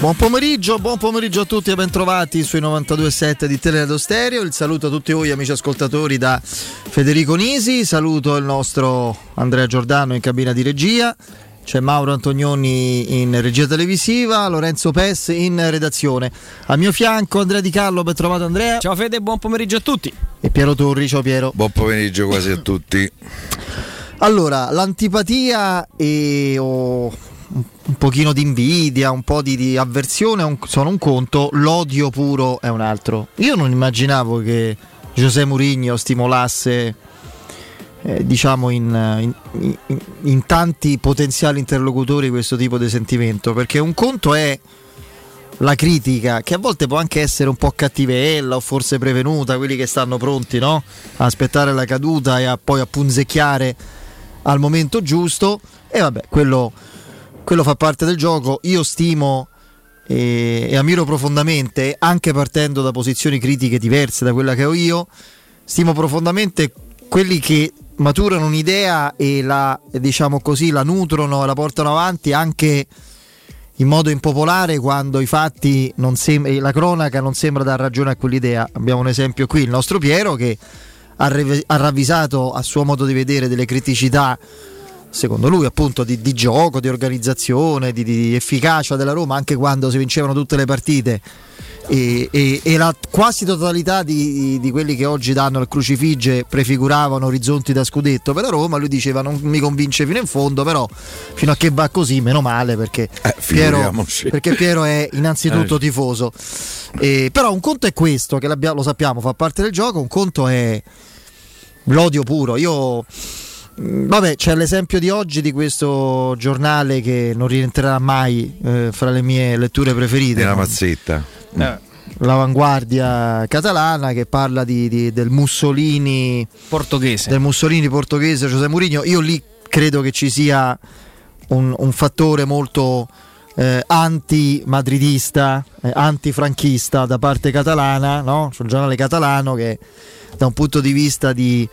Buon pomeriggio, buon pomeriggio a tutti e ben trovati sui 92.7 di Teleradio Stereo. Il saluto a tutti voi amici ascoltatori da Federico Nisi, saluto il nostro Andrea Giordano in cabina di regia. C'è Mauro Antonioni in regia televisiva, Lorenzo Pes in redazione. A mio fianco Andrea Di Carlo, ben trovato Andrea. Ciao Fede, buon pomeriggio a tutti. E Piero Torri, ciao Piero. Buon pomeriggio quasi a tutti. Allora, l'antipatia e oh, un pochino di invidia, un po' di, di avversione un, sono un conto, l'odio puro è un altro. Io non immaginavo che José Mourinho stimolasse eh, diciamo in, in, in, in, tanti potenziali interlocutori questo tipo di sentimento, perché un conto è la critica, che a volte può anche essere un po' cattivella o forse prevenuta, quelli che stanno pronti no? a aspettare la caduta e a poi a punzecchiare al momento giusto, e vabbè, quello quello fa parte del gioco. Io stimo e, e ammiro profondamente, anche partendo da posizioni critiche diverse da quella che ho io, stimo profondamente quelli che maturano un'idea e la, diciamo così, la nutrono e la portano avanti anche in modo impopolare quando i fatti sem- la cronaca non sembra dar ragione a quell'idea. Abbiamo un esempio qui, il nostro Piero che ha, rev- ha ravvisato a suo modo di vedere delle criticità secondo lui appunto di, di gioco, di organizzazione, di, di, efficacia della Roma anche quando si vincevano tutte le partite. E, e, e la quasi totalità di, di, quelli che oggi danno il crucifigge prefiguravano orizzonti da scudetto per la Roma, lui diceva non mi convince fino in fondo però fino a che va così meno male perché, eh, Piero, perché Piero, è innanzitutto eh. tifoso. Eh, però un conto è questo che lo sappiamo fa parte del gioco un conto è l'odio puro. Io vabbè, c'è l'esempio di oggi di questo giornale che non rientrerà mai eh, fra le mie letture preferite. Nella mazzetta. Eh, l'avanguardia catalana che parla di, di, del Mussolini portoghese. Del Mussolini portoghese Giuseppe Mourinho. Io lì credo che ci sia un, un fattore molto eh, anti-madridista, eh, anti-franchista da parte catalana, no? C'è un giornale catalano che da un punto di vista di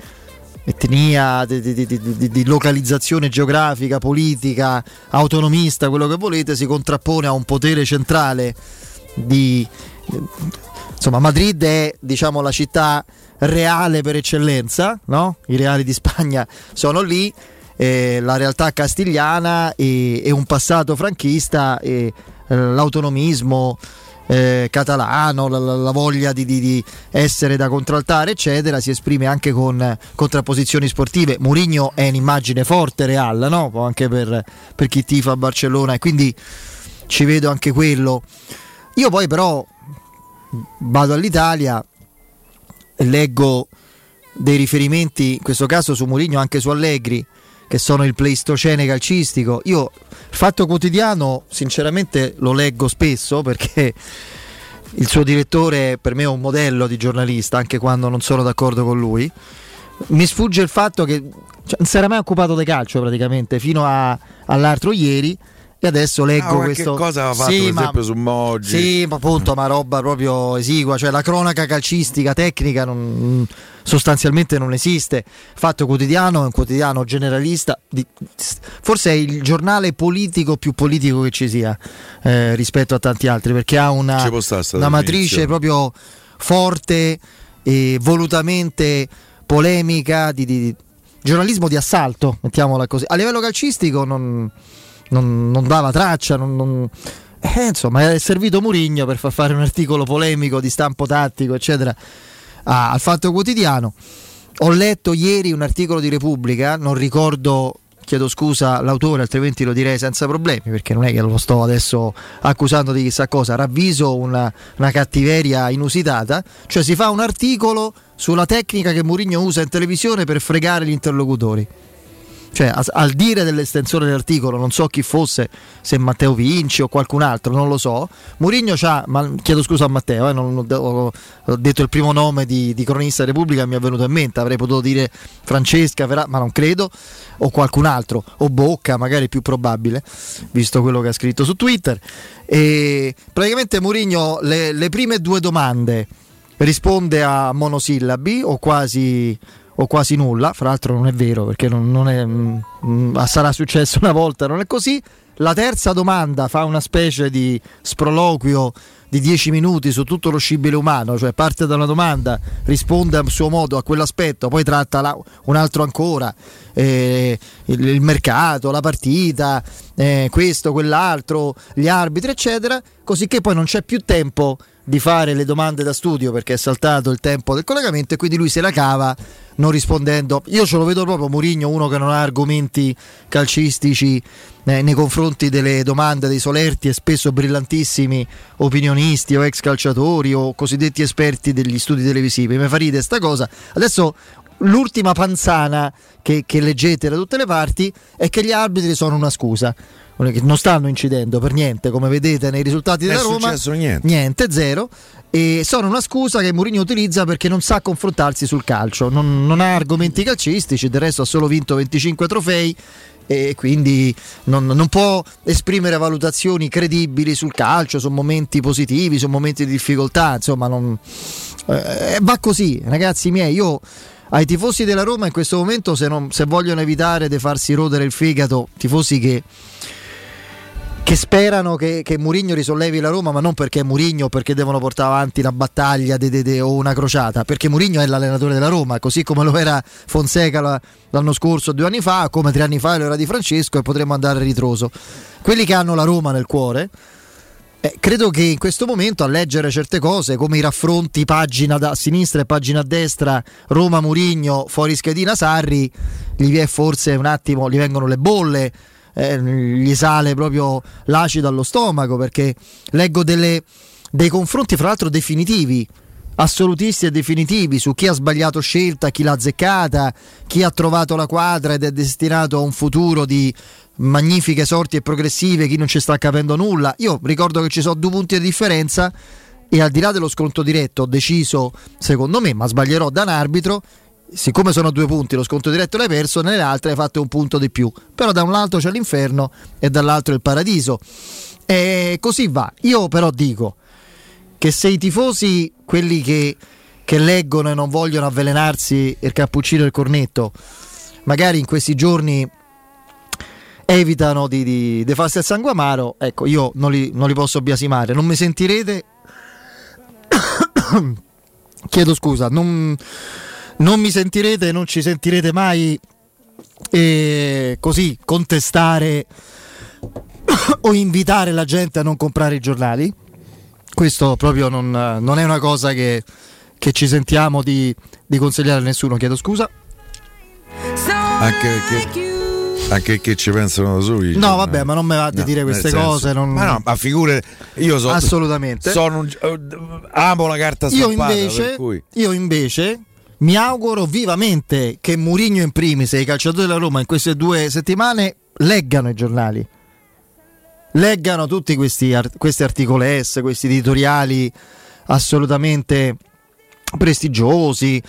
etnia, di, di, di, di, localizzazione geografica, politica, autonomista, quello che volete, si contrappone a un potere centrale di... Insomma, Madrid è diciamo, la città reale per eccellenza, no? i reali di Spagna sono lì, eh, la realtà castigliana e, e un passato franchista e eh, l'autonomismo eh, catalano, la, la voglia di, di, di, essere da contraltare, eccetera, si esprime anche con contrapposizioni sportive. Mourinho è un'immagine forte, real, no? anche per, per chi tifa Barcellona, e quindi ci vedo anche quello. Io poi però vado all'Italia e leggo dei riferimenti, in questo caso su Mourinho, anche su Allegri che sono il pleistocene calcistico. Io fatto quotidiano, sinceramente, lo leggo spesso perché il suo direttore per me è un modello di giornalista, anche quando non sono d'accordo con lui. Mi sfugge il fatto che cioè, non si era mai occupato di calcio praticamente fino a, all'altro ieri e adesso leggo ah, questo. cosa ha fatto sì, per ma, esempio su Moggi? Sì, ma appunto, ma roba proprio esigua, cioè la cronaca calcistica tecnica non, sostanzialmente non esiste. Fatto quotidiano è un quotidiano generalista, di, forse è il giornale politico più politico che ci sia eh, rispetto a tanti altri, perché ha una, una matrice proprio forte e volutamente polemica di, di giornalismo di assalto, mettiamola così. A livello calcistico non non, non dava traccia, non, non... Eh, insomma è servito Murigno per far fare un articolo polemico di stampo tattico, eccetera, al Fatto Quotidiano. Ho letto ieri un articolo di Repubblica, non ricordo chiedo scusa all'autore, altrimenti lo direi senza problemi, perché non è che lo sto adesso accusando di chissà cosa, ravviso una, una cattiveria inusitata, cioè si fa un articolo sulla tecnica che Mourinho usa in televisione per fregare gli interlocutori cioè al dire dell'estensione dell'articolo non so chi fosse se Matteo Vinci o qualcun altro non lo so. Murigno c'ha ma chiedo scusa a Matteo eh, non, ho, ho, detto il primo nome di, di cronista Repubblica mi è venuto in mente avrei potuto dire Francesca ma non credo o qualcun altro o Bocca magari più probabile visto quello che ha scritto su Twitter. E praticamente Murigno le, le prime due domande risponde a monosillabi o quasi o quasi nulla, fra l'altro non è vero perché non, non è, mh, mm, mm, sarà successo una volta, non è così. la terza domanda fa una specie di sproloquio di 10 minuti su tutto lo scibile umano, cioè parte da una domanda, risponde a suo modo a quell'aspetto, poi tratta la, un altro ancora, eh, il, il, mercato, la partita, eh, questo, quell'altro, gli arbitri, eccetera, così che poi non c'è più tempo di fare le domande da studio perché è saltato il tempo del collegamento e quindi lui se la cava non rispondendo. Io ce lo vedo proprio Murigno, uno che non ha argomenti calcistici eh, nei confronti delle domande dei solerti e spesso brillantissimi opinionisti o ex calciatori o cosiddetti esperti degli studi televisivi. Mi fa ridere sta cosa. Adesso l'ultima panzana che, che leggete da tutte le parti è che gli arbitri sono una scusa non stanno incidendo per niente, come vedete nei risultati della Roma. Niente. niente, zero. E sono una scusa che Mourinho utilizza perché non sa confrontarsi sul calcio, non, non ha argomenti calcistici, del resto ha solo vinto 25 trofei e quindi non, non, può esprimere valutazioni credibili sul calcio, su momenti positivi, su momenti di difficoltà, insomma non, eh, va così, ragazzi miei, io ai tifosi della Roma in questo momento se, non, se vogliono evitare di farsi rodere il fegato, tifosi che che sperano che, che Murigno risollevi la Roma, ma non perché è Murigno, perché devono portare avanti una battaglia de, de, de, o una crociata, perché Murigno è l'allenatore della Roma, così come lo era Fonseca la, l'anno scorso, due anni fa, come tre anni fa lo era di Francesco e potremmo andare a ritroso. Quelli che hanno la Roma nel cuore, eh, credo che in questo momento a leggere certe cose, come i raffronti pagina a sinistra e pagina a destra, Roma Murigno, fuori schedina Sarri, gli forse un attimo, gli vengono le bolle eh, gli sale proprio l'acido allo stomaco perché leggo delle, dei confronti fra l'altro definitivi assolutisti e definitivi su chi ha sbagliato scelta, chi l'ha azzeccata, chi ha trovato la quadra ed è destinato a un futuro di magnifiche sorti e progressive, chi non ci sta capendo nulla. Io ricordo che ci sono due punti di differenza e al di là dello sconto diretto ho deciso, secondo me, ma sbaglierò da un arbitro, siccome sono due punti, lo sconto diretto l'hai perso, nelle altre hai fatto un punto di più. Però da un lato c'è l'inferno e dall'altro il paradiso. E così va. Io però dico che se i tifosi, quelli che, che leggono e non vogliono avvelenarsi il cappuccino e il cornetto, magari in questi giorni evitano di, di, di farsi il sangue amaro, ecco, io non li, non li posso biasimare. Non mi sentirete... Chiedo scusa, non non mi sentirete, non ci sentirete mai eh, così contestare o invitare la gente a non comprare i giornali. Questo proprio non, non è una cosa che, che ci sentiamo di, di, consigliare a nessuno, chiedo scusa. Anche perché, anche che ci pensano da soli. No, vabbè, ma non mi va di no, dire queste cose. Non... Ma no, ma figure, io so, assolutamente. Sono un, amo la carta stampata. Io invece, cui... io invece mi auguro vivamente che Murigno in primis e i calciatori della Roma in queste due settimane leggano i giornali. Leggano tutti questi, art- questi articoli S, questi editoriali assolutamente prestigiosi,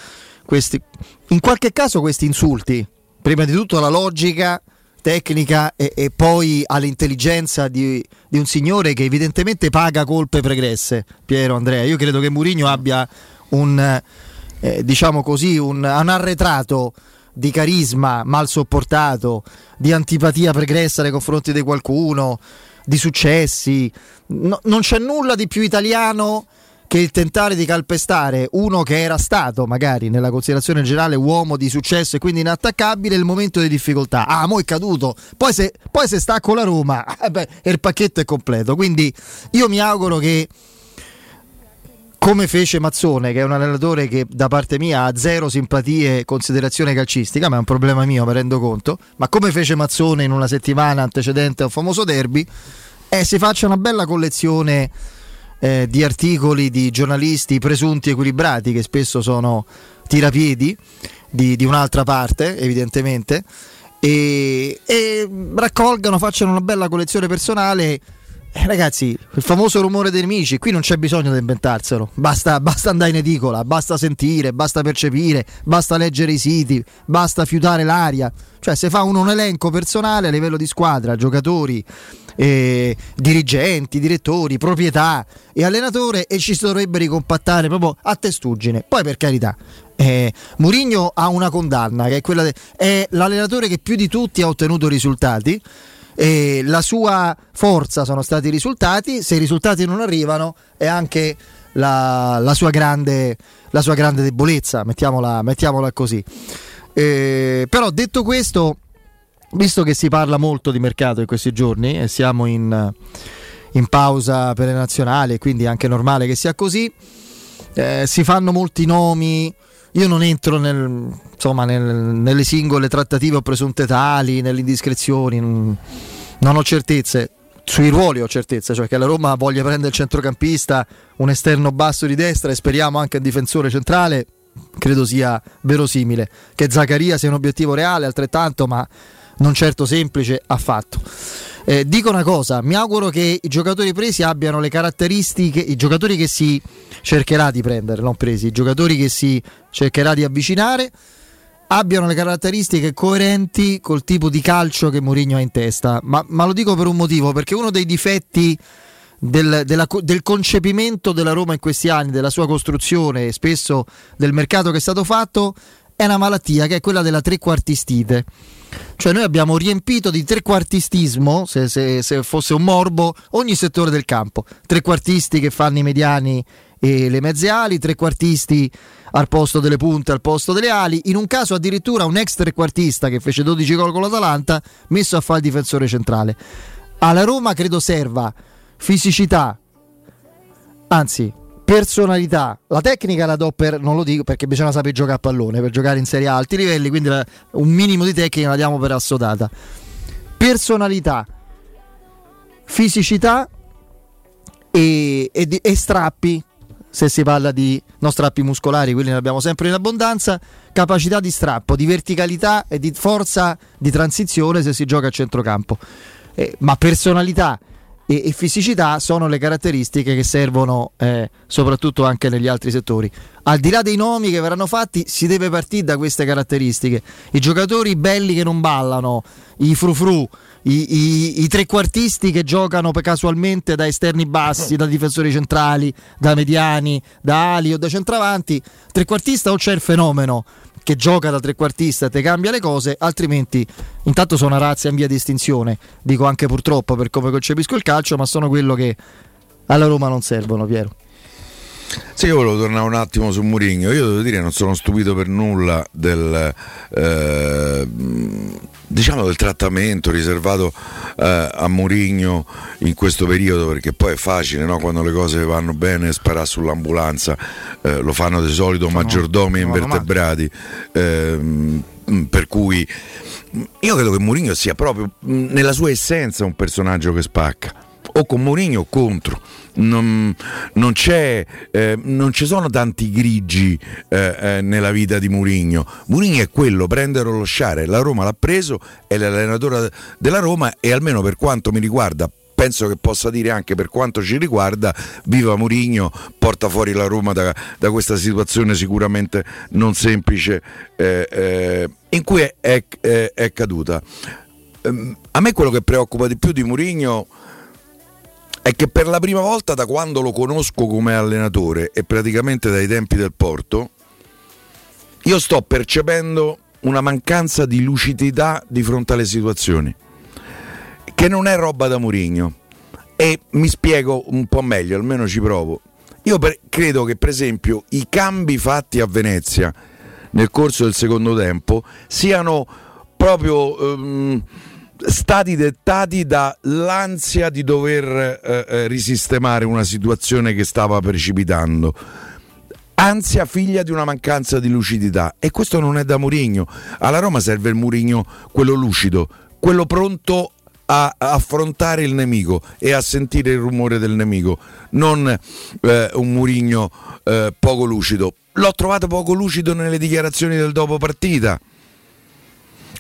questi, in qualche caso questi insulti. Prima di tutto la logica tecnica e, e poi all'intelligenza di, di, un signore che evidentemente paga colpe pregresse, Piero Andrea. Io credo che Murigno abbia un eh, diciamo così, un, un arretrato di carisma mal sopportato, di antipatia pregressa nei confronti di qualcuno, di successi. No, non c'è nulla di più italiano che il tentare di calpestare uno che era stato, magari nella considerazione generale, uomo di successo e quindi inattaccabile nel momento di difficoltà. Ah, mo è caduto. Poi se, poi se sta con la Roma, eh beh, il pacchetto è completo. Quindi io mi auguro che come fece Mazzone, che è un allenatore che da parte mia ha zero simpatie e considerazione calcistica, ma è un problema mio, mi rendo conto, ma come fece Mazzone in una settimana antecedente a un famoso derby, eh, si faccia una bella collezione eh, di articoli di giornalisti presunti equilibrati, che spesso sono tirapiedi di, di un'altra parte, evidentemente, e, e raccolgano, facciano una bella collezione personale eh, ragazzi, il famoso rumore dei nemici, qui non c'è bisogno di inventarselo, basta, basta, andare in edicola, basta sentire, basta percepire, basta leggere i siti, basta fiutare l'aria, cioè se fa un, un elenco personale a livello di squadra, giocatori, eh, dirigenti, direttori, proprietà e allenatore e ci si dovrebbe ricompattare proprio a testuggine, poi per carità. Eh, Murigno ha una condanna che è quella de- è l'allenatore che più di tutti ha ottenuto risultati E la sua forza sono stati i risultati, se i risultati non arrivano è anche la, la, sua, grande, la sua, grande, debolezza, mettiamola, mettiamola così. Eh, però detto questo, visto che si parla molto di mercato in questi giorni e siamo in, in pausa per le nazionali, quindi è anche normale che sia così, eh, si fanno molti nomi. Io non entro nel, insomma, nel, nelle singole trattative o presunte tali, nelle indiscrezioni, non, ho certezze sui ruoli ho certezza, cioè che la Roma voglia prendere il centrocampista, un esterno basso di destra e speriamo anche un difensore centrale, credo sia verosimile. Che Zaccaria sia un obiettivo reale altrettanto, ma non certo semplice affatto. Eh, dico una cosa, mi auguro che i giocatori presi abbiano le caratteristiche, i giocatori che si cercherà di prendere, non presi, i giocatori che si cercherà di avvicinare abbiano le caratteristiche coerenti col tipo di calcio che Mourinho ha in testa. Ma, ma lo dico per un motivo, perché uno dei difetti del, della, del, concepimento della Roma in questi anni, della sua costruzione e spesso del mercato che è stato fatto, è una malattia che è quella della trequartistite. Cioè noi abbiamo riempito di trequartistismo, se, se, se fosse un morbo, ogni settore del campo. Trequartisti che fanno i mediani e le mezze ali, trequartisti al posto delle punte, al posto delle ali. In un caso addirittura un ex trequartista che fece 12 gol con l'Atalanta, messo a fare il difensore centrale. Alla Roma credo serva fisicità, anzi personalità. La tecnica la do per, non lo dico perché bisogna sapere giocare a pallone per giocare in Serie A alti livelli, quindi la, un minimo di tecnica la diamo per assodata. Personalità, fisicità e, e, e strappi se si parla di non strappi muscolari, quelli ne abbiamo sempre in abbondanza, capacità di strappo, di verticalità e di forza di transizione se si gioca a centrocampo. Eh, ma personalità e, e, fisicità sono le caratteristiche che servono eh, soprattutto anche negli altri settori. Al di là dei nomi che verranno fatti, si deve partire da queste caratteristiche. I giocatori belli che non ballano, i frufru, i, i, i trequartisti che giocano casualmente da esterni bassi, da difensori centrali, da mediani, da ali o da centravanti. Trequartista o c'è il fenomeno che gioca da trequartista te cambia le cose, altrimenti intanto sono una razza in via di estinzione, dico anche purtroppo per come concepisco il calcio, ma sono quello che alla Roma non servono, Piero. Sì, io volevo tornare un attimo su Murigno. Io devo dire, non sono stupito per nulla del, eh, diciamo del trattamento riservato eh, a Murigno in questo periodo, perché poi è facile no? quando le cose vanno bene sparare sull'ambulanza, eh, lo fanno di solito maggiordomi no, invertebrati. Ehm, per cui io credo che Mourinho sia proprio nella sua essenza un personaggio che spacca o con Mourinho o contro non, non, eh, non, ci sono tanti grigi eh, eh, nella vita di Murigno. Murigno è quello, prendere o lasciare. La Roma l'ha preso, è l'allenatore della Roma e almeno per quanto mi riguarda penso che possa dire anche per quanto ci riguarda, viva Murigno, porta fuori la Roma da, da questa situazione sicuramente non semplice eh, eh, in cui è, è, è caduta. Um, a me quello che preoccupa di più di Murigno è che per la prima volta da quando lo conosco come allenatore e praticamente dai tempi del Porto, io sto percependo una mancanza di lucidità di fronte alle situazioni, che non è roba da Murigno. E mi spiego un po' meglio, almeno ci provo. Io per, credo che per esempio i cambi fatti a Venezia nel corso del secondo tempo siano proprio... Um, stati dettati dall'ansia di dover eh, eh, risistemare una situazione che stava precipitando. Ansia figlia di una mancanza di lucidità e questo non è da Murigno. Alla Roma serve il Murigno quello lucido, quello pronto a affrontare il nemico e a sentire il rumore del nemico, non eh, un Murigno eh, poco lucido. L'ho trovato poco lucido nelle dichiarazioni del dopo partita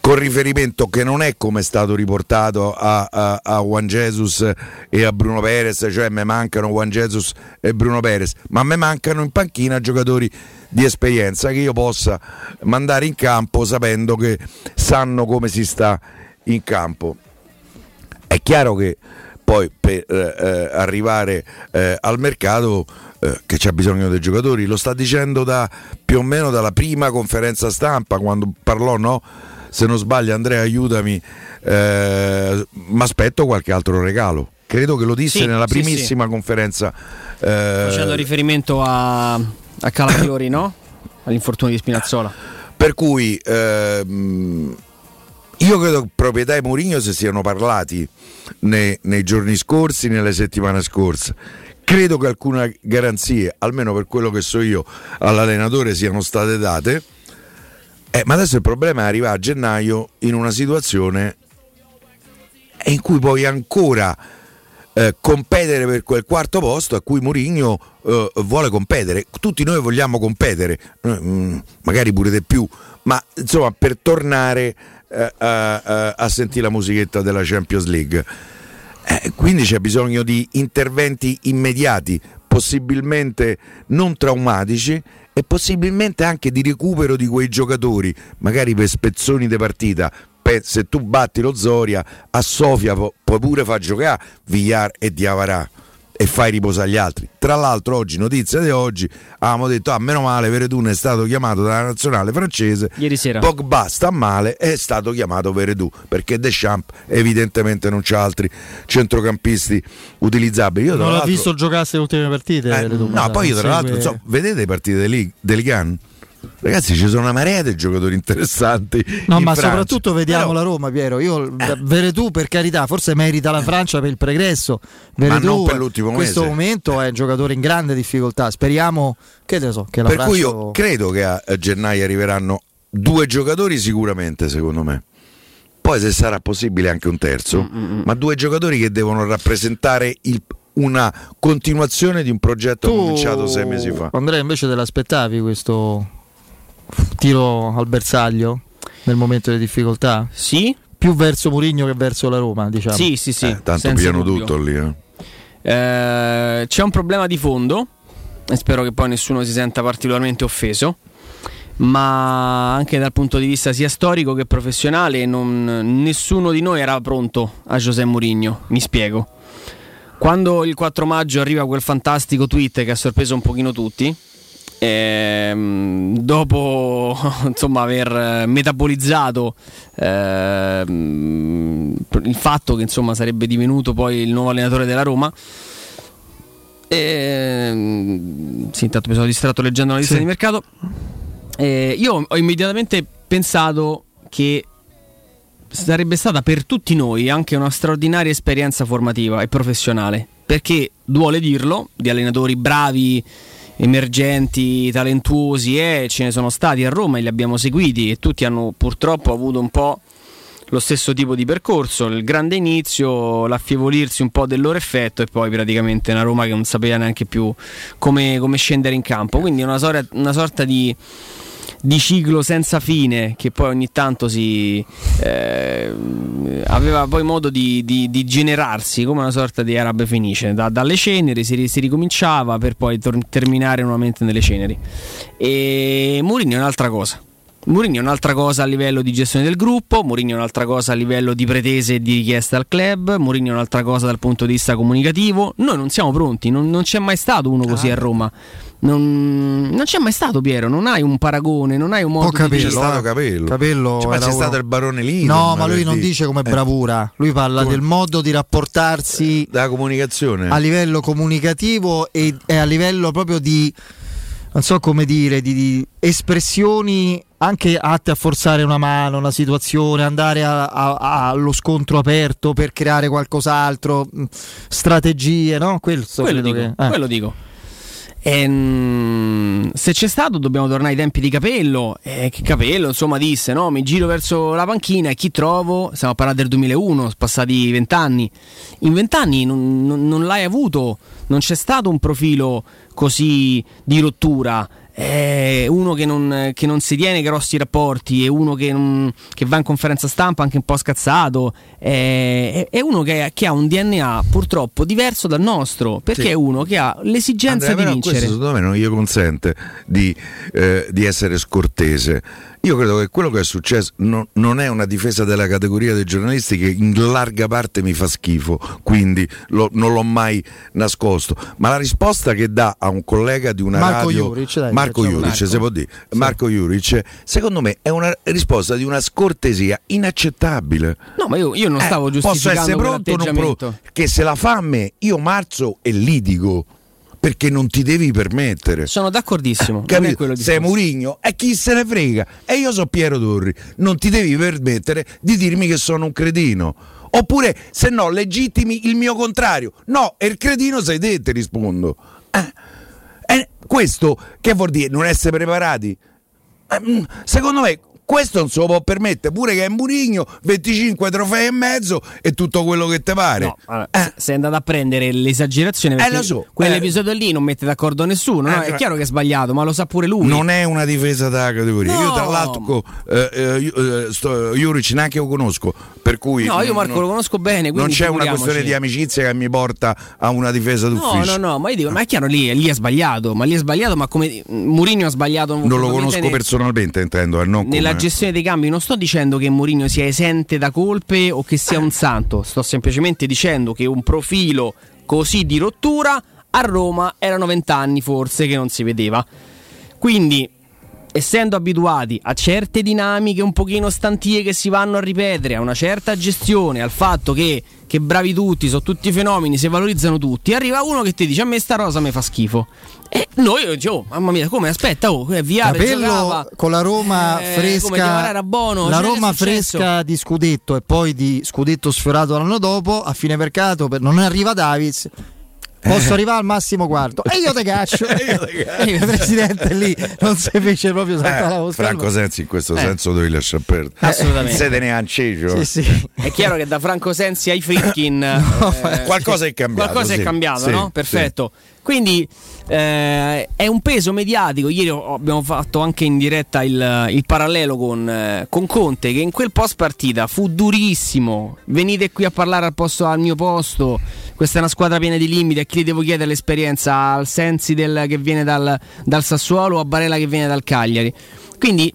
con riferimento che non è come è stato riportato a, a, a Juan Jesus e a Bruno Perez, cioè me mancano Juan Jesus e Bruno Perez, ma me mancano in panchina giocatori di esperienza che io possa mandare in campo sapendo che sanno come si sta in campo. È chiaro che poi per eh, eh arrivare eh, al mercato eh, che c'è bisogno dei giocatori, lo sta dicendo da più o meno dalla prima conferenza stampa quando parlò no? Se non sbaglio Andrea aiutami, eh, mi aspetto qualche altro regalo. Credo che lo disse Sì, nella sì, primissima conferenza. eh, Facendo riferimento a, a Calafiori, no? All'infortunio di Spinazzola. Per cui ehm, io credo che proprietà e Mourinho si siano parlati nei, nei giorni scorsi, nelle settimane scorse. Credo che alcune garanzie, almeno per quello che so io, all'allenatore siano state date. Eh, ma adesso il problema è arrivare a gennaio in una situazione in cui puoi ancora eh, competere per quel quarto posto a cui Mourinho eh, vuole competere. Tutti noi vogliamo competere, mm, magari pure di più, ma insomma per tornare eh, a, a- a sentire la musichetta della Champions League. Eh, quindi c'è bisogno di interventi immediati, possibilmente non traumatici e possibilmente anche di recupero di quei giocatori, magari per spezzoni di partita. Se tu batti lo Zoria a Sofia pu- puoi pure far giocare Villar e Diavarà e fai riposare gli altri. Tra l'altro oggi, notizia di oggi, avevamo detto ah meno male Veredun è stato chiamato dalla nazionale francese Ieri sera. Pogba sta male è stato chiamato Veredù perché Deschamps evidentemente non c'ha altri centrocampisti utilizzabili. Io, tra Non l'ho l'altro- visto giocarsi le ultime partite. eh, Veretù, no, poi io tra segue- l'altro so, vedete le partite del Ligan? Ragazzi, ci sono una marea di giocatori interessanti. No, in ma Francia. soprattutto vediamo Però- la Roma, Piero. Io Veretù, per carità, forse merita la Francia per il pregresso. Ma Veretù non per l'ultimo in questo mese. momento è un giocatore in grande difficoltà. Speriamo che, ne so, che la Per Francia cui io credo che a, gennaio arriveranno due giocatori sicuramente, secondo me. Poi se sarà possibile anche un terzo, Mm, ma due giocatori che devono rappresentare il- una continuazione di un progetto tu, cominciato sei mesi fa. Andrea, invece te l'aspettavi questo tiro al bersaglio nel momento di difficoltà? Sì? Più verso Mourinho che verso la Roma, diciamo. Sì, sì, sì. Eh, tanto senza piano dubbio. tutto lì. eh. Eh, c'è un problema di fondo e spero che poi nessuno si senta particolarmente offeso. Ma anche dal punto di vista sia storico che professionale, non- nessuno di noi era pronto a José Mourinho. Mi spiego. Quando il 4 maggio arriva quel fantastico tweet che ha sorpreso un pochino tutti, ehm, dopo insomma aver eh, metabolizzato ehm, il fatto che insomma sarebbe divenuto poi il nuovo allenatore della Roma, ehm, sì, intanto mi sono distratto leggendo la lista Sì. di mercato. Eh, io ho immediatamente pensato che sarebbe stata per tutti noi anche una straordinaria esperienza formativa e professionale. Perché duole dirlo, di allenatori bravi, emergenti, talentuosi, eh, ce ne sono stati a Roma e li abbiamo seguiti e tutti hanno purtroppo avuto un po' lo stesso tipo di percorso, il grande inizio, l'affievolirsi un po' del loro effetto e poi praticamente una Roma che non sapeva neanche più come, come scendere in campo. Quindi una, sor- una sorta di, di ciclo senza fine che poi ogni tanto si eh, aveva poi modo di, di- di generarsi come una sorta di arabe fenice Da- dalle ceneri si, si ricominciava per poi tor- terminare nuovamente nelle ceneri e Mourinho è un'altra cosa Mourinho è un'altra cosa a livello di gestione del gruppo, Mourinho è un'altra cosa a livello di pretese e di richieste al club, Mourinho è un'altra cosa dal punto di vista comunicativo. Noi non siamo pronti, non, non c'è mai stato uno così a Roma. Non, non c'è mai stato Piero, non hai un paragone, non hai un modo Ho di capito. C'è dire- stato Capello. Capello Cioè, ma c'è uno- stato il barone lì. No, ma lui non dice come Eh, bravura, lui parla Come- del modo di rapportarsi della comunicazione. a livello comunicativo e, e a livello proprio di non so come dire, di, di espressioni anche atte a forzare una mano, una situazione, andare a- a- allo scontro aperto per creare qualcos'altro, strategie, no? Quello credo dico. che- eh. quello dico. Ehm, se c'è stato dobbiamo tornare ai tempi di Capello. E che Capello insomma disse no mi giro verso la panchina e chi trovo? Stiamo a parlare del 2001 sono passati vent'anni. In vent'anni non, non- non l'hai avuto. Non c'è stato un profilo così di rottura è uno che non, che non si tiene grossi rapporti, è uno che, non- che va in conferenza stampa anche un po' scazzato, è, è uno che, che ha un DNA purtroppo diverso dal nostro, perché Sì. è uno che ha l'esigenza Andrea, di vincere. Questo secondo me non gli consente di, eh, di essere scortese. Io credo che quello che è successo no, non è una difesa della categoria dei giornalisti che in larga parte mi fa schifo, quindi lo, non l'ho mai nascosto. Ma la risposta che dà a un collega di una Marco radio, Juric, dai, Marco Juric, Marco. se può dire, Marco Juric, secondo me è una risposta di una scortesia inaccettabile. No, ma io, io non Eh, stavo posso giustificando essere pronto o non pronto? Che se la fa a me, io marzo e litigo. Perché non ti devi permettere. Sono d'accordissimo. Capito? Sei. Murigno e chi se ne frega? E io so Piero Torri. Non ti devi permettere di dirmi che sono un cretino. Oppure, se no, legittimi il mio contrario. No, e il cretino sei te, ti rispondo. Eh. E questo che vuol dire? Non essere preparati? Eh, mm, Secondo me questo non se lo può permettere pure che è Murigno 25 trofei e mezzo e tutto quello che ti pare No, allora, Eh, se- sei andato a prendere l'esagerazione perché lo so, quell'episodio lì non mette d'accordo nessuno. no? Eh, È chiaro che è sbagliato, ma lo sa pure lui. non è una difesa della categoria io No. tra l'altro eh, eh, io, eh, sto- Juric neanche lo conosco per cui No, io Marco non- lo conosco bene. non c'è una questione di amicizia che mi porta a una difesa No, d'ufficio no, no, ma io dico, ma è chiaro lì, lì è sbagliato, ma lì è sbagliato, ma come Mourinho ha sbagliato non lo conosco personalmente intendo eh, non nella gestione dei cambi non sto dicendo che Mourinho sia esente da colpe o che sia un santo, sto semplicemente dicendo che un profilo così di rottura a Roma erano vent'anni forse che non si vedeva. Quindi, essendo abituati a certe dinamiche un pochino stantie che si vanno a ripetere, a una certa gestione, al fatto che, che bravi tutti, sono tutti fenomeni, si valorizzano tutti, arriva uno che ti dice a me sta rosa mi fa schifo. E noi diciamo, oh, mamma mia, come aspetta, oh, è via, Capello con la Roma Eh, fresca, era buono, la cioè, Roma fresca di scudetto e poi di scudetto sfiorato l'anno dopo a fine mercato per- non arriva Davids. Posso arrivare al massimo quarto e io te caccio. Io te caccio. E il presidente lì non si fece proprio saltare la Eh, vostra. Franco Sensi in questo Eh. senso devi lasciare perdere Assolutamente. siete neanceggio Sì, sì. È chiaro che da Franco Sensi ai Fritkin eh, qualcosa è cambiato, Qualcosa sì. è cambiato, Sì, no? Perfetto. Quindi eh, è un peso mediatico. Ieri abbiamo fatto anche in diretta il, il parallelo con, eh, con Conte, che in quel post partita fu durissimo. Venite qui a parlare al, posto, al mio posto. Questa è una squadra piena di limiti. A chi devo chiedere l'esperienza? Al Sensi del- che viene dal, dal Sassuolo o a Barella che viene dal Cagliari. Quindi,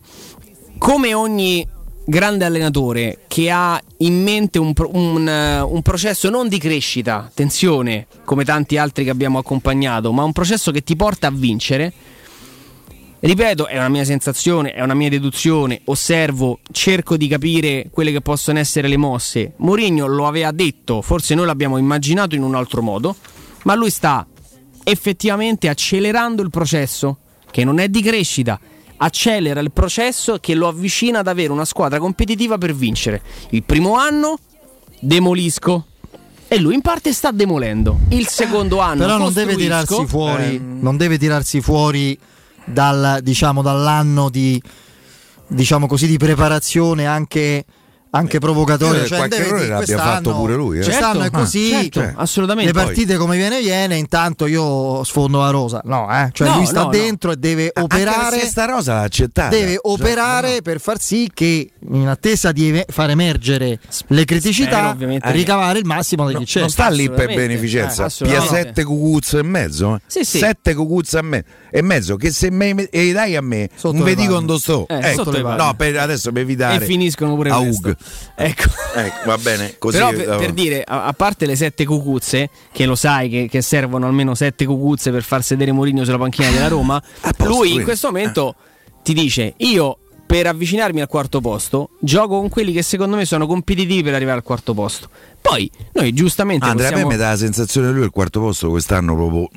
come ogni grande allenatore che ha in mente un, un, eh, un processo non di crescita, attenzione, come tanti altri che abbiamo accompagnato, ma un processo che ti porta a vincere. Ripeto, è una mia sensazione, è una mia deduzione, osservo, cerco di capire quelle che possono essere le mosse. Mourinho lo aveva detto, forse noi l'abbiamo immaginato in un altro modo, ma lui sta effettivamente accelerando il processo, che non è di crescita, accelera il processo che lo avvicina ad avere una squadra competitiva per vincere. Il primo anno demolisco e lui in parte sta demolendo. Il secondo anno Però non deve tirarsi fuori, Ehm. non deve tirarsi fuori dal, diciamo, dall'anno di, diciamo così, di preparazione anche, anche provocatoria. Eh, Cioè, qualche errore l'abbia fatto pure lui, eh. Quest'anno Certo, è così. certo, cioè, assolutamente. Le partite come viene viene, intanto io sfondo la rosa. No, eh. cioè No, lui sta no, no. dentro e deve Anche operare se sta rosa l'ha accettata deve Cioè, operare no. per far sì che in attesa di eve- far emergere le criticità Spero, ricavare il massimo degli Non eccessi sta lì per beneficenza, Eh, assolutamente. pia 7 cucuzze e mezzo. eh. Sì, sì. 7 cucuzze e, me- e mezzo. Che se me e dai a me, non vedi palme. quando sto. Eh, Ecco. no, per adesso per evitare. e finiscono pure a. Ug. Ecco. Ecco, va bene. Così, Però per, eh, per dire, a, a parte le sette cucuzze, che lo sai che, che servono almeno sette cucuzze per far sedere Mourinho sulla panchina della Roma, posto, lui in quindi. questo momento ti dice: Io per avvicinarmi al quarto posto gioco con quelli che secondo me sono competitivi per arrivare al quarto posto. Poi noi giustamente Andrea, possiamo... a me mi dà la sensazione che lui il quarto posto quest'anno proprio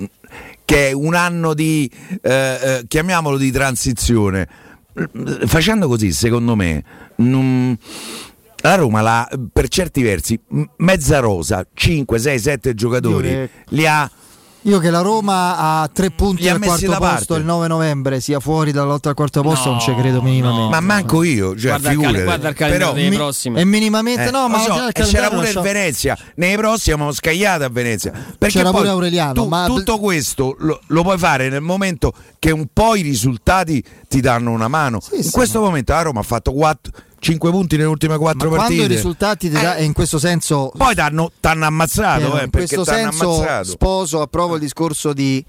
che è un anno di eh, eh, chiamiamolo di transizione. Facendo così, secondo me, non- la Roma l'ha, per certi versi mezza rosa, 5, 6, 7 giocatori Io che- li ha Io che la Roma ha tre punti al quarto posto parte. il 9 novembre sia fuori dalla lotta al quarto posto No, non ci credo minimamente. ma manco io, cioè Guarda il cal- figurati. guarda il calendario Però dei mi- prossimi. E minimamente Eh, no, ma so, e c'era pure il Venezia. Nei prossimi abbiamo scagliato a Venezia. Perché C'era poi pure Aureliano, tu- ma- tutto questo lo, lo puoi fare nel momento che un po' i risultati ti danno una mano. Sì, in sì, questo momento la Roma ha fatto 5 punti nelle ultime 4 Ma quando partite. i risultati ti dà- Eh, e in questo senso Poi t'hanno, t'hanno ammazzato, Piero, eh, in perché questo senso ammazzato. sposo, approvo il discorso di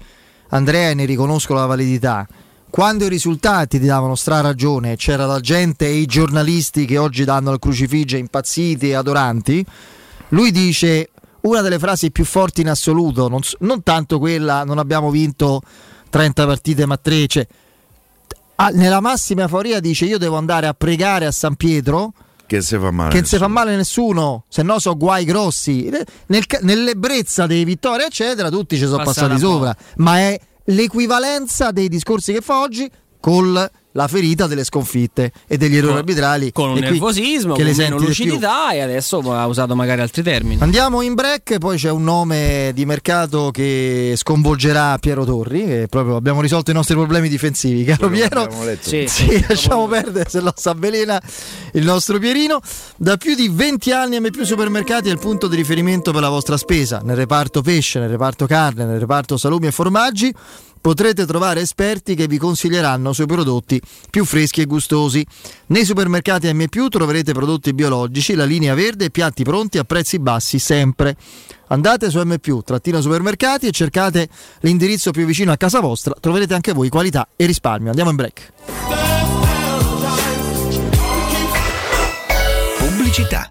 Andrea e ne riconosco la validità. quando i risultati ti davano straragione, c'era la gente e i giornalisti che oggi danno al crucifige impazziti e adoranti, lui dice una delle frasi più forti in assoluto, non, non tanto quella non abbiamo vinto 30 partite ma 3, cioè, nella massima euforia dice io devo andare a pregare a San Pietro che se fa male che non si fa male nessuno se no so guai grossi. Nel, nell'ebbrezza dei vittorie eccetera tutti ci sono passati sopra. ma è l'equivalenza dei discorsi che fa oggi con la ferita delle sconfitte e degli errori con, arbitrali. Con un nervosismo, che con meno lucidità e adesso ha usato magari altri termini. Andiamo in break, poi c'è un nome di mercato che sconvolgerà Piero Torri, che proprio abbiamo risolto i nostri problemi difensivi, caro Piero. Sì, sì lasciamo perdere se lo sa velena il nostro Pierino. Da più di 20 anni M più Supermercati è il punto di riferimento per la vostra spesa, nel reparto pesce, nel reparto carne, nel reparto salumi e formaggi potrete trovare esperti che vi consiglieranno sui prodotti più freschi e gustosi. Nei supermercati M+, troverete prodotti biologici, la linea verde e piatti pronti a prezzi bassi sempre. Andate su M+, trattino supermercati e cercate l'indirizzo più vicino a casa vostra, troverete anche voi qualità e risparmio. Andiamo in break. Pubblicità.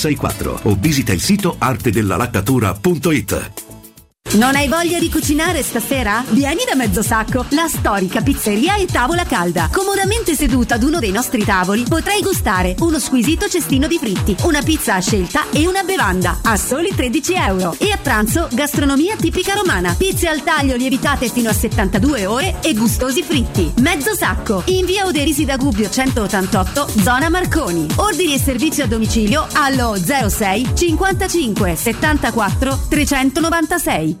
664 o visita il sito artedellalaccatura.it. Non hai voglia di cucinare stasera? Vieni da Mezzosacco, la storica pizzeria e tavola calda. Comodamente seduta ad uno dei nostri tavoli potrai gustare uno squisito cestino di fritti, una pizza a scelta e una bevanda a soli 13 euro. E a pranzo gastronomia tipica romana, pizze al taglio lievitate fino a 72 ore e gustosi fritti. Mezzosacco, in via Oderisi da Gubbio 188, zona Marconi. Ordini e servizio a domicilio allo 06 55 74 396.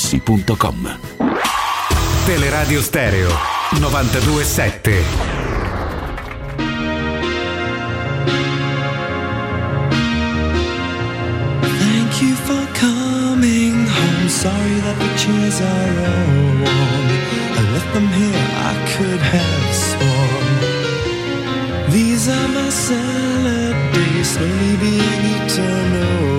artigianamaterassi.com. Teleradio Stereo 927. Thank you for coming home. Sorry that the chairs are all warm. I left them here, I could have sworn. These are my salad days, slowly being eaten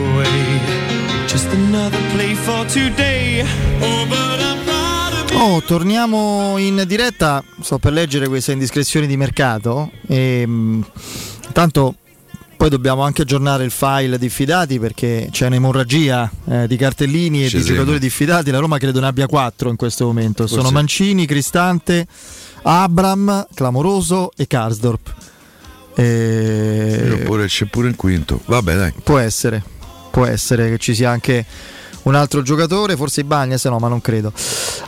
Oh, Oh, torniamo in diretta. Sto per leggere queste indiscrezioni di mercato. E, mh, tanto poi dobbiamo anche aggiornare il file diffidati perché c'è un'emorragia eh, di cartellini e Ci di siamo. giocatori diffidati. La Roma credo ne abbia quattro in questo momento. Sono Forse. Mancini, Cristante, Abram, Clamoroso e Karsdorp. E- Oppure c'è pure il quinto. Vabbè, dai. Può essere, può essere che ci sia anche un altro giocatore, forse Bagna, se no, ma non credo.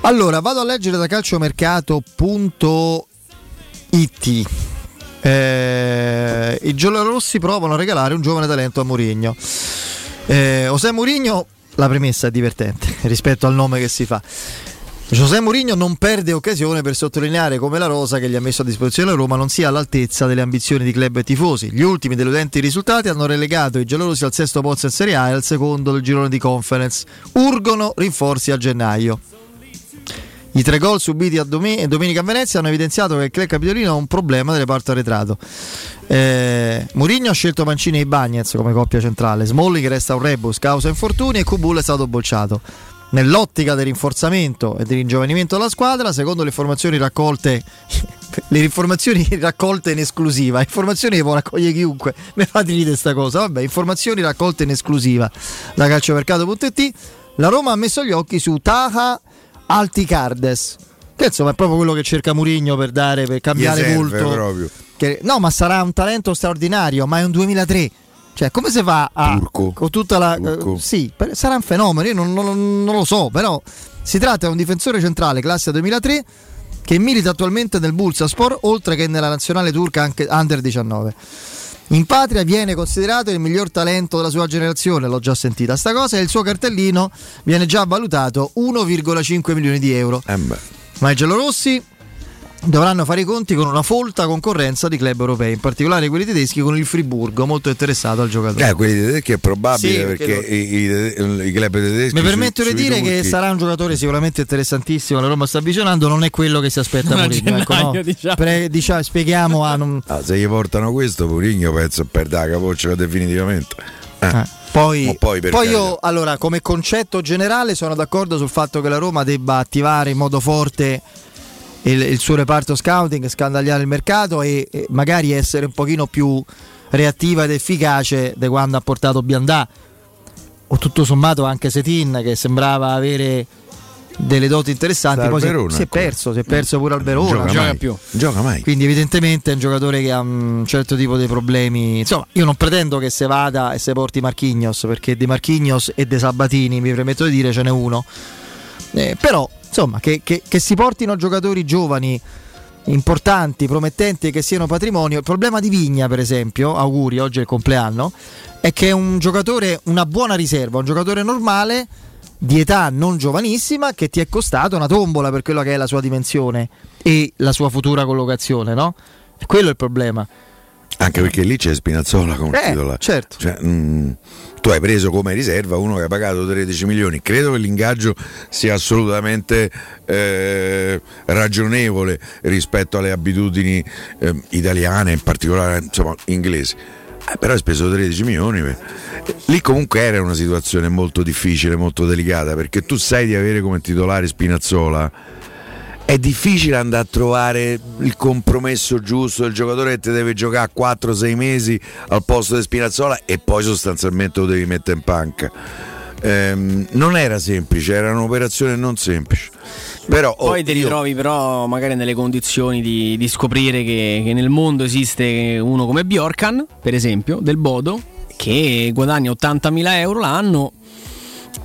Allora, vado a leggere da calciomercato.it. Eh, I giallorossi provano a regalare un giovane talento a Mourinho. Eh, José Mourinho, la premessa è divertente rispetto al nome che si fa. José Mourinho non perde occasione per sottolineare come la rosa che gli ha messo a disposizione la Roma non sia all'altezza delle ambizioni di club e tifosi. Gli ultimi deludenti risultati hanno relegato i giallorossi al sesto posto in Serie A e al secondo del girone di conference. Urgono rinforzi a gennaio. I tre gol subiti a dome- domenica a Venezia hanno evidenziato che il club capitolino ha un problema del reparto arretrato. Eh, Mourinho ha scelto Mancini e Bagnez come coppia centrale, Smalling resta un rebus causa infortuni e Kubul è stato bocciato. Nell'ottica del rinforzamento e del ringiovanimento della squadra, secondo le informazioni raccolte, le informazioni raccolte in esclusiva, informazioni che può raccogliere chiunque, mi fate ridere questa cosa, vabbè, informazioni raccolte in esclusiva da calciomercato.it, la Roma ha messo gli occhi su Taha Alticardes, che insomma è proprio quello che cerca Murigno per dare, per cambiare volto. Che- no, ma sarà un talento straordinario, ma è un 2003. Cioè, come si fa a. Con tutta la. Turco. eh, sì, sarà un fenomeno, io non, non- non lo so, però si tratta di un difensore centrale classe 2003 che milita attualmente nel Bursaspor, oltre che nella nazionale turca anche under 19. In patria viene considerato il miglior talento della sua generazione, l'ho già sentita sta cosa, e il suo cartellino viene già valutato 1,5 milioni di euro. Eh Ma i giallorossi dovranno fare i conti con una folta concorrenza di club europei, in particolare quelli tedeschi con il Friburgo, molto interessato al giocatore. Eh, quelli tedeschi è probabile Sì, perché perché i, i- i club tedeschi. Mi permetto di dire che sarà un giocatore sicuramente interessantissimo. La Roma sta avvicinando, non è quello che si aspetta Mourinho. Ecco, no. diciamo. Pre- diciamo, spieghiamo a non- Ah, se gli portano questo, Purigno penso perde la capoccia definitivamente. Eh. Eh, Poi, poi, poi io, allora, come concetto generale, sono d'accordo sul fatto che la Roma debba attivare in modo forte il, il suo reparto scouting, scandagliare il mercato e, e magari essere un pochino più reattiva ed efficace di quando ha portato Biandà o tutto sommato anche Setin che sembrava avere delle doti interessanti, poi si si, è ancora. perso, si è perso pure al Verona. Gioca Gioca mai. più. Gioca mai. Quindi evidentemente è un giocatore che ha un certo tipo di problemi. Insomma, io non pretendo che se vada e se porti Marchignos, perché di Marchignos e De Sabatini, mi permetto di dire, ce n'è uno. Eh, però, insomma, che, che- che si portino giocatori giovani, importanti, promettenti che siano patrimonio. Il problema di Vigna, per esempio, auguri, oggi è il compleanno, è che è un giocatore, una buona riserva, un giocatore normale di età non giovanissima che ti è costato una tombola per quella che è la sua dimensione e la sua futura collocazione, no? Quello è il problema. Anche perché lì c'è Spinazzola come Eh, titolare. certo. Cioè, mm, tu hai preso come riserva uno che ha pagato 13 milioni. Credo che l'ingaggio sia assolutamente eh, ragionevole rispetto alle abitudini eh, italiane, in particolare insomma, inglesi. Eh, però hai speso 13 milioni. Lì comunque era una situazione molto difficile, molto delicata, perché tu sai di avere come titolare Spinazzola. È difficile andare a trovare il compromesso giusto del giocatore che ti deve giocare 4-6 mesi al posto di Spinazzola e poi sostanzialmente lo devi mettere in panca. Ehm, non era semplice, era un'operazione non semplice. Però oh, Poi ti io- ritrovi però magari nelle condizioni di, di scoprire che, che nel mondo esiste uno come Bjorkan, per esempio, del Bodo, che guadagna 80.000 euro l'anno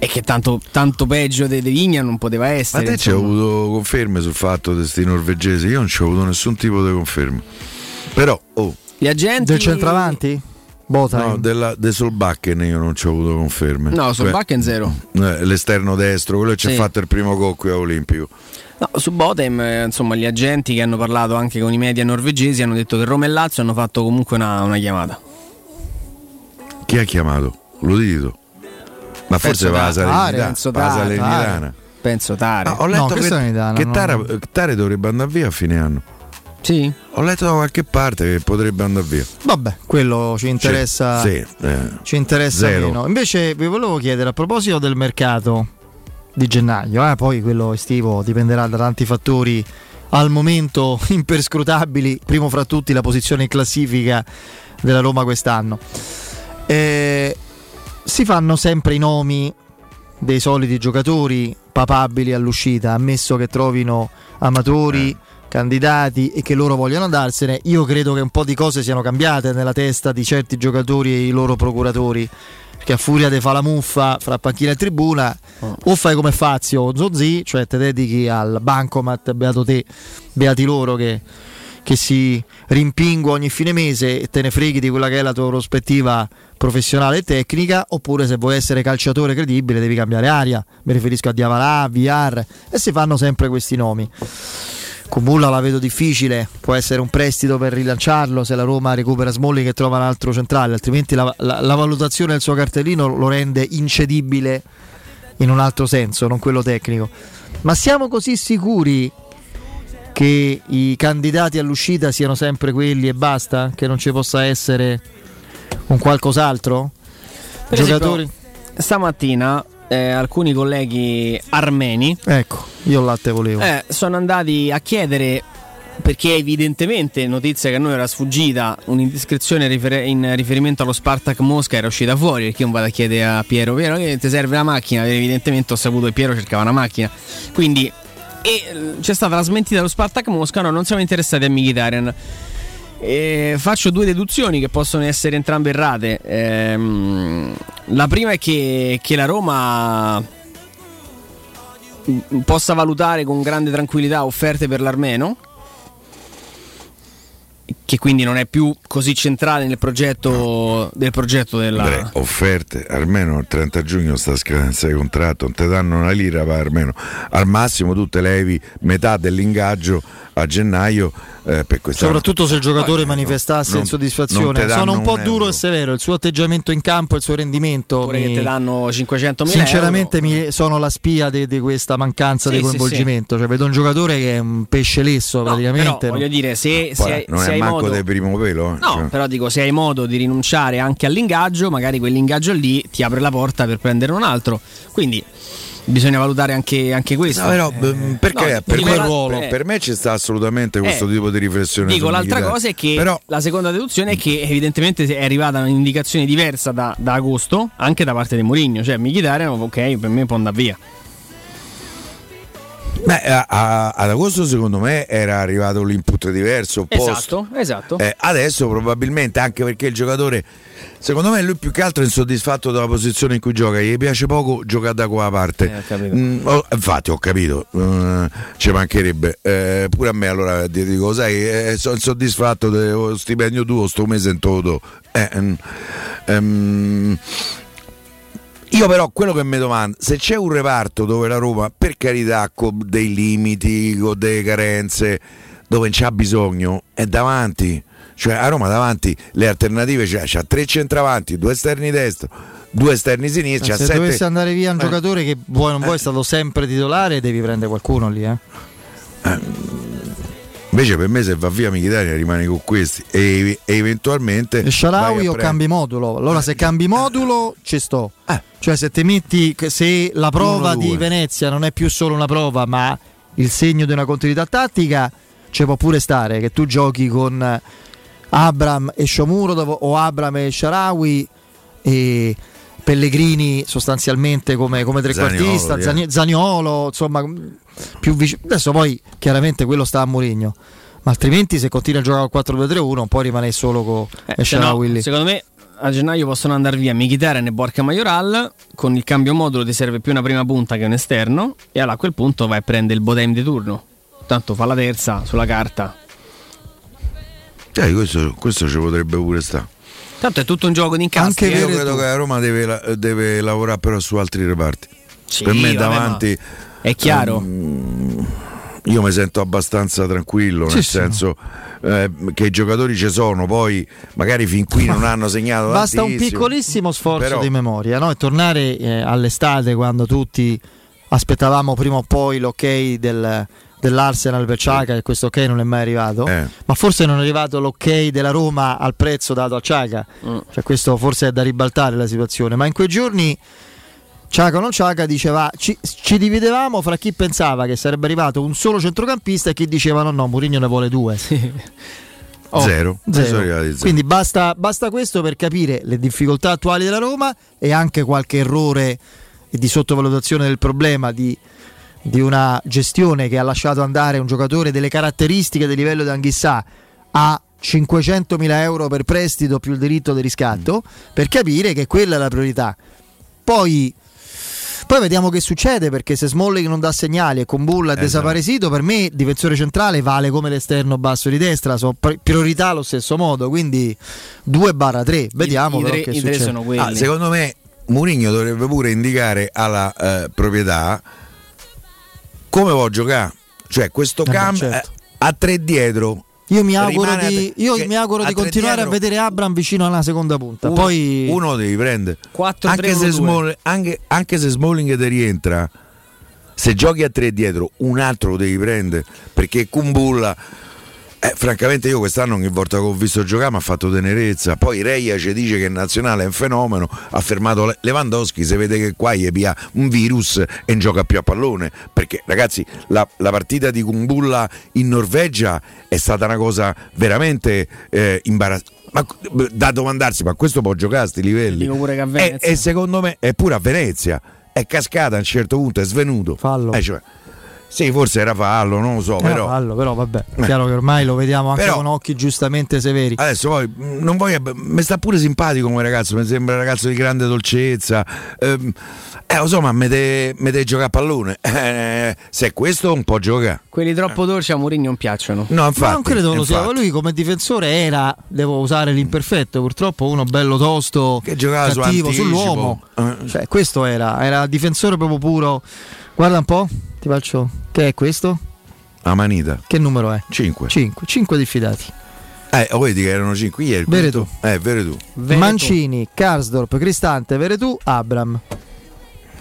e che tanto, tanto peggio di Vigna non poteva Ma essere. te ci hai avuto conferme sul fatto di questi norvegesi? Io non ci ho avuto nessun tipo di conferma. Però, oh, Gli agenti... Del centravanti? Botheim. no, della, de Solbakken io non ci ho avuto conferme. No, sul Beh, Bakken zero. eh, l'esterno destro, quello che ci ha Sì. fatto il primo gol qui a Olimpico. No, su Botem, eh, insomma, gli agenti che hanno parlato anche con i media norvegesi hanno detto che Roma e Lazio hanno fatto comunque una, una chiamata. Chi ha chiamato? Lo dito. Ma forse Penso va a Tare, Salernitana. penso Tare, Tare. Ah, ho letto No, che, Salernitana, che no, Tara- no. Tare dovrebbe andare via a fine anno. Sì? Ho letto da qualche parte che potrebbe andare via. Vabbè, quello ci interessa. Sì, eh, Ci interessa Zero. meno. Invece vi volevo chiedere a proposito del mercato di gennaio, eh, poi quello estivo dipenderà da tanti fattori al momento imperscrutabili, primo fra tutti la posizione in classifica della Roma quest'anno. Eh, si fanno sempre i nomi dei soliti giocatori papabili all'uscita, ammesso che trovino amatori, candidati e che loro vogliono andarsene. Io credo che un po' di cose siano cambiate nella testa di certi giocatori e i loro procuratori. Perché a furia di fa la muffa fra panchina e tribuna, o fai come Fazio o Zozzi, cioè te dedichi al bancomat, beato te, beati loro che, che si rimpingua ogni fine mese e te ne freghi di quella che è la tua prospettiva professionale e tecnica, oppure se vuoi essere calciatore credibile devi cambiare aria. Mi riferisco a Diavarà, VR e si fanno sempre questi nomi. Cumulla la vedo difficile, può essere un prestito per rilanciarlo se la Roma recupera Smalling e trova un altro centrale, altrimenti la, la- la valutazione del suo cartellino lo rende incedibile in un altro senso, non quello tecnico. Ma siamo così sicuri che i candidati all'uscita siano sempre quelli e basta? Che non ci possa essere un qualcos'altro? Per Giocatori? esempio, stamattina eh, alcuni colleghi armeni Ecco, io latte volevo. eh, sono andati a chiedere perché evidentemente notizia che a noi era sfuggita un'indiscrezione rifer- in riferimento allo Spartak Mosca era uscita fuori perché io non vado a chiedere a Piero Piero ti serve la macchina evidentemente ho saputo che Piero cercava una macchina quindi e, eh, c'è stata la smentita dello Spartak Mosca no non siamo interessati a Mkhitaryan e faccio due deduzioni che possono essere entrambe errate. Ehm, la prima è che, che la Roma mm, possa valutare con grande tranquillità offerte per l'Armeno, che quindi non è più così centrale nel progetto, del progetto della. Andrea, offerte, almeno il 30 giugno sta scadenza di contratto, non ti danno una lira, ma almeno al massimo tu te levi metà dell'ingaggio a gennaio eh, per quest'anno. Soprattutto se il giocatore Poi, manifestasse non- insoddisfazione. non te Sono un po' un duro euro. e severo. Il suo atteggiamento in campo e il suo rendimento. Oppure mi- che ti danno 500 mila Sinceramente mi- sono la spia di, di questa mancanza Sì, di sì, coinvolgimento. Cioè, vedo un giocatore che è un pesce lesso praticamente. Però, voglio dire, se, se Poi hai, non se è hai manco modo. del primo pelo. eh, No, cioè. però dico, se hai modo di rinunciare anche all'ingaggio, magari quell'ingaggio lì ti apre la porta per prendere un altro. Quindi bisogna valutare anche, anche questo. No, però, beh, perché no, per, me- per- eh. per me ci sta assolutamente questo Eh, tipo di riflessione. Dico, l'altra cosa è che Però la seconda deduzione è che evidentemente è arrivata un'indicazione diversa da, da agosto, anche da parte di Mourinho. Cioè, Mkhitaryan, ok, per me può andare via. Beh, a- a- ad agosto secondo me era arrivato l'input diverso. Esatto, esatto. Eh, adesso probabilmente anche perché il giocatore, secondo me lui più che altro è insoddisfatto della posizione in cui gioca, gli piace poco giocare da quella parte. Eh. Mm, ho- infatti ho capito, eh, ci mancherebbe. Eh, pure a me allora ti dico, sai, eh, sono insoddisfatto dello stipendio tuo sto mese in toto. Eh, mm, ehm, io però quello che mi domando, se c'è un reparto dove la Roma, per carità, con dei limiti, con delle carenze, dove c'ha bisogno, è davanti. Cioè a Roma davanti le alternative c'ha, c'ha tre centravanti, due esterni destro, due esterni sinistri, se sette- dovesse andare via un Eh. giocatore che vuoi non vuoi è stato sempre titolare, devi prendere qualcuno lì. Eh. Invece per me se va via Mkhitaryan rimane con questi e, e eventualmente E Sharawi o prendere- cambi modulo? Allora se cambi modulo ci sto. Cioè se ti metti se la prova Uno, di. Venezia non è più solo una prova ma il segno di una continuità tattica, ci può pure stare che tu giochi con Abram e Shomurodov o Abram e Sharawi e Pellegrini sostanzialmente come, come trequartista, Zaniolo, Zani- Zaniolo, insomma più vicino. Adesso poi chiaramente quello sta a Mourinho. Ma altrimenti se continua a giocare al 4-2-3-1 poi rimane solo con Eh, no, Sharawi lì. secondo me a gennaio possono andare via Mkhitaryan e Borca Majoral con il cambio modulo ti serve più una prima punta che un esterno e allora a quel punto vai a prendere il Bodem di turno tanto fa la terza sulla carta Dai, questo, questo ci potrebbe pure stare. Tanto è tutto un gioco di incastri Io eh. credo che la Roma deve, deve lavorare però su altri reparti. Sì, per me davanti è chiaro ehm, io mi sento abbastanza tranquillo, Sì, nel sì. senso eh, che i giocatori ci sono, poi magari fin qui non hanno segnato Basta un piccolissimo sforzo Però- di memoria no? e tornare eh, all'estate quando tutti aspettavamo prima o poi l'ok del- dell'Arsenal per Ciaca e questo ok non è mai arrivato Eh. ma forse non è arrivato l'ok della Roma al prezzo dato a Ciaca Mm. cioè questo forse è da ribaltare la situazione ma in quei giorni Ciaca o non Ciaca diceva ci, ci dividevamo fra chi pensava che sarebbe arrivato un solo centrocampista e chi diceva no no Mourinho ne vuole due Oh, Zero. zero. Zero. Quindi basta, basta questo per capire le difficoltà attuali della Roma e anche qualche errore di sottovalutazione del problema di, di una gestione che ha lasciato andare un giocatore delle caratteristiche del livello di Anghissà a 500.000 euro per prestito più il diritto di riscatto per capire che quella è la priorità. Poi, poi vediamo che succede perché se Smalling non dà segnali e con Bulla è Esatto. desaparecito, per me difensore centrale vale come l'esterno basso di destra, sono pri- priorità allo stesso modo, quindi 2 barra 3, vediamo I- i però tre- che i tre succede. Ah, secondo me Mourinho dovrebbe pure indicare alla eh, proprietà come può giocare. Cioè questo Eh cambio certo. a tre dietro. Io mi auguro rimane di, io mi auguro di continuare dietro- a vedere Abram vicino alla seconda punta. Uno, Poi uno devi prendere. 4 Anche se, Small- anche, anche se Smalling ti rientra, se giochi a tre dietro, un altro lo devi prendere. Perché Kumbulla, eh, francamente, io quest'anno ogni volta che ho visto giocare mi ha fatto tenerezza. Poi Reia ci dice che il nazionale è un fenomeno. Ha fermato Le- Lewandowski. Si vede che qua gli pia un virus e non gioca più a pallone. Perché, ragazzi, la, la partita di Kumbulla in Norvegia è stata una cosa veramente eh, imbarazzante. Ma da domandarsi, ma questo può giocare a sti livelli? Dico pure che a E, Venezia. e secondo me è pure a Venezia. È cascata a un certo punto, è svenuto. Fallo. Eh, cioè, sì, forse era fallo, non lo so, Eh, però. fallo, però vabbè, Eh. chiaro che ormai lo vediamo anche Però- con occhi giustamente severi. Adesso poi mh, non voglio. Mi sta pure simpatico come ragazzo, mi sembra un ragazzo di grande dolcezza. Ehm, eh, lo so, ma mi deve giocare a pallone. Eh, se è questo, un po' gioca. quelli troppo dolci a Mourinho non piacciono No, infatti. Ma non credo lo sia, infatti. lui come difensore era, devo usare l'imperfetto, purtroppo uno bello tosto, Che giocava su cattivo anticipo. sull'uomo. Eh. Cioè, questo era, era difensore proprio puro. Guarda un po', ti faccio. Che è questo? Amanita. Che numero è? 5. 5, 5 diffidati. Eh, oh, vedi che erano 5 ieri. Veretù. Eh, Veretù. Veneto. Mancini, Karsdorp, Cristante, Veretù, Abram.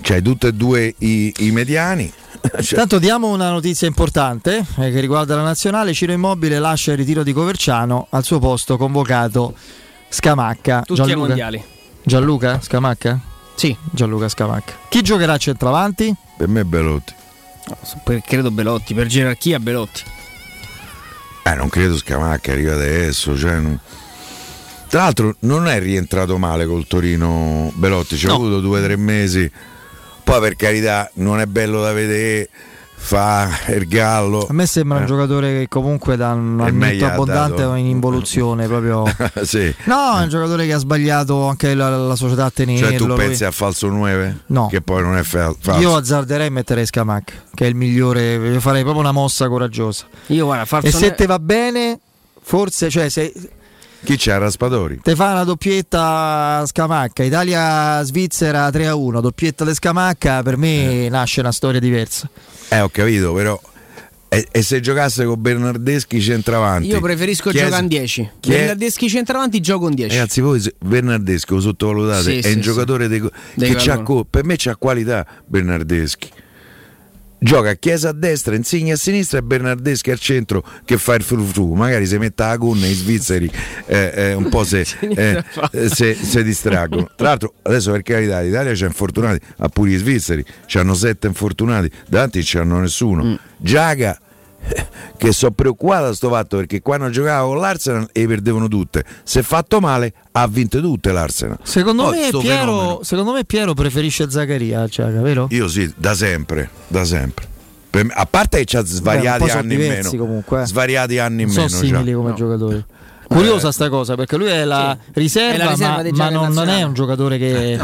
Cioè, tutti e due i, i mediani. Cioè, Tanto diamo una notizia importante eh, che riguarda la nazionale. Ciro Immobile lascia il ritiro di Coverciano, al suo posto convocato Scamacca. tutti ai Gianluca? mondiali Gianluca Scamacca? sì Gianluca Scamacca. Chi giocherà a centravanti? per me è Belotti. Per- credo Belotti per gerarchia Belotti Eh, non credo Scamacca arriva adesso. Cioè, non- Tra l'altro, non è rientrato male col Torino Belotti. Ci ha No. avuto due o tre mesi. Poi, per carità, non è bello da vedere. Fa il gallo. A me sembra un Eh. giocatore che comunque da un annetto ha abbondante dato. è in involuzione proprio. sì. No, è un giocatore che ha sbagliato anche la, la società a tenerlo. Cioè, tu lui- pensi a falso 9? No. Che poi non è fa- falso. Io azzarderei mettere Scamacca, che è il migliore. Io farei proprio una mossa coraggiosa. io guarda E falso se te va bene, forse, cioè, se Chi c'è? Raspadori. te fa una doppietta Scamacca, Italia-Svizzera 3-1, doppietta di Scamacca, per me nasce una storia diversa. Eh, ho capito, però E, e se giocasse con Bernardeschi centravanti? Io preferisco Chi è- giocare in 10. chi è- Bernardeschi centravanti gioco in 10. Ragazzi, voi Bernardeschi lo sottovalutate, Sì, è sì, un sì. giocatore dei- Dei che per me c'ha qualità Bernardeschi. Gioca a Chiesa a destra, Insigne a sinistra e Bernardeschi al centro che fa il frufru. Magari si mette la gunna i svizzeri eh, eh, un po' se, eh, se, se distraggono. Tra l'altro, adesso per carità, l'Italia c'è infortunati, ha pure i svizzeri, c'hanno sette infortunati, davanti c'hanno nessuno. Mm. Giaga che sono preoccupato da sto fatto perché quando giocava con l'Arsenal e perdevano tutte. Se fatto male, ha vinto tutte l'Arsenal. Secondo, Poi me Piero, secondo me Piero preferisce Zaccaria al Giaga, vero? Io sì, da sempre, da sempre. Me- a parte che c'ha Beh, svariati sono anni in meno. comunque, eh. Svariati anni in Non meno. sono simili già. come giocatori. Curiosa sta cosa perché lui è la riserva, È la riserva ma, ma non, non è un giocatore che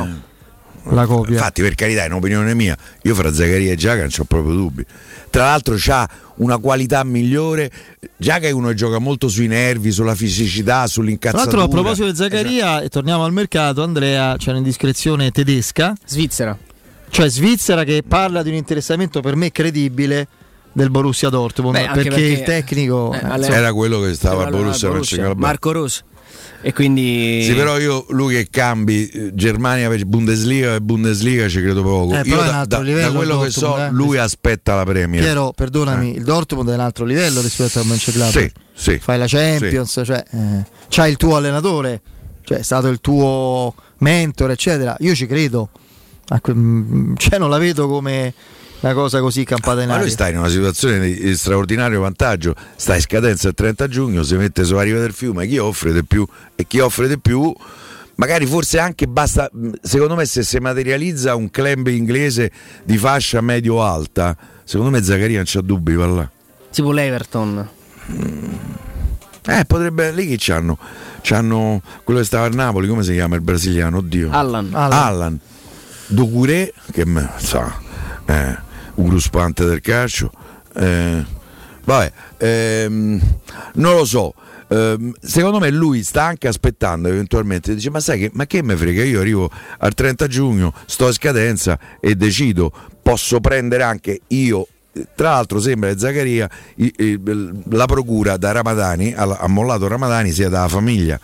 la copia. Infatti, per carità, è un'opinione mia. Io fra Zaccaria e Giaga non ho proprio dubbi. Tra l'altro, ha una qualità migliore. Giaga è uno che gioca molto sui nervi, sulla fisicità, Tra sull'incazzatura. l'altro, a proposito di Zaccaria, e torniamo al mercato, Andrea, c'è un'indiscrezione tedesca, Svizzera. cioè Svizzera, che parla di un interessamento per me credibile del Borussia Dortmund Beh, anche perché, il perché- tecnico eh, eh, Era quello che stava a Allora, Borussia, Mönchengladbach. Marco Rossi. E quindi Sì, però io lui che cambi eh, Germania per Bundesliga e Bundesliga ci credo poco. Eh, io però è un da, altro da- livello da quello che so, eh. lui aspetta la Premier. Piero, perdonami, il Dortmund è un altro livello rispetto al Mönchengladbach. Sì, sì. Fai la Champions, cioè, eh, c'hai il tuo allenatore, cioè è stato il tuo mentore, eccetera. Io ci credo, mm, cioè non la vedo come una cosa così campata in Ma lui aria. sta in una situazione di, di straordinario vantaggio, sta in scadenza il 30 giugno, si mette sulla riva del fiume, chi offre di più e chi offre di più, magari forse anche basta, secondo me se si materializza un club inglese di fascia medio-alta, secondo me Zaccaria non c'ha dubbi, va là. tipo l'Everton. Eh, potrebbe, lì chi c'hanno? C'hanno quello che stava a Napoli, come si chiama il brasiliano? Oddio. Allan. Allan. Ducuré, che me, sa, eh, un gruspante del calcio. Eh, vabbè, ehm, non lo so. Ehm, secondo me lui sta anche aspettando eventualmente dice ma sai che ma che me frega io arrivo al 30 giugno sto a scadenza e decido posso prendere anche io tra l'altro sembra che Zaccaria la procura da Ramadani ha mollato Ramadani sia dalla famiglia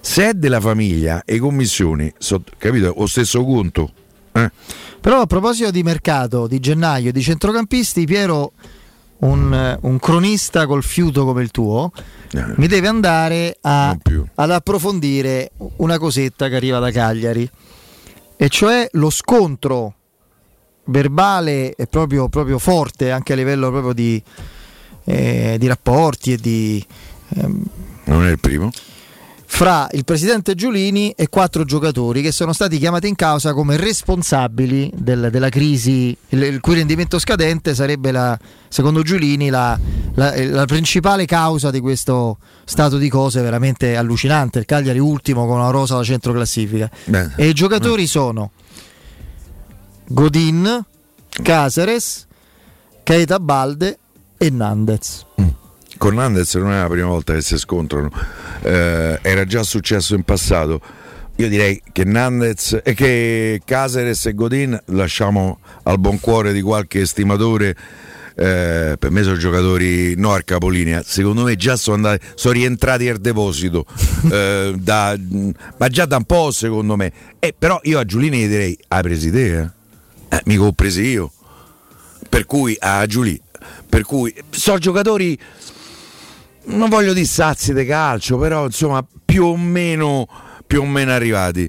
se è della famiglia e commissioni so- capito lo stesso conto eh? Però a proposito di mercato, di gennaio di centrocampisti, Piero, un, eh, un cronista col fiuto come il tuo, Eh, mi deve andare a- ad approfondire una cosetta che arriva da Cagliari, e cioè lo scontro verbale e proprio, proprio forte anche a livello proprio di, eh, di rapporti e di... ehm, non è il primo fra il presidente Giulini e quattro giocatori che sono stati chiamati in causa come responsabili del- della crisi, il, il cui rendimento scadente sarebbe, la, secondo Giulini, la, la- la principale causa di questo stato di cose veramente allucinante. Il Cagliari ultimo con una rosa alla centro classifica. Beh, E i giocatori sono Godin, Caceres, Keita Balde e Nandez. Con Nandez non è la prima volta che si scontrano, eh, era già successo in passato. Io direi che Nandez e che Caseres e Godin lasciamo al buon cuore di qualche estimatore. eh, per me sono giocatori no al capolinea, secondo me già sono andati, sono rientrati al deposito, eh, da- ma già da un po' secondo me. Eh, però io a Giulini gli direi, hai presi te? Eh? Eh, mica ho presi io. Per cui a Giulì, per cui sono giocatori non voglio dire sazi di calcio, però insomma più o meno, più o meno arrivati.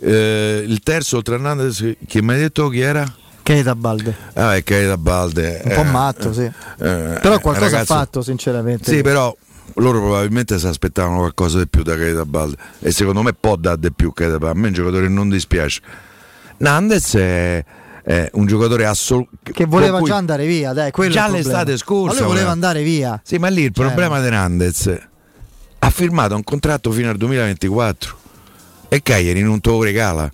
Eh, il terzo, oltre a Hernandez, chi mi hai detto chi era? Keita Balde. Ah, è Caeta Balde. Un po' matto, sì. Però qualcosa ha fatto, sinceramente. Sì, però loro probabilmente si aspettavano qualcosa di più da Caeta Balde. E secondo me può dare di più Caeta Balde. A me è un giocatore che non dispiace. Nandez è, è un giocatore assolutamente. Che voleva già andare via, dai, quello Già l'estate scorsa Ma lui voleva voleva. andare via. Sì, ma lì il Cioè, problema di Nandez ha firmato un contratto fino al 2024 e Cagliari non te lo regala.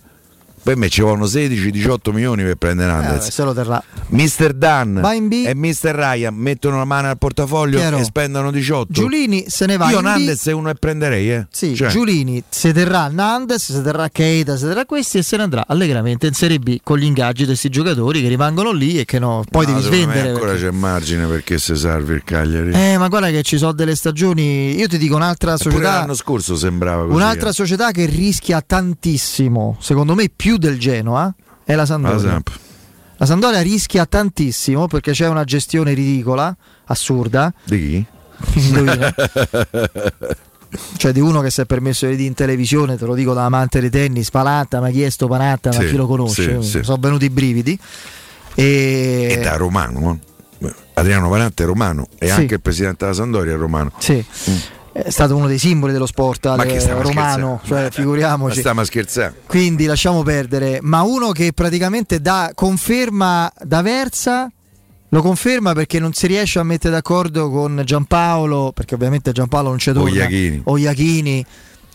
Per me ci vogliono 16-18 milioni per prendere Eh, Nandez. vabbè, se lo terrà. Mr. Dan e Mr. Ryan mettono la mano al portafoglio Chiaro. e spendono 18. Giulini se ne va Io in B. Nandez è uno e prenderei, eh. Sì, Cioè, Giulini se terrà Nandes, se terrà Keita, se terrà questi e se ne andrà allegramente in Serie B con gli ingaggi di questi giocatori che rimangono lì e che no, poi no, devi svendere. ancora perché- c'è margine perché si salvi il Cagliari. Eh, ma guarda che ci sono delle stagioni. Io ti dico un'altra società. l'anno scorso sembrava così. Un'altra eh. società che rischia tantissimo, secondo me più del Genoa, è la. Samp. La Sampdoria rischia tantissimo perché c'è una gestione ridicola, assurda. Di chi? Cioè di uno che si è permesso di in televisione, te lo dico da amante di tennis, Panatta, mi ha chiesto Panatta, ma Sì, chi lo conosce? sì, sì. Sono venuti i brividi. E... E da romano. Adriano Panatta è romano e anche il presidente della Sandoria è romano. Sì. È stato uno dei simboli dello sport eh, romano, scherzando? cioè, figuriamoci. Ma stiamo a scherzare. Quindi lasciamo perdere. Ma uno che praticamente dà conferma da Versa. Lo conferma perché non si riesce a mettere d'accordo con Giampaolo, perché ovviamente Giampaolo non c'è torna. Iachini. O Iachini.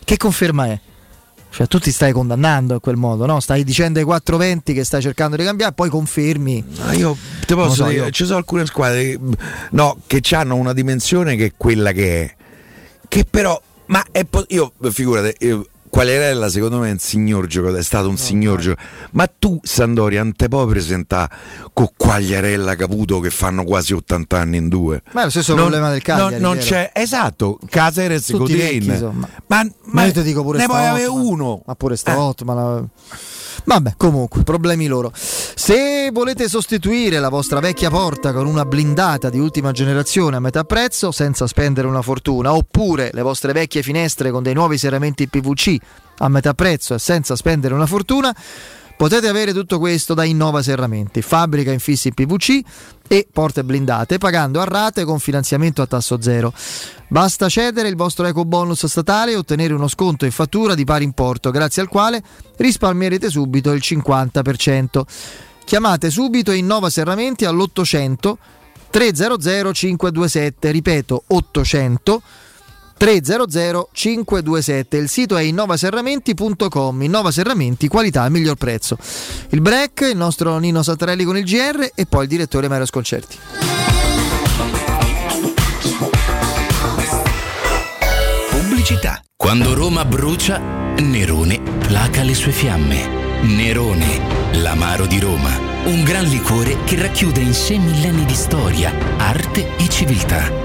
Che conferma è? Cioè, tu ti stai condannando in quel modo, no? Stai dicendo ai 420 che stai cercando di cambiare, poi confermi. Ma io ti posso so, dire, io- ci sono alcune squadre che, no, che hanno una dimensione che è quella che è. Che però, ma è po- io figurate, io, Quagliarella secondo me è un signor giocatore, è stato un signor giocatore. Ma tu Sandoria non te puoi presentare con Quagliarella Caputo che fanno quasi 80 anni in due. Ma è lo stesso Non- problema del Cagliari. non, non c'è, esatto, vecchi, insomma. Ma, Ma ma io ti dico pure ne puoi avere uno. Ma pure Eh. Ottman, la- Vabbè, comunque, problemi loro. Se volete sostituire la vostra vecchia porta con una blindata di ultima generazione a metà prezzo senza spendere una fortuna, oppure le vostre vecchie finestre con dei nuovi serramenti PVC a metà prezzo e senza spendere una fortuna, potete avere tutto questo da Innova Serramenti, fabbrica infissi in PVC e porte blindate pagando a rate con finanziamento a tasso zero. Basta cedere il vostro eco bonus statale e ottenere uno sconto in fattura di pari importo, grazie al quale risparmierete subito il 50%. Chiamate subito Innova Serramenti all'800 300 527, ripeto 800 300 527. Il sito è innovaserramenti.com. Innova Serramenti, qualità al miglior prezzo. Il break, il nostro Nino Santarelli con il GR e poi il direttore Mario Sconcerti. Pubblicità. Quando Roma brucia, Nerone placa le sue fiamme. Nerone, l'amaro di Roma. Un gran liquore che racchiude in sé millenni di storia, arte e civiltà.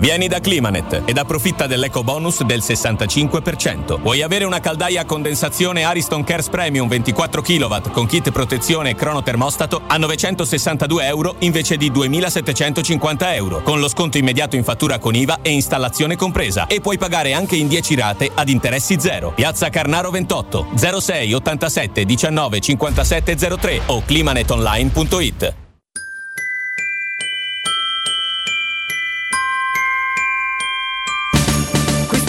Vieni da Climanet ed approfitta dell'eco bonus del 65%. Vuoi avere una caldaia a condensazione Ariston Cares Premium 24 kW con kit protezione e cronotermostato a 962 euro invece di 2750 euro, con lo sconto immediato in fattura con IVA e installazione compresa. E puoi pagare anche in 10 rate ad interessi zero. Piazza Carnaro 28 06 87 19 57 03 o climanetonline.it.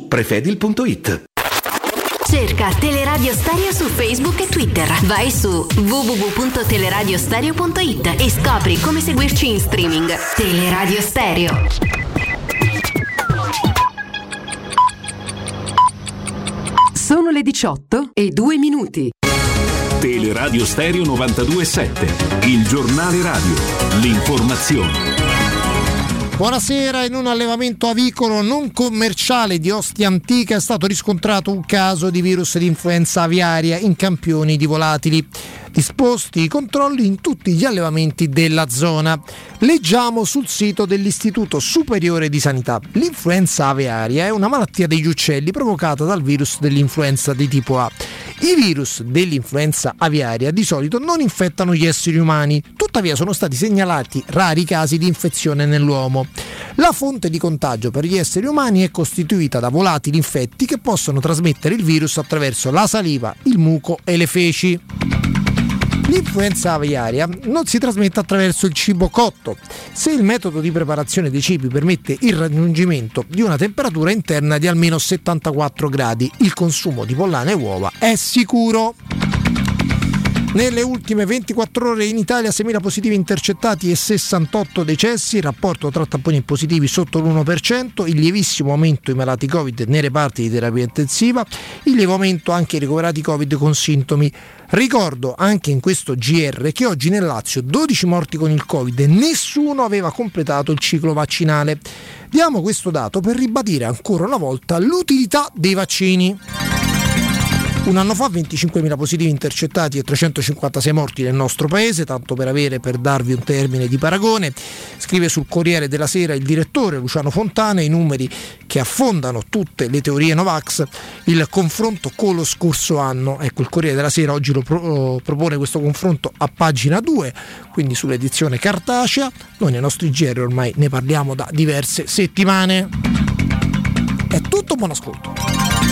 prefedil.it. Cerca Teleradio Stereo su Facebook e Twitter. Vai su www.teleradiostereo.it e scopri come seguirci in streaming. Teleradio Stereo. Sono le 18 e 2 minuti. Teleradio Stereo 927, il giornale radio, l'informazione. Buonasera, in un allevamento avicolo non commerciale di Ostia Antica è stato riscontrato un caso di virus di influenza aviaria in campioni di volatili. Disposti i controlli in tutti gli allevamenti della zona. Leggiamo sul sito dell'Istituto Superiore di Sanità. L'influenza aviaria è una malattia degli uccelli provocata dal virus dell'influenza di tipo A. I virus dell'influenza aviaria di solito non infettano gli esseri umani, tuttavia sono stati segnalati rari casi di infezione nell'uomo. La fonte di contagio per gli esseri umani è costituita da volatili infetti che possono trasmettere il virus attraverso la saliva, il muco e le feci. L'influenza aviaria non si trasmette attraverso il cibo cotto, se il metodo di preparazione dei cibi permette il raggiungimento di una temperatura interna di almeno 74 gradi. Il consumo di pollame e uova è sicuro. Nelle ultime 24 ore in Italia 6.000 positivi intercettati e 68 decessi, rapporto tra tamponi positivi sotto l'1%, il lievissimo aumento dei malati Covid nei reparti di terapia intensiva, il lieve aumento anche ai ricoverati Covid con sintomi. Ricordo anche in questo GR che oggi nel Lazio 12 morti con il Covid e nessuno aveva completato il ciclo vaccinale. Diamo questo dato per ribadire ancora una volta l'utilità dei vaccini. Un anno fa 25.000 positivi intercettati e 356 morti nel nostro paese, tanto per avere per darvi un termine di paragone. Scrive sul Corriere della Sera il direttore Luciano Fontana i numeri che affondano tutte le teorie Novax, il confronto con lo scorso anno. Ecco, il Corriere della Sera oggi lo pro- propone questo confronto a pagina 2, quindi sull'edizione cartacea. Noi nei nostri GR ormai ne parliamo da diverse settimane. È tutto, buon ascolto.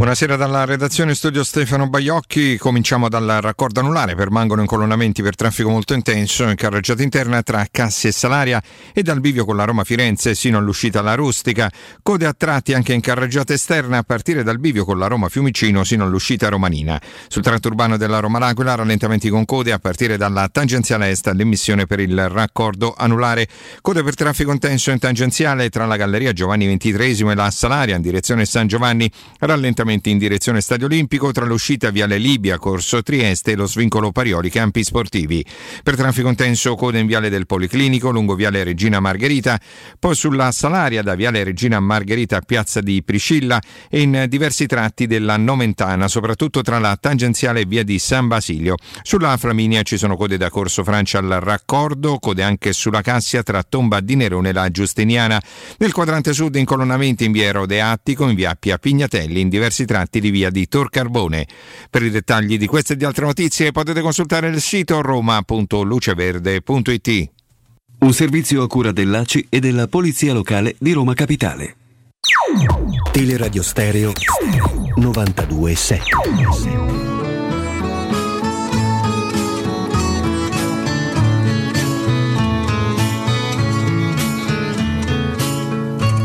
Buonasera dalla redazione studio Stefano Baiocchi, cominciamo dal raccordo anulare, permangono incolonnamenti per traffico molto intenso in carreggiata interna tra Cassi e Salaria e dal bivio con la Roma Firenze sino all'uscita alla Rustica, code a tratti anche in carreggiata esterna a partire dal bivio con la Roma Fiumicino sino all'uscita romanina. Sul tratto urbano della Roma L'Aquila rallentamenti con code a partire dalla tangenziale est all'emissione per il raccordo anulare, code per traffico intenso in tangenziale tra la Galleria Giovanni XXIII e la Salaria in direzione San Giovanni, rallentamenti spostamenti in direzione Stadio Olimpico tra l'uscita Viale Libia, Corso Trieste e lo svincolo Parioli, campi sportivi. Per traffico intenso coda in Viale del Policlinico, lungo Viale Regina Margherita, poi sulla Salaria da Viale Regina Margherita a Piazza di Priscilla e in diversi tratti della Nomentana, soprattutto tra la tangenziale via di San Basilio. Sulla Flaminia ci sono code da Corso Francia al Raccordo, code anche sulla Cassia tra Tomba di Nerone e la Giustiniana. Nel quadrante sud incolonnamenti in via Erode Attico, in via Appia Pignatelli, in diversi tratti di via di Tor Carbone. Per i dettagli di queste e di altre notizie potete consultare il sito roma.luceverde.it. Un servizio a cura dell'ACI e della Polizia Locale di Roma Capitale. Teleradio Stereo 92.7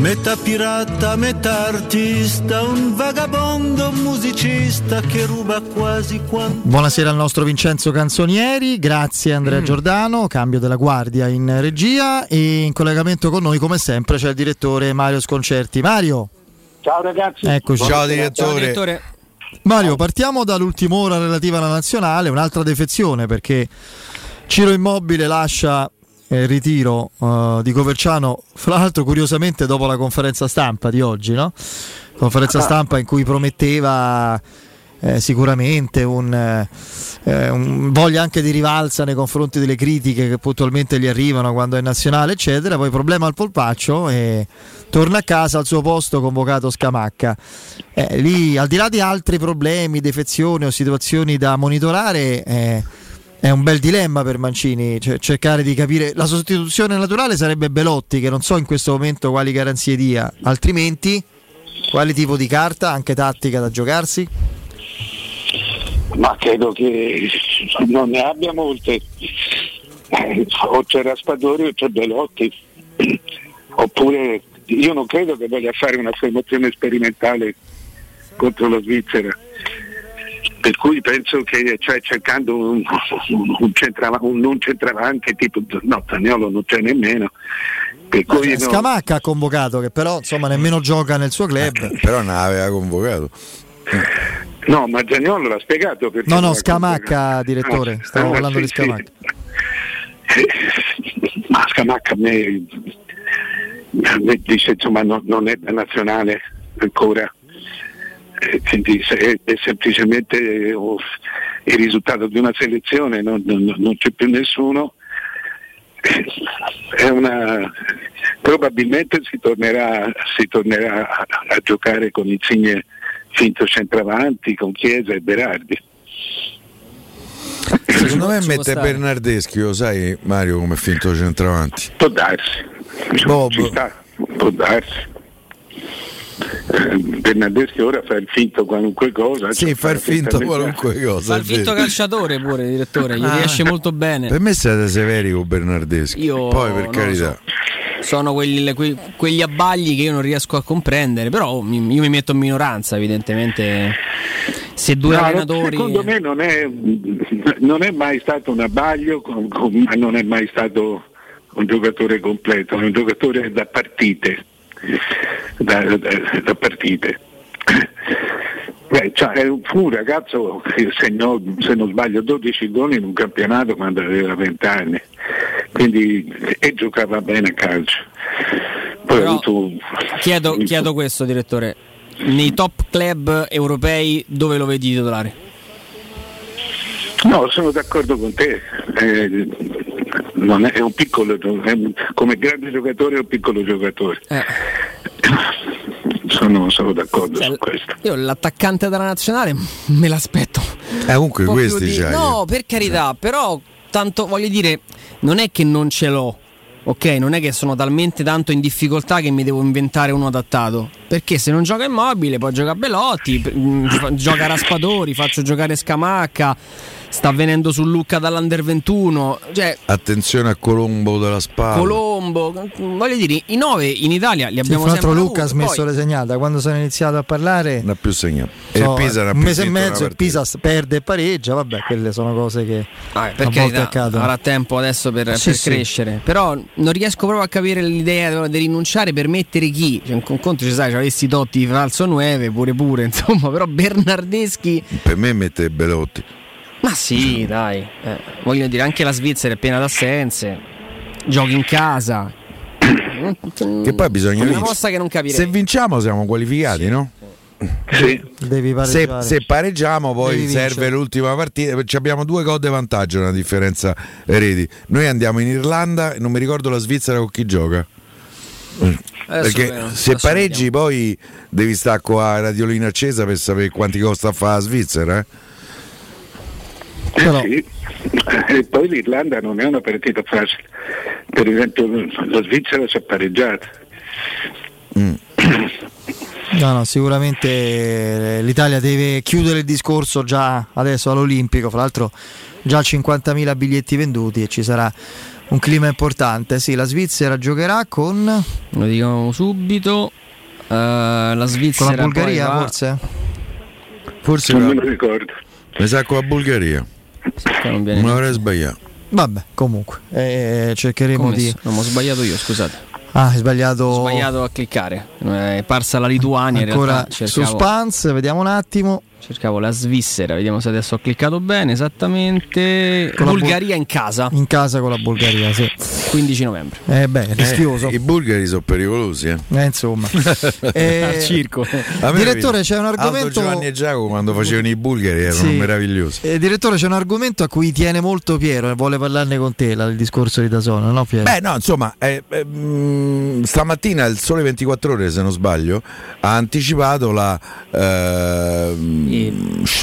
Metà pirata, metà artista, un vagabondo musicista che ruba quasi quanto. Buonasera al nostro Vincenzo Canzonieri, grazie Andrea mm. Giordano, cambio della guardia in regia e in collegamento con noi come sempre c'è il direttore Mario Sconcerti. Mario. Ciao ragazzi. Eccoci. Ciao direttore. Ciao, direttore. Mario, partiamo dall'ultima ora relativa alla nazionale, un'altra defezione perché Ciro Immobile lascia il ritiro uh, di Coverciano, fra l'altro curiosamente dopo la conferenza stampa di oggi, no? conferenza ah. stampa in cui prometteva eh, sicuramente un, eh, un, voglia anche di rivalsa nei confronti delle critiche che puntualmente gli arrivano quando è nazionale, eccetera. Poi problema al polpaccio e torna a casa al suo posto convocato Scamacca. Eh, lì, al di là di altri problemi, defezioni o situazioni da monitorare, eh, è un bel dilemma per Mancini cioè, cercare di capire. La sostituzione naturale sarebbe Belotti che non so in questo momento quali garanzie dia. Altrimenti quale tipo di carta anche tattica da giocarsi? Ma credo che non ne abbia molte. O c'è Raspadori o c'è Belotti. Oppure io non credo che voglia fare una formazione sperimentale contro la Svizzera per cui penso che cioè, cercando un, un, un, centrava, un, non centravanti tipo no Zagnolo non c'è nemmeno per cui Scamacca no. ha convocato che però insomma nemmeno gioca nel suo club. Eh, però non aveva convocato. No ma Zagnolo l'ha spiegato perché no no Scamacca direttore ah, stavo ah, parlando sì, di Scamacca. Sì. ma Scamacca a me, a me dice insomma no, non è da nazionale ancora è, è semplicemente oh, il risultato di una selezione, non, non, non c'è più nessuno. Una, probabilmente si tornerà, si tornerà a, a, giocare con Insigne finto centravanti, con Chiesa e Berardi. Secondo me mette Bernardeschi, lo sai Mario come finto centravanti? Può darsi, Bob. ci sta, può darsi. Bernardeschi ora fa il finto qualunque cosa. Sì, cioè fa il finto qualunque cosa. Fa il finto calciatore pure, direttore, gli ah. riesce molto bene. Per me siete severi con Bernardeschi. Io Poi per carità. So. Sono quelli, que, quegli abbagli che io non riesco a comprendere, però io mi metto in minoranza, evidentemente. Se due no, allenatori. Secondo me non è, non è mai stato un abbaglio, ma non è mai stato un giocatore completo, è un giocatore da partite da, da, da partite. Beh, cioè, fu un ragazzo che segnò, se non sbaglio, 12 gol in un campionato quando aveva 20 anni, quindi e giocava bene a calcio. Poi Però, avuto, chiedo, chiedo questo, direttore, nei top club europei dove lo vedi titolare? No, sono d'accordo con te. Eh, non è, è un piccolo, è un, come grande giocatore è un piccolo giocatore. Eh. Sono, sono, d'accordo cioè, su questo. Io l'attaccante della nazionale me l'aspetto. Eh, comunque questi di... No, per carità, però tanto voglio dire, non è che non ce l'ho. Ok, non è che sono talmente tanto in difficoltà che mi devo inventare uno adattato. Perché se non gioca immobile, poi gioca Belotti, mm, gioca Raspadori, faccio giocare Scamacca sta avvenendo su Lucca dall'Under 21. Cioè, Attenzione a Colombo della Spalla. Colombo, voglio dire, i 9 in Italia li Sì, abbiamo fra l'altro sempre Luca ha smesso poi- le segnate, quando sono iniziato a parlare Non ha più segnato. E so, il Pisa non ha un più mese e mezzo il partita. Pisa perde e pareggia, vabbè, quelle sono cose che Ah, a per volte carità, accadono. avrà tempo adesso per, Sì, per sì. crescere. Però non riesco proprio a capire l'idea di rinunciare per mettere chi. Cioè, un conto ci sai, ci avessi Totti falso 9, pure pure, insomma, però Bernardeschi. Per me mette Belotti. Ma sì, dai. eh, voglio dire, anche la Svizzera è piena d'assenze. Giochi in casa. Che poi bisogna Una mossa che non capirei. Se vinciamo siamo qualificati, no? Devi Se, se pareggiamo poi Devi serve vincere. l'ultima partita ci abbiamo due gol di vantaggio una differenza reti noi andiamo in Irlanda e non mi ricordo la Svizzera con chi gioca perché vediamo, se adesso pareggi poi devi stare qua a radiolina accesa per sapere quanti costa a fare la Svizzera eh? Eh sì. E poi l'Irlanda non è una partita facile. Per esempio la Svizzera si è pareggiata. No, no, sicuramente eh, l'Italia deve chiudere il discorso già adesso all'Olimpico, fra l'altro già 50.000 biglietti venduti e ci sarà un clima importante. Sì, la Svizzera giocherà con, Lo dico subito. Eh, la con Svizzera. la Bulgaria poi va- forse? forse Non me lo ricordo. mi sa con la Bulgaria non viene non neanche- avrei sbagliato Vabbè, comunque, eh, cercheremo Come di... Non ho sbagliato io, scusate. Ah, hai sbagliato... Ho sbagliato a cliccare. È parsa la Lituania. in Ancora realtà cercavo, suspense, vediamo un attimo. Cercavo la Svizzera. Vediamo se adesso ho cliccato bene. Esattamente. Con Bulgaria in casa. In casa con la Bulgaria, sì. 15 novembre. Eh beh, rischioso. Eh, i bulgari sono pericolosi eh. Eh, insomma. Eh, Al circo. Direttore, c'è un Aldo argomento... Giovanni e Giacomo quando facevano i bulgari erano Sì. meravigliosi Eh, direttore, c'è un argomento a cui tiene molto Piero e vuole parlarne con te, la- il discorso di Dasona, no Piero? Beh, no, insomma, eh, eh, mh, stamattina il Sole 24 Ore, se non sbaglio, ha anticipato la ehm,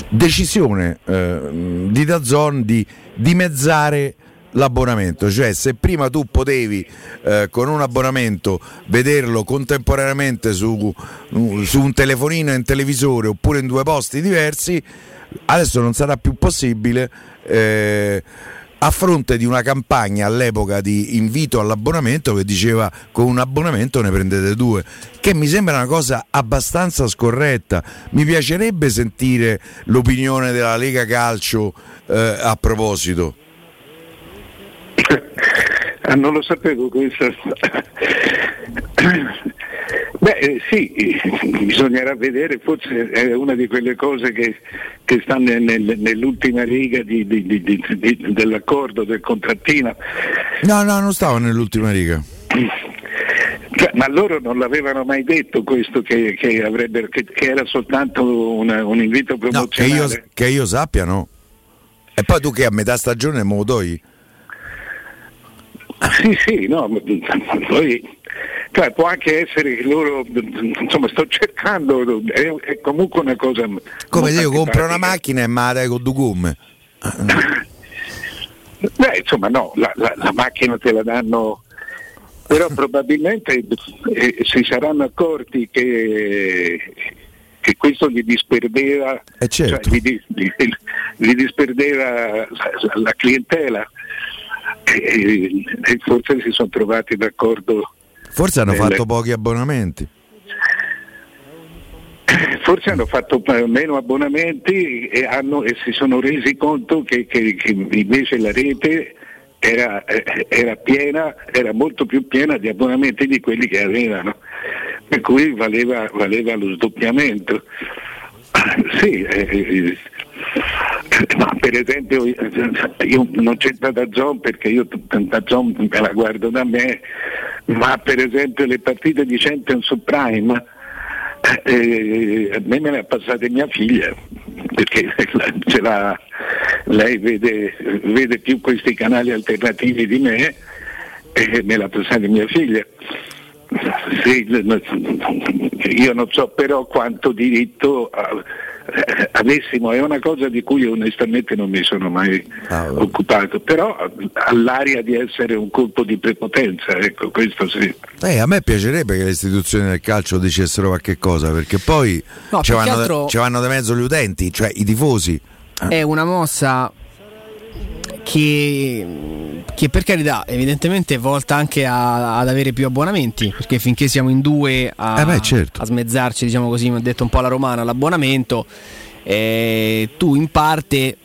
decisione ehm, di Dazon di dimezzare l'abbonamento, cioè se prima tu potevi eh, con un abbonamento vederlo contemporaneamente su, su un telefonino un televisore oppure in due posti diversi, adesso non sarà più possibile eh, a fronte di una campagna all'epoca di invito all'abbonamento che diceva con un abbonamento ne prendete due, che mi sembra una cosa abbastanza scorretta. Mi piacerebbe sentire l'opinione della Lega Calcio eh, a proposito. Ah, non lo sapevo questo. Beh, eh, sì, bisognerà vedere, forse è una di quelle cose che, che stanno nel- nel- nell'ultima riga di- di- di- dell'accordo, del contrattino. No, no, non stavo nell'ultima riga. Cioè, ma loro non l'avevano mai detto questo, che, che avrebbero- che- era soltanto una- un invito No, che promozionale. io, che io sappia no. E poi tu che a metà stagione me lo togli? Sì, sì, no, poi cioè, può anche essere che loro, insomma, sto cercando, è, è comunque una cosa... Come se io compro una macchina e me la dai con due gomme. Beh, insomma, no, la, la- la macchina te la danno, però probabilmente eh, si saranno accorti che, che questo gli disperdeva, Eh, certo. cioè, gli, gli- gli disperdeva la, la clientela e, e forse si sono trovati d'accordo. Forse hanno nel- fatto pochi abbonamenti. Forse hanno fatto meno abbonamenti e, hanno- e si sono resi conto che, che- che invece la rete era, eh, era piena, era molto più piena di abbonamenti di quelli che avevano, per cui valeva, valeva lo sdoppiamento. Sì, eh, eh, per esempio eh, io non c'entra da Zon perché io da Zon me la guardo da me, ma per esempio le partite di Champions su Prime eh, a me me le ha passate mia figlia perché l'ha- lei vede, vede più questi canali alternativi di me e me l'ha passata mia figlia. Sì, io non so però quanto diritto eh, avessimo, è una cosa di cui onestamente non mi sono mai occupato, però ha l'aria di essere un colpo di prepotenza, ecco, questo sì. Eh, a me piacerebbe che le istituzioni del calcio dicessero qualche cosa, perché poi No, ci, vanno, altro- ci vanno di mezzo gli utenti, cioè i tifosi. È una mossa che, che per carità evidentemente è volta anche a- ad avere più abbonamenti perché finché siamo in due a, Eh beh, certo. a smezzarci diciamo così mi ha detto un po' la romana l'abbonamento eh, tu in parte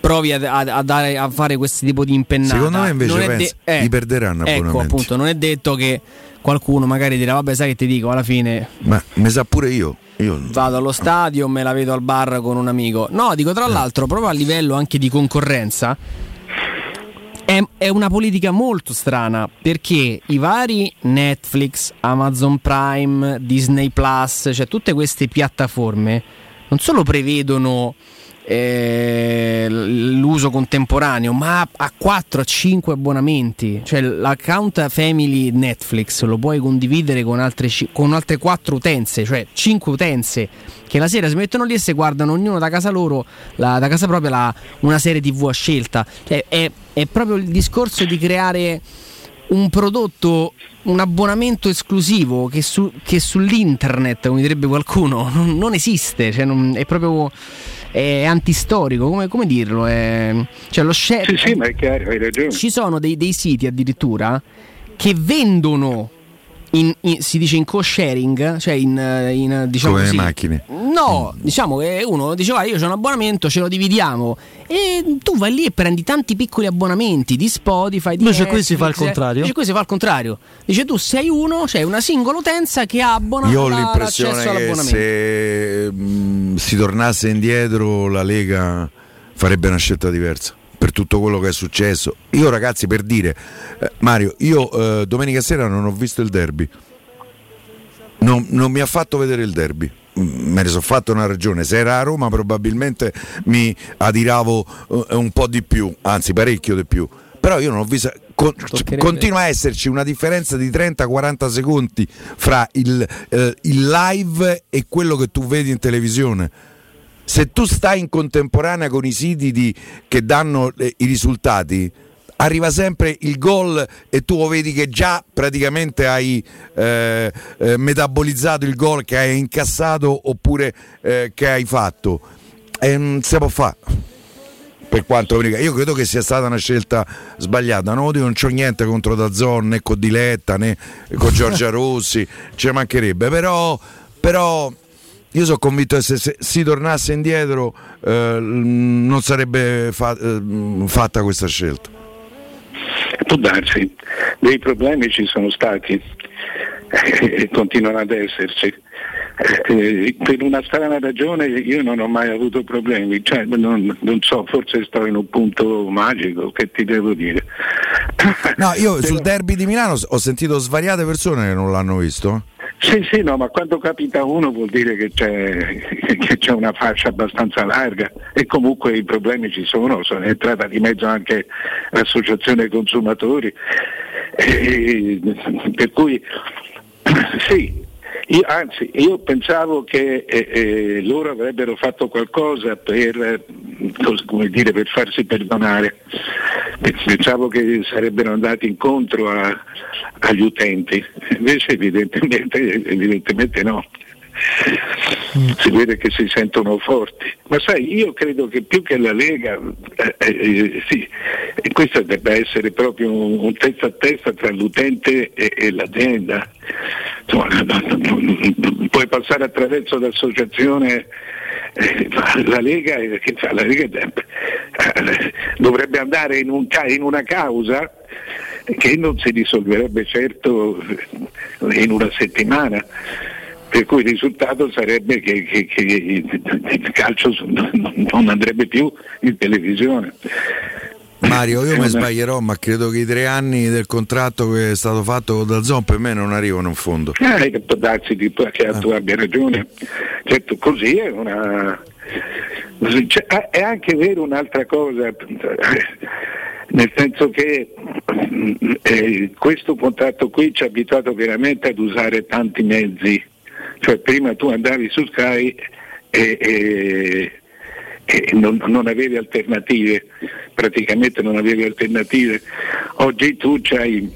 provi a, a- dare, a fare questo tipo di impennata Secondo me invece Non è penso- gli perderanno ecco abbonamenti. appunto non è detto che qualcuno magari dirà vabbè sai che ti dico alla fine Ma mi sa pure io. Io vado allo stadio, me la vedo al bar con un amico. No, dico Eh. tra l'altro, proprio a livello anche di concorrenza, è, è una politica molto strana perché i vari Netflix, Amazon Prime, Disney Plus, cioè tutte queste piattaforme non solo prevedono eh, l'uso contemporaneo, ma a 4 a 5 abbonamenti. Cioè l'account family Netflix lo puoi condividere con altre, con altre 4 utenze, cioè 5 utenze che la sera si mettono lì e si guardano ognuno da casa loro, la- da casa propria, la- una serie TV a scelta. Cioè, è, è proprio il discorso di creare un prodotto, un abbonamento esclusivo che, su- che sull'internet, come direbbe qualcuno, non, non esiste, cioè non- è proprio è antistorico, come, come dirlo? È, cioè lo share, Sì, sì, ma è chiaro, hai ragione. ci sono dei, dei siti addirittura che vendono. In, in- si dice in co-sharing, cioè in, eh, in, diciamo come le così, macchine. No, diciamo che uno dice guarda io ho un abbonamento, ce lo dividiamo e tu vai lì e prendi tanti piccoli abbonamenti di Spotify, di Invece qui si fa il Netflix, contrario. Invece qui si fa il contrario. Dice tu sei uno, c'è una singola utenza che abbona Io ho la- l'impressione l'accesso che se mh, si tornasse indietro la Lega farebbe una scelta diversa per tutto quello che è successo. Io ragazzi per dire, eh, Mario, io eh, domenica sera non ho visto il derby. Non, non mi ha fatto vedere il derby. Mm, Me ne sono fatto una ragione. Se era a Roma probabilmente mi adiravo eh, un po' di più, anzi parecchio di più. Però io non ho visto. con- continua a esserci una differenza di 30-40 secondi fra il, eh, il live e quello che tu vedi in televisione. Se tu stai in contemporanea con i siti di- che danno eh, i risultati, arriva sempre il gol e tu vedi che già praticamente hai eh, eh, metabolizzato il gol che hai incassato oppure eh, che hai fatto. E non si può fare. Per quanto mi riguarda, io credo che sia stata una scelta sbagliata. No, io non c'ho niente contro Dazzon né con Diletta né con Giorgia Rossi, ci mancherebbe, però, però io sono convinto che se, se si tornasse indietro eh, non sarebbe fa- eh, fatta questa scelta. Può darsi, dei problemi ci sono stati e continuano ad esserci. Eh, per una strana ragione io non ho mai avuto problemi, cioè, non, non so, forse sto in un punto magico, che ti devo dire. No, io sul derby di Milano ho sentito svariate persone che non l'hanno visto. Sì, sì, no, ma quando capita uno vuol dire che c'è, che c'è una fascia abbastanza larga e comunque i problemi ci sono, sono entrata di mezzo anche l'associazione consumatori, e- per cui sì, io, anzi io pensavo che eh, eh, loro avrebbero fatto qualcosa per, come dire, per farsi perdonare, pensavo che sarebbero andati incontro a- agli utenti, invece evidentemente, evidentemente no. Si vede che si sentono forti, ma sai, io credo che più che la Lega, eh, eh, sì, e questo debba essere proprio un, un testa a testa tra l'utente e, e l'azienda. Insomma, puoi passare attraverso l'associazione eh, la Lega, eh? La Lega eh, dovrebbe andare in, un in una causa che non si risolverebbe certo eh, in una settimana. Per cui il risultato sarebbe che, che- che il calcio non andrebbe più in televisione. Mario, io mi una- sbaglierò, ma credo che i tre anni del contratto che è stato fatto con Dazzon per me non arrivano in fondo. Eh, può darsi di- che tu abbia ragione. Certo, così è una. cioè, ah, è anche vero un'altra cosa, nel senso che eh, questo contratto qui ci ha abituato veramente ad usare tanti mezzi. Cioè prima tu andavi su Sky e, e- e non, non avevi alternative, praticamente non avevi alternative. Oggi tu c'hai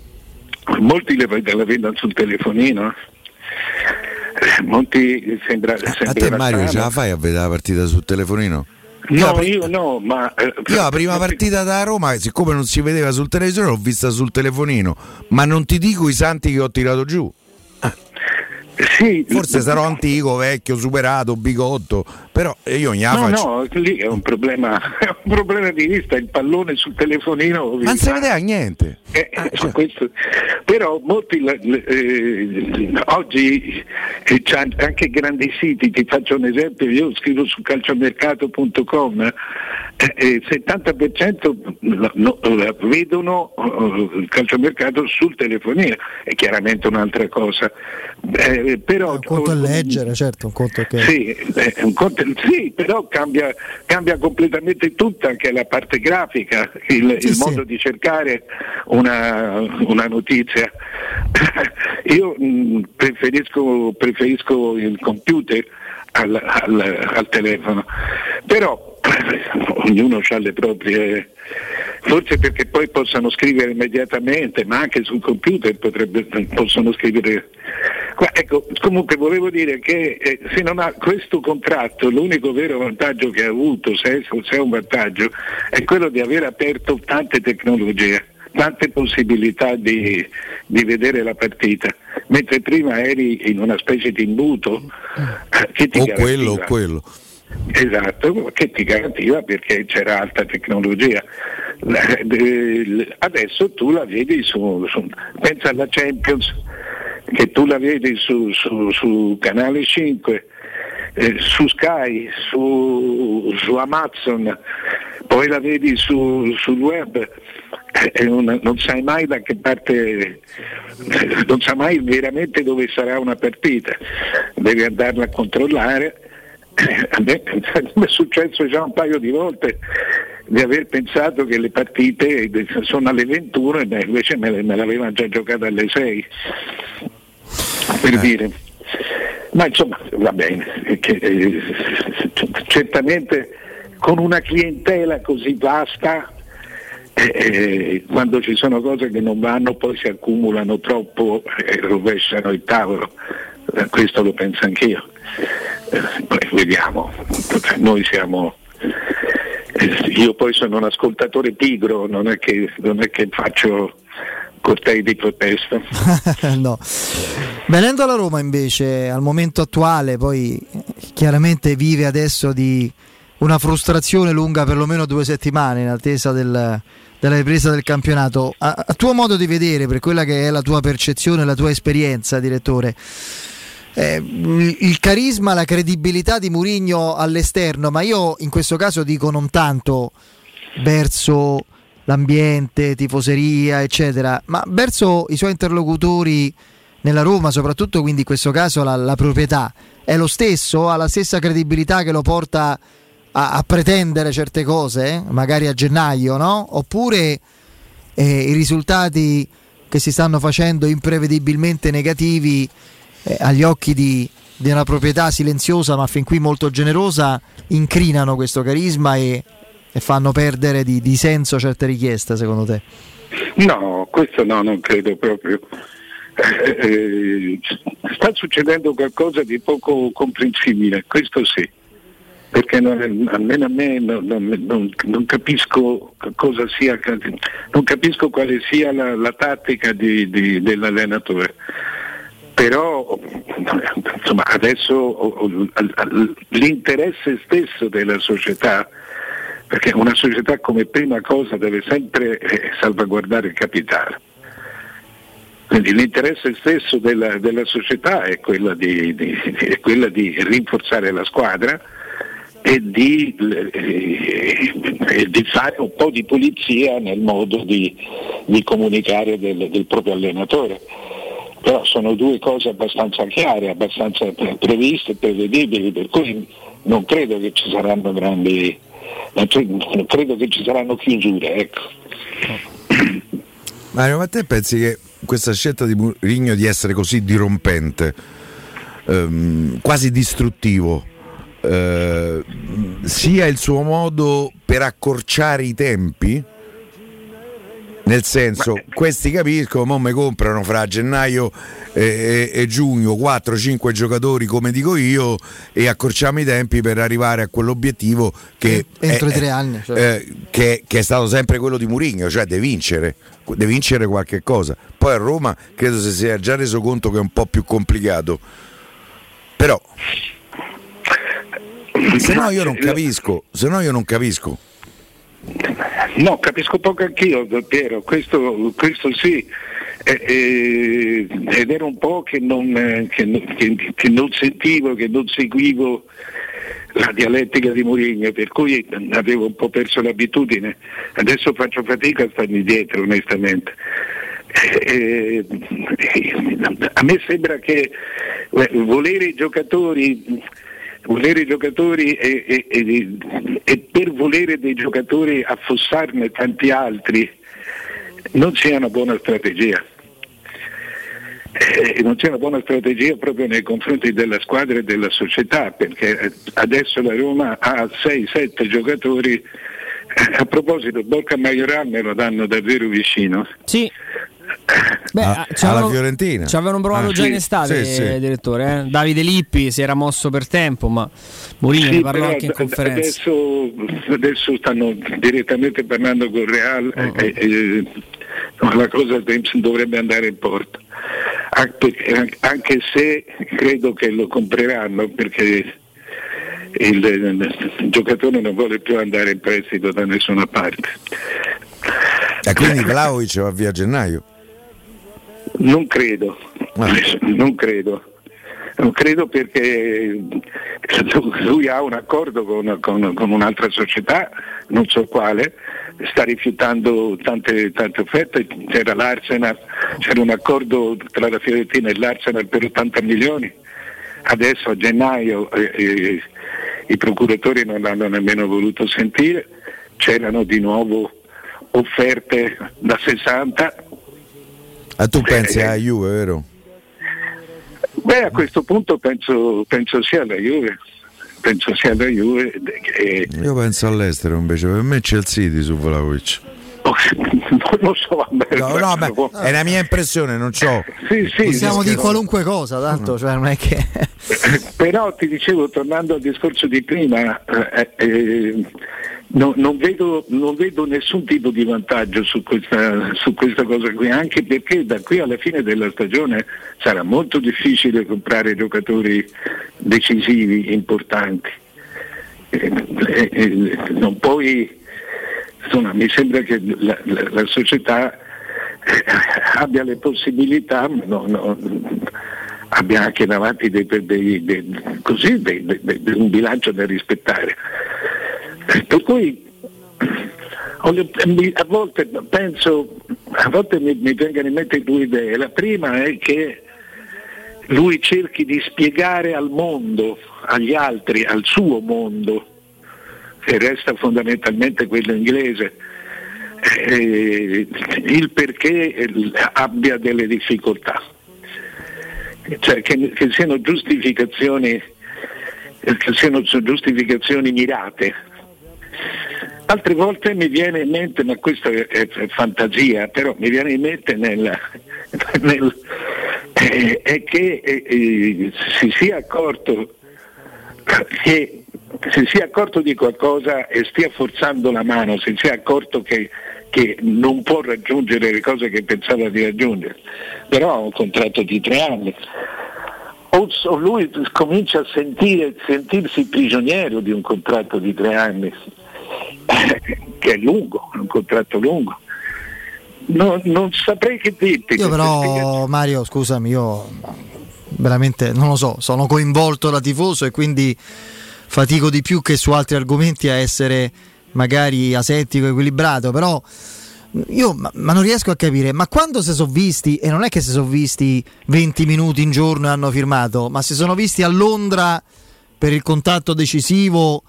molti le la vedono sul telefonino. eh. Molti sembra, A sembra te una Mario ce strana. la fai a vedere la partita sul telefonino? No, io no, ma... eh, Io la prima partita da Roma, siccome non si vedeva sul televisore, l'ho vista sul telefonino, ma non ti dico i santi che ho tirato giù. Sì, Forse sarò antico, vecchio, superato, bigotto, però io ogni No, faccio. no, lì è un problema, è un problema di vista, il pallone sul telefonino. Ma non si vedeva niente. Eh, su questo- Però molti eh, oggi eh, anche grandi siti, ti faccio un esempio, io scrivo su calciomercato.com, eh, eh, il 70% la- no, vedono eh, il calciomercato sul telefonino, è chiaramente un'altra cosa. Eh, però, Un conto è leggere, certo, un conto è che... sì, eh, un conto- sì, però cambia, cambia completamente tutta anche la parte grafica, il, Sì, il sì. modo di cercare una, una notizia. Io mh, preferisco, preferisco il computer al, al- al telefono, però ognuno ha le proprie... Forse perché poi possano scrivere immediatamente, ma anche sul computer potrebbe- possono scrivere. Ecco, comunque volevo dire che eh, se non ha questo contratto, l'unico vero vantaggio che ha avuto, se è, se è un vantaggio, è quello di aver aperto tante tecnologie, tante possibilità di, di vedere la partita. Mentre prima eri in una specie di imbuto eh, che ti O quello o garantiva- quello. Esatto, che ti garantiva perché c'era alta tecnologia. De- Adesso tu la vedi su, su- pensa alla Champions, che tu la vedi su, su- su Canale 5, eh, su Sky, su, Amazon, poi la vedi su- sul web. eh, non, non sai mai da che parte, non sai mai veramente dove sarà una partita, devi andarla a controllare. A me è successo già un paio di volte di aver pensato che le partite sono alle 21 e invece me, me l'avevano già giocata alle 6 per dire. Ma insomma va bene che, eh, certamente con una clientela così vasta eh, eh, quando ci sono cose che non vanno poi si accumulano troppo e rovesciano il tavolo. Eh, questo lo penso anch'io Eh, vediamo noi siamo eh, io poi sono un ascoltatore pigro non è che, non è che faccio cortei di protesta no. Venendo alla Roma invece, al momento attuale, poi eh, chiaramente vive adesso di una frustrazione lunga perlomeno due settimane in attesa del- della ripresa del campionato. A, a tuo modo di vedere, per quella che è la tua percezione, la tua esperienza, direttore, eh, il carisma, la credibilità di Murigno all'esterno, ma io in questo caso dico non tanto verso l'ambiente, tifoseria, eccetera, ma verso i suoi interlocutori nella Roma, soprattutto quindi in questo caso la, la proprietà, è lo stesso, ha la stessa credibilità che lo porta a, a pretendere certe cose, eh? magari a gennaio, no? Oppure eh, i risultati che si stanno facendo imprevedibilmente negativi eh, agli occhi di, di una proprietà silenziosa ma fin qui molto generosa incrinano questo carisma e, e fanno perdere di, di senso certe richieste secondo te? No, questo no, non credo proprio. Eh, eh, sta succedendo qualcosa di poco comprensibile, questo sì, perché non- almeno a me non, non- non- capisco cosa sia, non capisco quale sia la, la tattica di- di- dell'allenatore. Però insomma, adesso l'interesse stesso della società perché una società come prima cosa deve sempre eh, salvaguardare il capitale. Quindi l'interesse stesso della, della società è quella di, di- è quella di rinforzare la squadra e di, eh, di fare un po' di pulizia nel modo di, di comunicare del, del proprio allenatore. Però sono due cose abbastanza chiare, abbastanza pre- previste e prevedibili, per cui non credo che ci saranno grandi, non cre- non credo che ci saranno chiusure. Ecco. Mario, ma te pensi che questa scelta di Mourinho di essere così dirompente, ehm, quasi distruttivo, eh, sia il suo modo per accorciare i tempi? Nel senso, questi capiscono, mo mi comprano fra gennaio e, e- e giugno 4-5 giocatori come dico io e accorciamo i tempi per arrivare a quell'obiettivo che, Entro è, i tre anni. cioè. eh, che, che è stato sempre quello di Mourinho, cioè deve vincere, deve vincere qualche cosa. Poi a Roma credo si sia già reso conto che è un po' più complicato. Però se no io non capisco, se no io non capisco. No, capisco poco anch'io, Piero, questo, questo sì. Eh, eh, ed era un po' che non, eh, che che- che non sentivo, che non seguivo la dialettica di Mourinho, per cui avevo un po' perso l'abitudine. Adesso faccio fatica a starmi dietro, onestamente. A me sembra che eh, volere i giocatori volere i giocatori e, e- e- e per volere dei giocatori affossarne tanti altri non sia una buona strategia. Eh, non c'è una buona strategia proprio nei confronti della squadra e della società, perché adesso la Roma ha 6-7 giocatori. A proposito, Borca Majoral me lo danno davvero vicino. Sì. Beh, A- ci alla avevano- Fiorentina. Ci avevano provato Ah, già sì, in estate, sì, sì. direttore. eh. Davide Lippi si era mosso per tempo, ma Mourinho Sì, ne parlò anche in d- conferenza. Adesso, adesso stanno direttamente parlando con Real e, e- e la cosa dovrebbe andare in porto. Anche se credo che lo compreranno perché il, il giocatore non vuole più andare in prestito da nessuna parte. E quindi Vlaovic va via a gennaio. Non credo, Ah. non credo. Non credo perché lui ha un accordo con, con- con un'altra società, non so quale, sta rifiutando tante, tante offerte, c'era l'Arsenal, c'era un accordo tra la Fiorentina e l'Arsenal per 80 milioni, adesso a gennaio eh, eh, i procuratori non l'hanno nemmeno voluto sentire, c'erano di nuovo offerte da 60 Ah, tu pensi a Juve, vero? Beh, a questo punto penso, penso sia alla Juve. Penso sia alla Juve. che- Io penso all'estero invece, per me c'è il City su Vlaovic. Non lo so, vabbè, No, no, ma è la mia impressione, non c'ho. Sì, sì, Possiamo no. qualunque cosa, tanto, cioè non è che. Però ti dicevo, tornando al discorso di prima, eh, eh, no- non, vedo, non vedo nessun tipo di vantaggio su questa, su questa cosa qui, anche perché da qui alla fine della stagione sarà molto difficile comprare giocatori decisivi, importanti. Eh, eh, eh, non puoi, insomma, mi sembra che la, la- la società eh, abbia le possibilità, no- no- abbia anche davanti dei, dei- dei- così, un bilancio da rispettare. Eh, Per cui a volte penso, a volte mi, mi vengono in mente due idee. La prima è che lui cerchi di spiegare al mondo, agli altri, al suo mondo, che resta fondamentalmente quello inglese, eh, il perché eh, abbia delle difficoltà. Cioè che, che siano giustificazioni eh, che siano giustificazioni mirate. Altre volte mi viene in mente, ma questa è, è- è fantasia, però mi viene in mente nel, nel- eh, è che eh, eh, si sia accorto che si sia accorto di qualcosa e stia forzando la mano, si sia accorto che, che non può raggiungere le cose che pensava di raggiungere, però ha un contratto di tre anni. O lui comincia a sentire, sentirsi prigioniero di un contratto di tre anni, che è lungo, è un contratto lungo. No- non saprei che dirti. Io però, Mario, scusami, io veramente non lo so, sono coinvolto da tifoso e quindi fatico di più che su altri argomenti a essere magari asettico, equilibrato, però io ma, ma non riesco a capire, ma quando si sono visti, e non è che si sono visti 20 minuti in giorno e hanno firmato, ma si sono visti a Londra per il contatto decisivo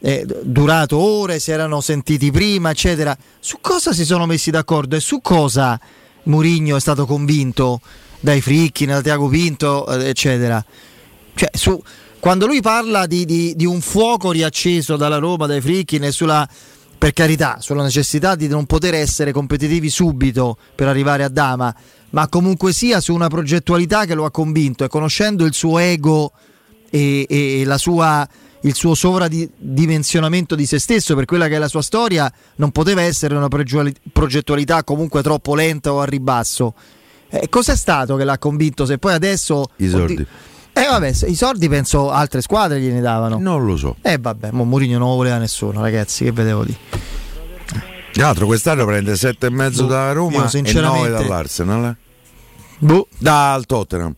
eh, durato ore, si erano sentiti prima, eccetera. Su cosa si sono messi d'accordo e su cosa Murigno è stato convinto dai Fricchi, da Tiago Pinto, eh, eccetera? Cioè, su- quando lui parla di, di- di un fuoco riacceso dalla Roma, dai Fricchi, e sulla per carità, sulla necessità di non poter essere competitivi subito per arrivare a Dama, ma comunque sia su una progettualità che lo ha convinto e conoscendo il suo ego e, e sua, il suo sovradimensionamento di se stesso per quella che è la sua storia, non poteva essere una progettuali- progettualità comunque troppo lenta o a ribasso. Eh, cos'è stato che l'ha convinto? Se poi adesso. I soldi. Oddio- Eh vabbè, i soldi penso altre squadre gliene davano. Non lo so. Eh vabbè, mo Mourinho non lo voleva nessuno, ragazzi, che vedevo di. Tra l'altro quest'anno prende 7,5 Boh, da Roma io e 9 dall'Arsenal. eh? Boh. Dal Tottenham.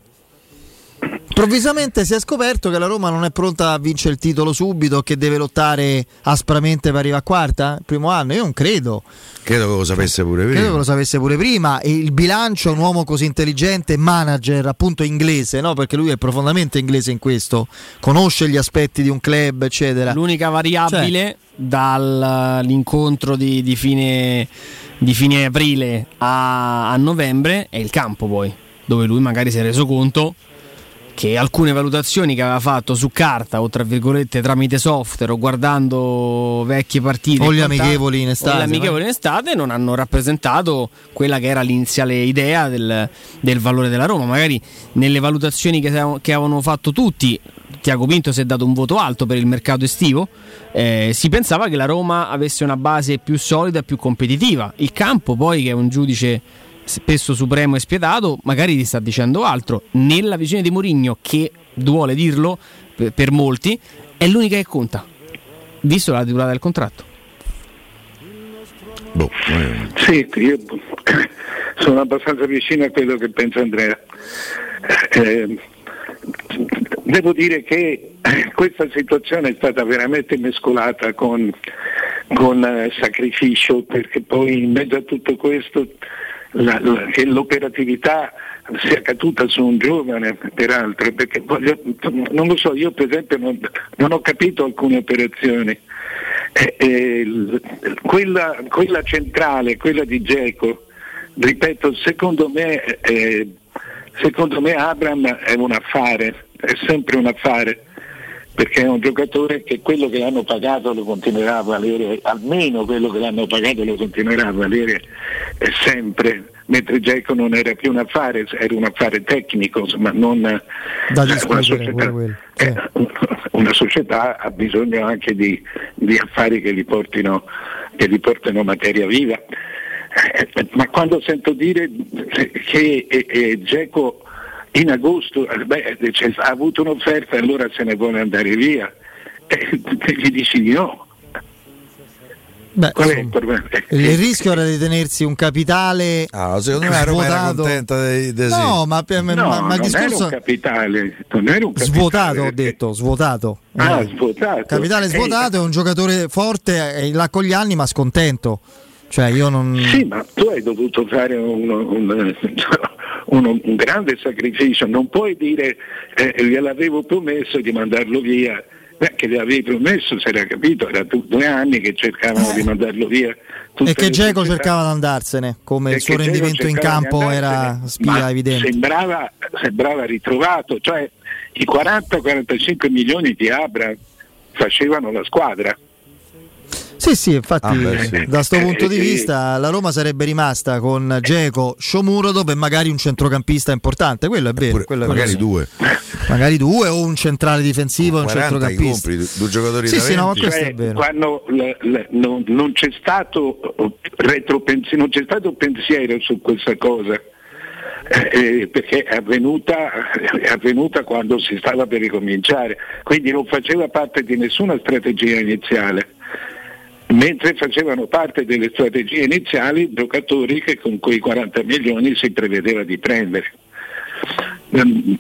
Improvvisamente si è scoperto che la Roma non è pronta a vincere il titolo subito, che deve lottare aspramente per arrivare a quarta il primo anno. Io non credo. Credo che lo sapesse pure Credo prima. che lo sapesse pure prima. E il bilancio, un uomo così intelligente, manager appunto inglese, no? perché lui è profondamente inglese in questo, conosce gli aspetti di un club, eccetera. L'unica variabile dall'incontro di, di fine, di fine aprile a, a novembre è il campo poi, dove lui magari si è reso conto che alcune valutazioni che aveva fatto su carta o tra virgolette tramite software o guardando vecchie partite O gli amichevoli in estate, o gli amichevoli in estate non hanno rappresentato quella che era l'iniziale idea del, del valore della Roma. Magari nelle valutazioni che, che avevano fatto tutti Tiago Pinto si è dato un voto alto per il mercato estivo eh, si pensava che la Roma avesse una base più solida e più competitiva. Il campo poi che è un giudice spesso supremo e spietato, magari ti sta dicendo altro. Nella visione di Mourinho, che duole dirlo per, molti, è l'unica che conta, visto la durata del contratto. Boh, Sì, io sono abbastanza vicino a quello che pensa Andrea. Eh, devo dire che questa situazione è stata veramente mescolata con, con eh, sacrificio perché poi in mezzo a tutto questo la- la- che l'operatività sia caduta su un giovane peraltro perché voglio- non lo so io per esempio non, non ho capito alcune operazioni. Eh, eh, quella, quella centrale quella di Geco ripeto secondo me eh, secondo me Abram è un affare è sempre un affare perché è un giocatore che quello che l'hanno pagato lo continuerà a valere, almeno quello che l'hanno pagato lo continuerà a valere eh, sempre, mentre Geco non era più un affare, era un affare tecnico, insomma, non Da una discutere società, eh, una società ha bisogno anche di, di affari che gli portino, che gli portino materia viva. Eh, Ma quando sento dire che eh, eh, Geco in agosto eh, beh, cioè, ha avuto un'offerta e allora se ne vuole andare via, eh, gli dici di no. Beh, Qual è il insomma, problema? il rischio era di tenersi un capitale Ah, secondo me Roma era contenta dei, dei sì. No, ma, ma- No, ma- ma il discorso un capitale, non era un capitale. svuotato, ho detto, svuotato. Ah, Eh, svuotato. Capitale svuotato è un giocatore forte, là con gli anni, ma scontento. Cioè, io non. Sì, ma tu hai dovuto fare un, un- un- un grande sacrificio, non puoi dire eh, gliel'avevo promesso di mandarlo via. Beh, che gli avevi promesso, si era capito, era tu- due anni che cercavano di mandarlo via. E che Geco cercava di andarsene, come il suo rendimento in campo era spia evidente. Sembrava, sembrava ritrovato, cioè i 40-45 milioni di Abra facevano la squadra. Sì, sì, infatti, Ah, beh, sì. da questo punto di Eh, vista, la Roma sarebbe rimasta con Geco, Shomurodov e magari un centrocampista importante. Quello è vero. quello è magari vero. due. Magari due o un centrale difensivo e un 40 i centrocampista. compri, due giocatori Sì, da sì, no, ma 20. questo Cioè, è vero. quando la- la- non, non c'è stato retropensiero, non c'è stato pensiero su questa cosa. eh, eh, perché è avvenuta, è avvenuta quando si stava per ricominciare, quindi non faceva parte di nessuna strategia iniziale, mentre facevano parte delle strategie iniziali giocatori che con quei 40 milioni si prevedeva di prendere. Ehm,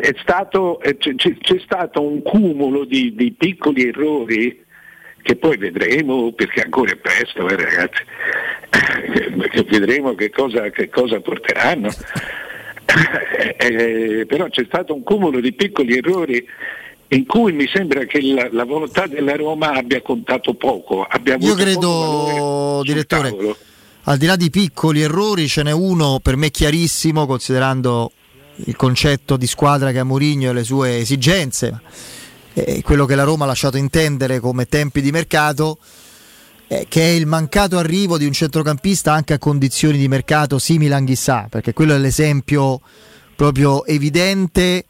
È stato, eh, c'è, stato un cumulo di, di piccoli errori che poi vedremo, perché ancora è presto, eh, ragazzi, che vedremo che cosa, che cosa porteranno. Eh, però c'è stato un cumulo di piccoli errori in cui mi sembra che la, la volontà della Roma abbia contato poco. Abbia Io credo, direttore, tavolo. al di là di piccoli errori, ce n'è uno per me chiarissimo, considerando il concetto di squadra che ha Mourinho e le sue esigenze, eh, quello che la Roma ha lasciato intendere come tempi di mercato. eh, che è il mancato arrivo di un centrocampista anche a condizioni di mercato simili a Anghissà, perché quello è l'esempio proprio evidente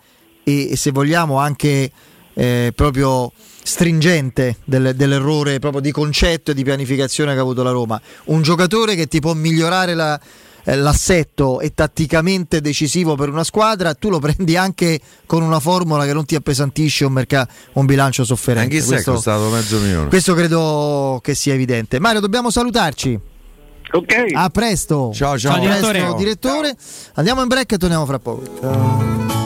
e, e se vogliamo anche eh, proprio stringente del- dell'errore proprio di concetto e di pianificazione che ha avuto la Roma. Un giocatore che ti può migliorare la- eh, l'assetto e tatticamente decisivo per una squadra, tu lo prendi anche con una formula che non ti appesantisce un, merca- un bilancio sofferente. Anche se è Questo- costato mezzo milione. questo credo che sia evidente. Mario, dobbiamo salutarci. Ok. A presto. Ciao, ciao. direttore. direttore. Andiamo in break e torniamo fra poco.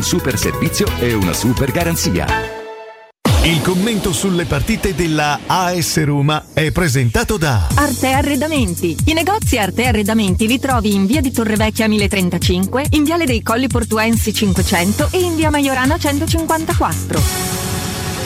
un super servizio e una super garanzia. Il commento sulle partite della AS Roma è presentato da Arte Arredamenti. I negozi Arte Arredamenti li trovi in via di Torrevecchia 1035, in viale dei Colli Portuensi 500 e in via Maiorana 154.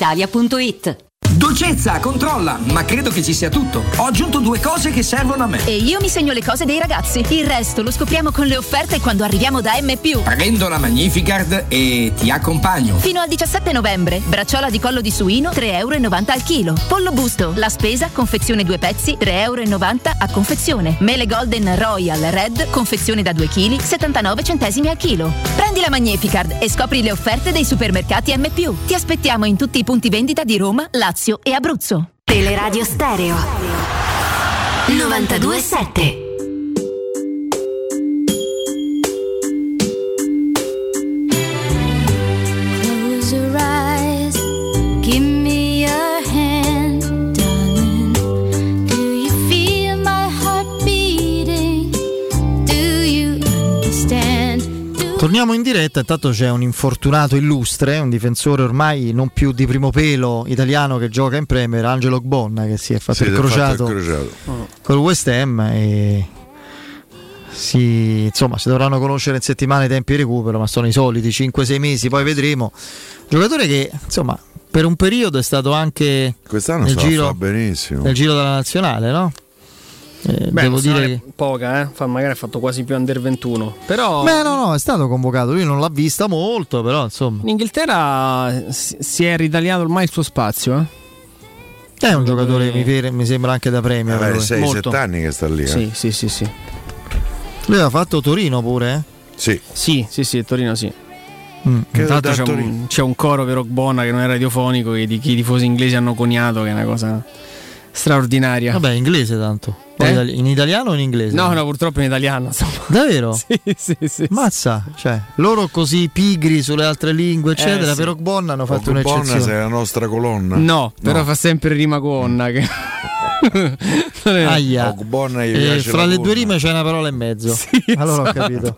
brispalitalia.it. Dolcezza, controlla, ma credo che ci sia tutto. Ho aggiunto due cose che servono a me. E io mi segno le cose dei ragazzi. Il resto lo scopriamo con le offerte quando arriviamo da M. Prendo la Magnificard e ti accompagno. Fino al 17 novembre. Bracciola di collo di suino 3,90 euro al chilo. Pollo busto. La spesa, confezione due pezzi 3,90 euro a confezione. Mele Golden Royal Red, confezione da 2 kg 79 centesimi al chilo. Prendi la Magnificard e scopri le offerte dei supermercati M. Ti aspettiamo in tutti i punti vendita di Roma, Lazio e Abruzzo. Teleradio Stereo 927 Torniamo in diretta, intanto c'è un infortunato illustre, un difensore ormai non più di primo pelo italiano che gioca in Premier, Angelo Gbonna, che si è fatto Sì, il fatto crociato il crociato. col West Ham e si, insomma, si dovranno conoscere in settimana i tempi di recupero, ma sono i soliti 5-6 mesi, poi vedremo. Giocatore che insomma per un periodo è stato anche Quest'anno nel giro, benissimo. nel giro della nazionale, no? Eh, Beh, devo dire che... poca, eh? Fa- magari ha fatto quasi più under 21. Però Beh, no, no, è stato convocato. Lui non l'ha vista molto, però insomma. in Inghilterra si si è ritagliato ormai il suo spazio. Eh? È un giocatore, mi, pare- mi sembra anche da premio. Lui. 6-7 Molto. anni che sta lì. eh. Sì, sì, sì, sì. Lui aveva fatto Torino pure, eh? Sì. Sì, sì, sì, Torino sì. Mm. Intanto c'è Torino. un, c'è un coro per Ogbonna che non è radiofonico che, di, che i tifosi inglesi hanno coniato, che è una cosa straordinaria. Vabbè, inglese tanto. Eh? In italiano o in inglese? No, no, purtroppo in italiano. Insomma. Davvero? sì, sì, sì. Mazza, cioè, loro così pigri sulle altre lingue, eccetera, Eh, sì. per Ogbonna hanno fatto Ogbonna un'eccezione. sei la nostra colonna. No, però fa sempre rima con onna. Che... È- Aia. Eh, piace fra le due rime c'è una parola e mezzo. allora ho capito.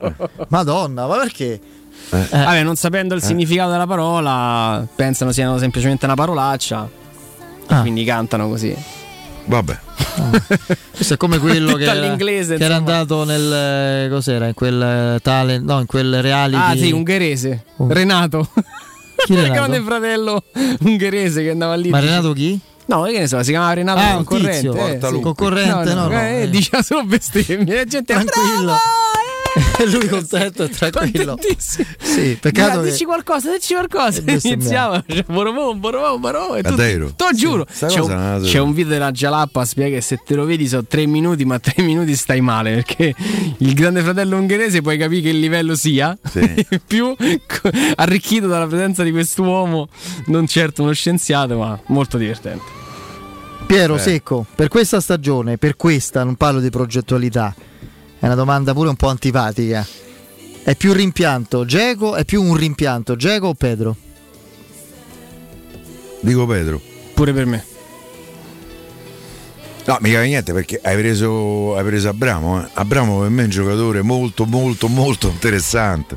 Madonna, ma perché? Eh. Vabbè, non sapendo il significato della parola, pensano siano semplicemente una parolaccia. Ah. quindi cantano così. Vabbè. Questo è come quello che, era, che era andato nel cos'era? In quel eh, talent, no, in quel reality. Ah, sì, ungherese. Oh. Renato. Chi Il Renato? grande fratello ungherese che andava lì. Ma Renato chi? No, che ne so, si chiamava Renato Ah, un concorrente. eh, sì. Concorrente, no, no, eh, eh. Diceva solo bestemmie. La gente Tranquillo. E lui contento e tranquillo. Sì, peccato Dai, che Dici qualcosa, dici qualcosa. E bestemmiava. Iniziava, cioè, borobò. e tu- Davvero? Te lo giuro. Sta C'è un, c'è un video della Jalappa spiega che se te lo vedi sono tre minuti, ma tre minuti stai male perché il grande fratello ungherese puoi capire che il livello sia. Sì. più arricchito dalla presenza di quest'uomo, non certo uno scienziato, ma molto divertente. Piero Eh. Secco, per questa stagione, per questa, non parlo di progettualità, è una domanda pure un po' antipatica. È più rimpianto Geco? È più un rimpianto Geco o Pedro? Dico Pedro. Pure per me. No, mica niente perché hai preso, hai preso Abramo. Eh. Abramo per me è un giocatore molto, molto, molto interessante.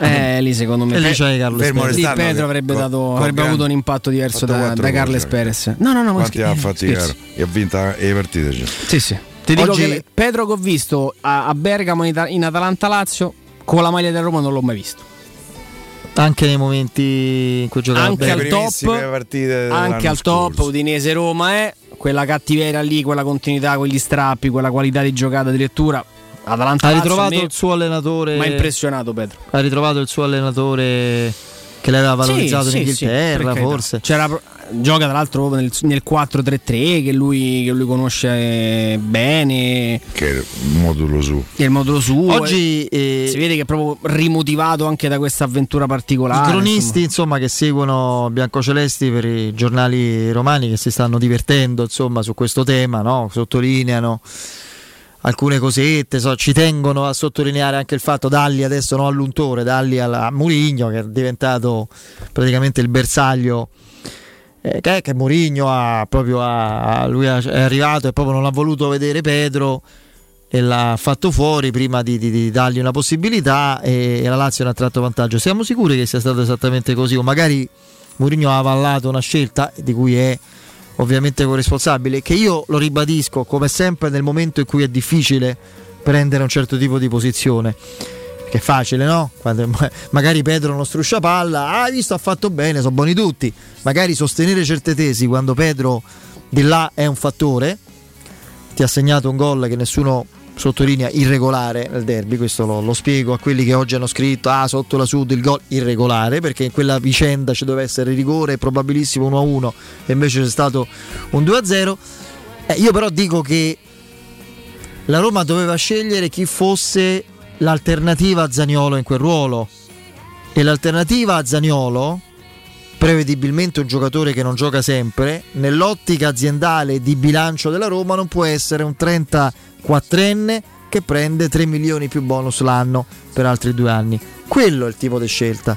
Eh, lì secondo me E lì Carles Fermo Perez. lì Pedro avrebbe, con- dato, con avrebbe avuto un impatto diverso da, da Carles cioè. Perez. No, no, no, ma Quanti ha fatti? E ha vinto le partite. Cioè. Sì, sì. Ti dico Oggi- che Pedro che ho visto a, a Bergamo in, Ita- in Atalanta Lazio con la maglia del Roma non l'ho mai visto. Anche nei momenti in cui giocava Anche al top, anche al top. Udinese Roma è quella cattiveria lì, quella continuità, quegli strappi, quella qualità di giocata addirittura. Atalanta Ha ritrovato me il suo allenatore. mi ha impressionato Pedro. Ha ritrovato il suo allenatore che l'aveva valorizzato Sì, in sì, sì, Inghilterra, carità. forse. C'era gioca tra l'altro nel, nel 4-3-3 che lui, che lui conosce bene. Che è il modulo su. Che è il modulo suo. Oggi eh, si vede che è proprio rimotivato anche da questa avventura particolare. I cronisti insomma, che seguono biancocelesti per i giornali romani che si stanno divertendo insomma, su questo tema, no? sottolineano alcune cosette, so, ci tengono a sottolineare anche il fatto Dalli adesso no all'untore, Dalli alla- a Murigno che è diventato praticamente il bersaglio eh, che, che Murigno ha proprio ha- lui è arrivato e proprio non ha voluto vedere Pedro e l'ha fatto fuori prima di, di- di dargli una possibilità e, e la Lazio ne ha tratto vantaggio. Siamo sicuri che sia stato esattamente così o magari Mourinho ha avallato una scelta di cui è ovviamente corresponsabile, che io lo ribadisco come sempre nel momento in cui è difficile prendere un certo tipo di posizione. Che è facile, no? Quando ma- magari Pedro non struscia palla, ah, hai visto, ha fatto bene, sono buoni tutti. Magari sostenere certe tesi quando Pedro di là è un fattore, ti ha segnato un gol che nessuno sottolinea irregolare nel derby, questo lo, lo spiego a quelli che oggi hanno scritto ah sotto la Sud il gol irregolare perché in quella vicenda ci doveva essere rigore probabilissimo 1-1 e invece c'è stato un 2-0 Eh, io però dico che la Roma doveva scegliere chi fosse l'alternativa a Zaniolo in quel ruolo e l'alternativa a Zaniolo prevedibilmente un giocatore che non gioca sempre, nell'ottica aziendale di bilancio della Roma non può essere un 34enne che prende 3 milioni più bonus l'anno per altri due anni. Quello è il tipo di scelta.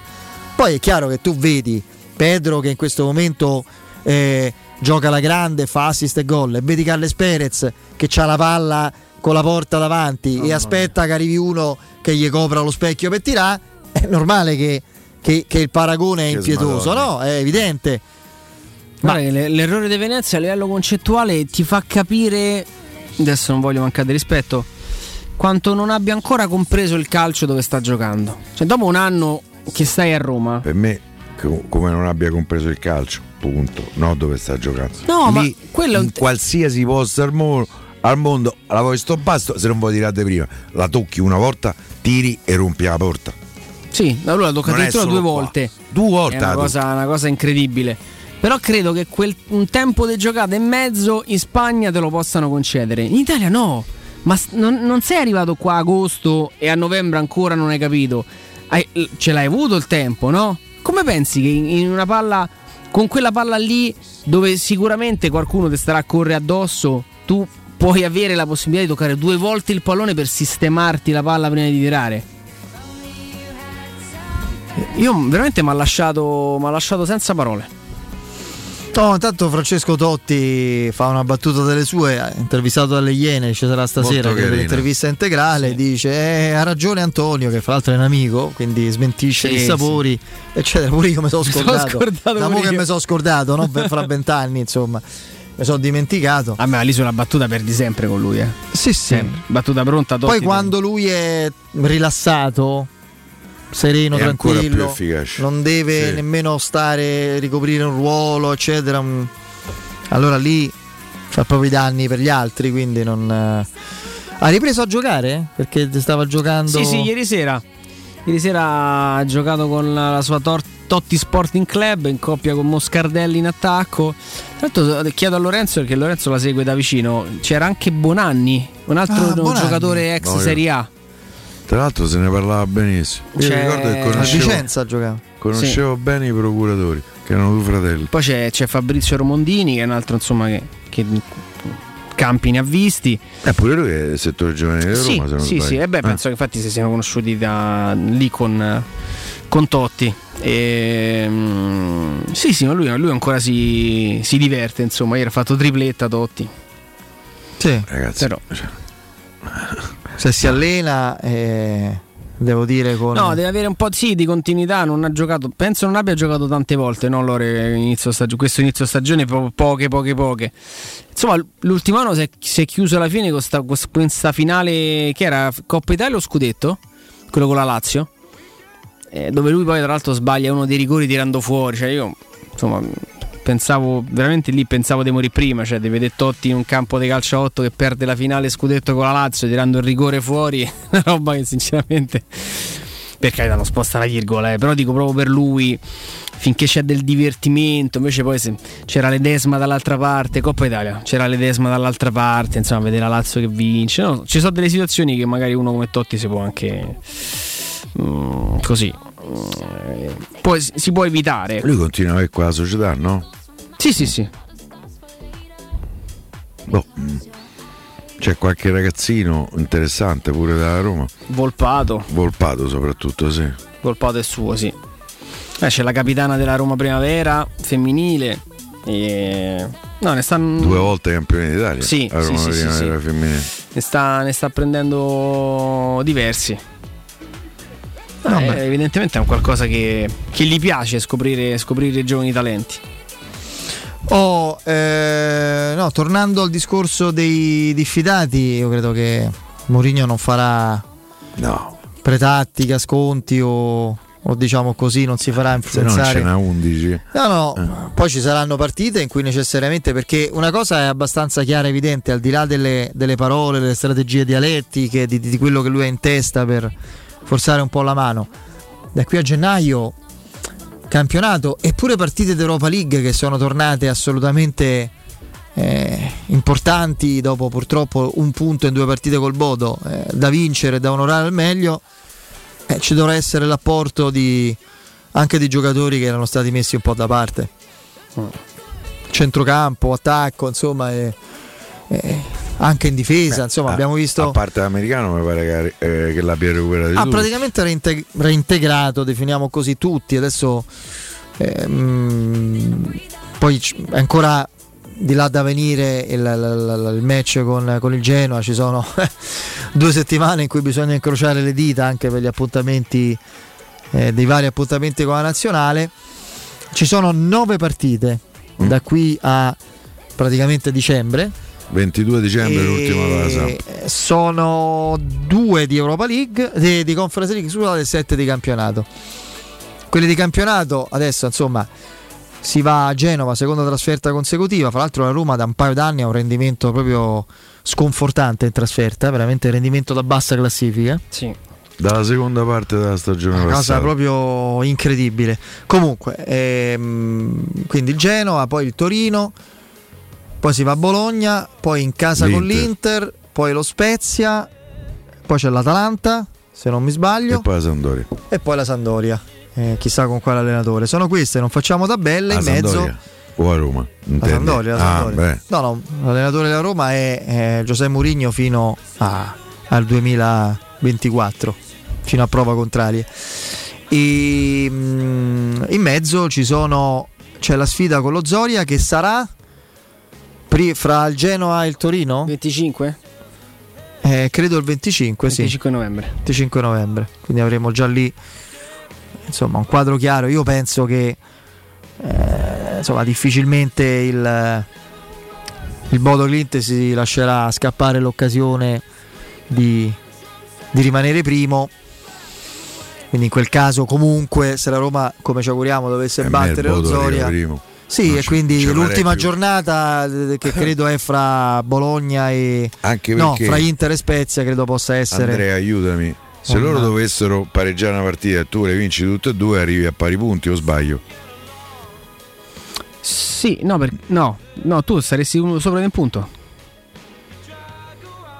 Poi è chiaro che tu vedi Pedro che in questo momento eh, gioca alla grande, fa assist e gol, e vedi Carles Perez che ha la palla con la porta davanti e aspetta che arrivi uno che gli copra lo specchio per tirare, è normale che, che- che il paragone è Che impietoso, smadonna. no? È evidente. Guarda che le- l'errore di Venezia a livello concettuale ti fa capire, adesso non voglio mancare di rispetto, quanto non abbia ancora compreso il calcio dove sta giocando. Cioè, dopo un anno che stai a Roma, Per me, co- come non abbia compreso il calcio, punto. No, dove sta giocando. No, ma Lì, quello è un in qualsiasi posto al, mo- al mondo, la vuoi sto basto, se non vuoi tirare prima, la tocchi una volta, tiri e rompi la porta. sì, lui la tocca Non addirittura due qua. volte. Due volte È una cosa, una cosa incredibile. Però credo che quel, un tempo di giocata e mezzo in Spagna te lo possano concedere. In Italia no. Ma non, non sei arrivato qua a agosto e a novembre ancora non hai capito. Hai- ce l'hai avuto il tempo, no? Come pensi che in, in una palla, con quella palla lì, dove sicuramente qualcuno ti starà a correre addosso, tu puoi avere la possibilità di toccare due volte il pallone per sistemarti la palla prima di tirare? Io veramente mi ha lasciato, m'ha lasciato senza parole. No, intanto Francesco Totti fa una battuta delle sue, intervistato dalle Iene, ci sarà stasera per l'intervista integrale, dice eh, ha ragione Antonio che fra l'altro è un amico, quindi smentisce Sì, i sì. sapori, eccetera. Pure io mi sono Mi sono scordato, scordato da mo pure che mi sono scordato, no? Fra vent'anni insomma, mi sono dimenticato. A me lì sulla battuta perdi sempre con lui, eh. Sì, sì. Sempre. Battuta pronta. Poi quando lui è rilassato, sereno, È tranquillo, efficace. non deve Sì. nemmeno stare, ricoprire un ruolo, eccetera. mm, Allora lì fa proprio i danni per gli altri, quindi non... eh. Ha ripreso a giocare? Perché stava giocando... Sì, sì, ieri sera. Ieri sera ha giocato con la, sua Tor- Totti Sporting Club in coppia con Moscardelli in attacco. Tra l'altro eh, chiedo a Lorenzo perché Lorenzo la segue da vicino. C'era anche Bonanni, un altro Ah, Bonanni. giocatore ex No, Serie A. Tra l'altro se ne parlava benissimo. Io C'è- ricordo che A conoscevo, Vicenza conoscevo bene i procuratori, che erano due fratelli. Poi c'è, c'è Fabrizio Romondini, che è un altro insomma che, che campi ne ha visti. Eppure lui è il settore giovanile di Roma, Sì, se sì, sì, e beh, Eh. penso che infatti si siano conosciuti da lì con, con Totti. E, mm, sì, sì, ma lui, lui ancora si, si diverte, insomma, ieri ha fatto tripletta Totti. Sì. Ragazzi, Però- Se si allena, eh, devo dire con... No, deve avere un po' sì, di continuità. Non ha giocato, penso non abbia giocato tante volte. No, Lore, inizio stagio- questo inizio stagione, proprio poche, poche, poche. Insomma, l'ultimo anno si è, si è chiuso alla fine con con questa finale che era Coppa Italia o Scudetto? Quello con la Lazio. Eh, dove lui poi, tra l'altro, sbaglia uno dei rigori tirando fuori. Cioè, io insomma. Pensavo veramente lì pensavo di morire prima, cioè di vedere Totti in un campo di calcio a 8 che perde la finale scudetto con la Lazio tirando il rigore fuori, una roba che sinceramente per carità non sposta la virgola, eh, però dico proprio per lui finché c'è del divertimento, invece poi se c'era l'Edesma dall'altra parte, Coppa Italia, c'era l'Edesma dall'altra parte, insomma, vedere la Lazio che vince, no, ci sono delle situazioni che magari uno come Totti si può anche mm, così mm, poi si può evitare. Lui continua a avere quella società, no? Sì, sì, sì. Boh, mm. C'è qualche ragazzino interessante pure dalla Roma. Volpato, Volpato soprattutto, sì. Volpato è suo, sì. Eh, c'è la capitana della Roma Primavera femminile e no, ne stanno Due volte campione d'Italia. Sì, la sì, Roma sì, sì, Primavera sì. femminile. ne sta, ne sta prendendo diversi. Vabbè. eh, evidentemente è un qualcosa che, che gli piace scoprire, scoprire i giovani talenti. Oh, eh, no, tornando al discorso dei diffidati, io credo che Mourinho non farà No. pretattica, sconti o, o diciamo così non si farà Se no ce influenzare. n'ha 11. No, no, poi ci saranno partite in cui necessariamente, perché una cosa è abbastanza chiara e evidente, al di là delle, delle parole, delle strategie dialettiche, di, di quello che lui ha in testa per forzare un po' la mano, da qui a gennaio campionato e pure partite d'Europa League che sono tornate assolutamente eh, importanti dopo purtroppo un punto in due partite col Bodo eh, da vincere, da onorare al meglio, eh, ci dovrà essere l'apporto di, anche di giocatori che erano stati messi un po' da parte. Centrocampo, attacco, insomma, e- e anche in difesa, insomma, Ah, abbiamo visto... A parte l'americano, mi pare che, eh, che l'abbia recuperato Ha tu. praticamente reinteg- reintegrato, definiamo così tutti. Adesso ehm, poi c- ancora di là da venire il, il- il match con, con il Genoa. Ci sono due settimane in cui bisogna incrociare le dita anche per gli appuntamenti eh, dei vari appuntamenti con la nazionale. Ci sono nove partite da qui a praticamente dicembre. 22 dicembre l'ultima cosa. Sono due di Europa League, di, di Conference League, scusate, e sette di campionato. Quelli di campionato adesso insomma si va a Genova, seconda trasferta consecutiva. Fra l'altro la Roma da un paio d'anni ha un rendimento proprio sconfortante in trasferta, veramente rendimento da bassa classifica. Sì. Dalla seconda parte della stagione Una cosa passata. proprio incredibile. Comunque, ehm, quindi il Genoa, poi il Torino, poi si va a Bologna, poi in casa con L'Inter. l'Inter, poi lo Spezia, poi c'è l'Atalanta, se non mi sbaglio, E poi la Sampdoria. e poi la Sandoria. Eh, chissà con quale allenatore. Sono queste, non facciamo tabelle La in mezzo. Sampdoria o a Roma? La intendi? Sandoria, la Ah, Sampdoria. beh. no, no, l'allenatore della Roma è, è Giuseppe Mourinho fino a- al 2024, fino a prova contraria. E, mm, in mezzo ci sono, c'è la sfida con lo Zoria che sarà pri- fra il Genoa e il Torino? 25? Eh, credo il 25, sì. 25 novembre. 25 novembre, quindi avremo già lì insomma un quadro chiaro. Io penso che eh, insomma difficilmente il, il Bodo Clint si lascerà scappare l'occasione di, di rimanere primo. Quindi in quel caso comunque se la Roma, come ci auguriamo, dovesse E battere lo Zoria. Sì, Non e quindi l'ultima più. giornata eh, che credo è fra Bologna e Anche no, perché- fra Inter e Spezia credo possa essere Andrea, aiutami. Se Oh, loro no. dovessero pareggiare una partita e tu le vinci tutte e due, arrivi a pari punti o sbaglio? Sì, no, per- no, no, tu saresti uno sopra di un punto.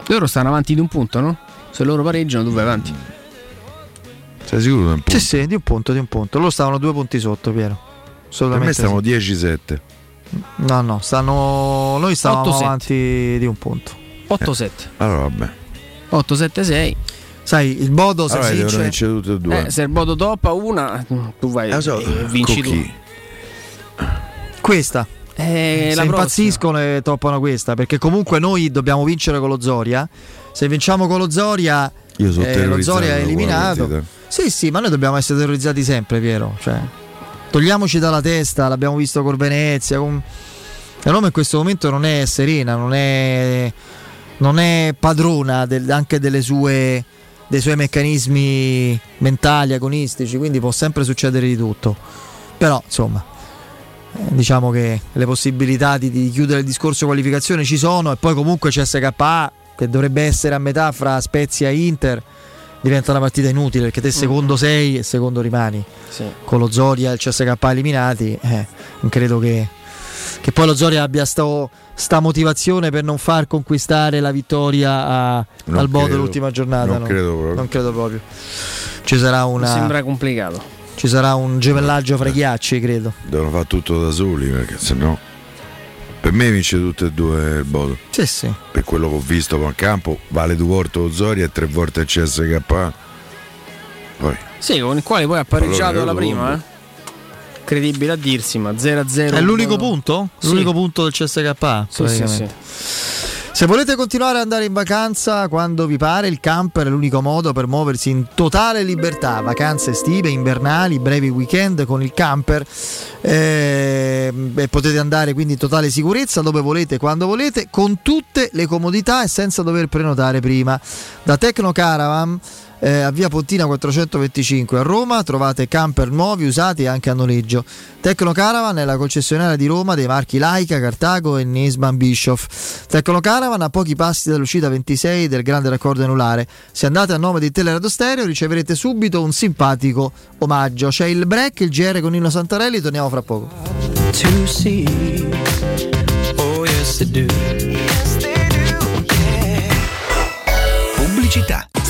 Loro stanno avanti di un punto, no? Se loro pareggiano, tu vai avanti. Sei sicuro di un punto? Sì, sì, di un punto, di un punto. Loro stavano due punti sotto, Piero. Per me stiamo sì. 10-7. No, no, stanno. Noi stavamo 8-7. avanti di un punto. 8-7. Allora vabbè. 8-7-6. Sai, il Bodo se Allora vince. vincere tutte e due. Eh, se il Bodo toppa una, tu vai Eh, so, e vinci tu. chi? Questa. Eh, se la impazziscono e toppano questa. Perché comunque noi dobbiamo vincere con lo Zoria. Se vinciamo con lo Zoria. Io sono eh, lo Zoria è eliminato. Sì, sì, ma noi dobbiamo essere terrorizzati sempre, Piero. Cioè, togliamoci dalla testa, l'abbiamo visto con Venezia. Con... La Roma in questo momento non è serena, non è, non è padrona del- anche sue, dei suoi meccanismi mentali, agonistici, quindi può sempre succedere di tutto. Però, insomma, eh, diciamo che le possibilità di, di chiudere il discorso qualificazione ci sono e poi comunque CSKA, che dovrebbe essere a metà fra Spezia e Inter, diventa una partita inutile perché te secondo sei e secondo rimani Sì. con lo Zoria e il CSK eliminati, eh, non credo che, che poi lo Zoria abbia sto- sta motivazione per non far conquistare la vittoria a- Non al Bodo l'ultima giornata. Non no. credo proprio. Non credo proprio. Ci sarà, Mi una, sembra complicato. ci sarà un gemellaggio fra i ghiacci, credo. Devono fare tutto da soli perché sennò. Per me vince tutte e due il Bodo. Sì, sì. Per quello che ho visto con campo, vale due volte lo Zoria e tre volte il CSK. Poi Sì, con il quale poi ha pareggiato la prima, eh. Incredibile a dirsi, ma 0-0. È l'unico punto? Sì. L'unico punto del CSK? Sì, sì, sì. Se volete continuare ad andare in vacanza quando vi pare, il camper è l'unico modo per muoversi in totale libertà. Vacanze estive, invernali, brevi weekend con il camper. Eh, e potete andare quindi in totale sicurezza dove volete, quando volete, con tutte le comodità e senza dover prenotare prima. Da Tecno Caravan eh, a via Pontina 425 a Roma trovate camper nuovi, usati e anche a noleggio. Tecno Caravan è la concessionaria di Roma dei marchi Laika, Cartago e Nisman Bischoff. Tecno Caravan a pochi passi dall'uscita 26 del grande raccordo anulare. Se andate a nome di Teleradio Stereo riceverete subito un simpatico omaggio. C'è il break, il GR con Nino Santarelli, torniamo fra poco. Oh. Pubblicità.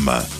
www.radioplay.com.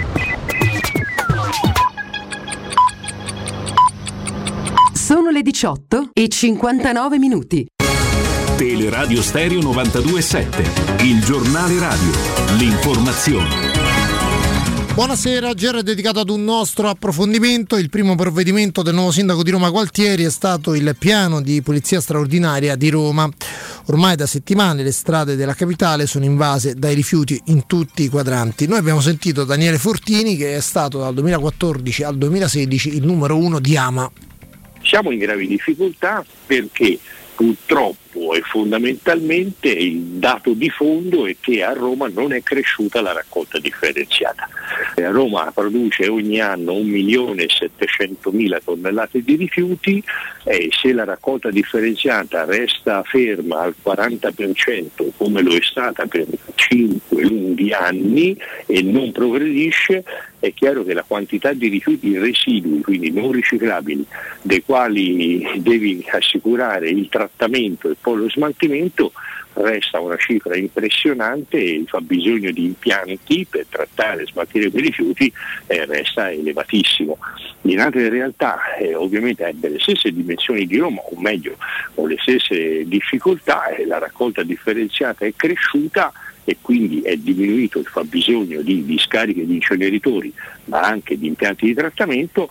Sono le 18 e 59 minuti. Teleradio Stereo 927, il giornale radio, l'informazione. Buonasera, GR è dedicato ad un nostro approfondimento. Il primo provvedimento del nuovo sindaco di Roma Gualtieri è stato il piano di polizia straordinaria di Roma. Ormai da settimane le strade della capitale sono invase dai rifiuti in tutti i quadranti. Noi abbiamo sentito Daniele Fortini che è stato dal 2014 al 2016 il numero uno di Ama. Siamo in gravi difficoltà perché purtroppo e fondamentalmente il dato di fondo è che a Roma non è cresciuta la raccolta differenziata. A Roma produce ogni anno 1.700.000 tonnellate di rifiuti e se la raccolta differenziata resta ferma al 40% come lo è stata per 5 lunghi anni e non progredisce, è chiaro che la quantità di rifiuti residui, quindi non riciclabili, dei quali devi assicurare il trattamento e poi lo smaltimento resta una cifra impressionante e il fabbisogno di impianti per trattare e smaltire quei rifiuti eh, resta elevatissimo. In altre realtà eh, ovviamente ebbe le stesse dimensioni di Roma, o meglio, con le stesse difficoltà, eh, la raccolta differenziata è cresciuta e quindi è diminuito il fabbisogno di discariche di inceneritori ma anche di impianti di trattamento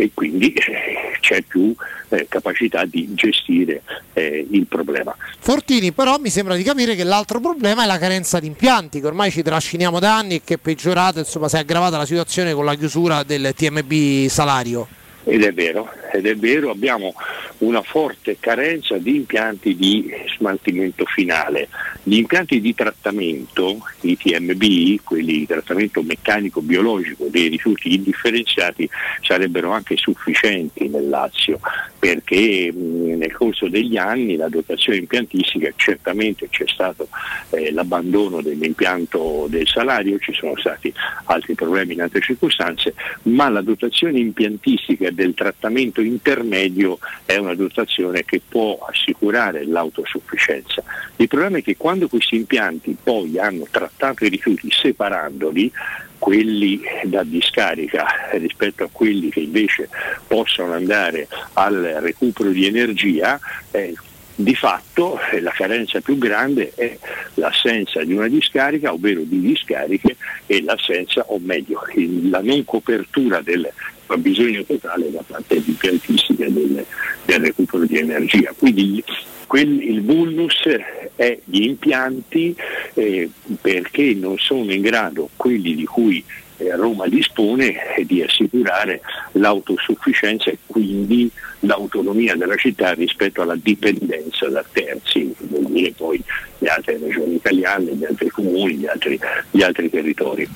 e quindi eh, c'è più eh, capacità di gestire eh, il problema. Fortini, però mi sembra di capire che l'altro problema è la carenza di impianti, che ormai ci trasciniamo da anni e che è peggiorata, insomma, si è aggravata la situazione con la chiusura del TMB Salario. Ed è vero, ed è vero, abbiamo una forte carenza di impianti di smaltimento finale. Gli impianti di trattamento, i TMB, quelli di trattamento meccanico-biologico dei rifiuti indifferenziati, sarebbero anche sufficienti nel Lazio, perché nel corso degli anni la dotazione impiantistica certamente c'è stato eh, l'abbandono dell'impianto del salario, ci sono stati altri problemi in altre circostanze, ma la dotazione impiantistica del trattamento intermedio è una dotazione che può assicurare l'autosufficienza. Il problema è che quando questi impianti poi hanno trattato i rifiuti separandoli, quelli da discarica rispetto a quelli che invece possono andare al recupero di energia, eh, di fatto eh, la carenza più grande è l'assenza di una discarica, ovvero di discariche, e l'assenza, o meglio, la non copertura del fabbisogno totale da parte di impiantistica del, del recupero di energia. Quindi quel- il vulnus è gli impianti eh, perché non sono in grado quelli di cui eh, Roma dispone eh, di assicurare l'autosufficienza e quindi l'autonomia della città rispetto alla dipendenza da terzi, vuol dire poi le altre regioni italiane, gli altri comuni, gli altri, gli altri territori.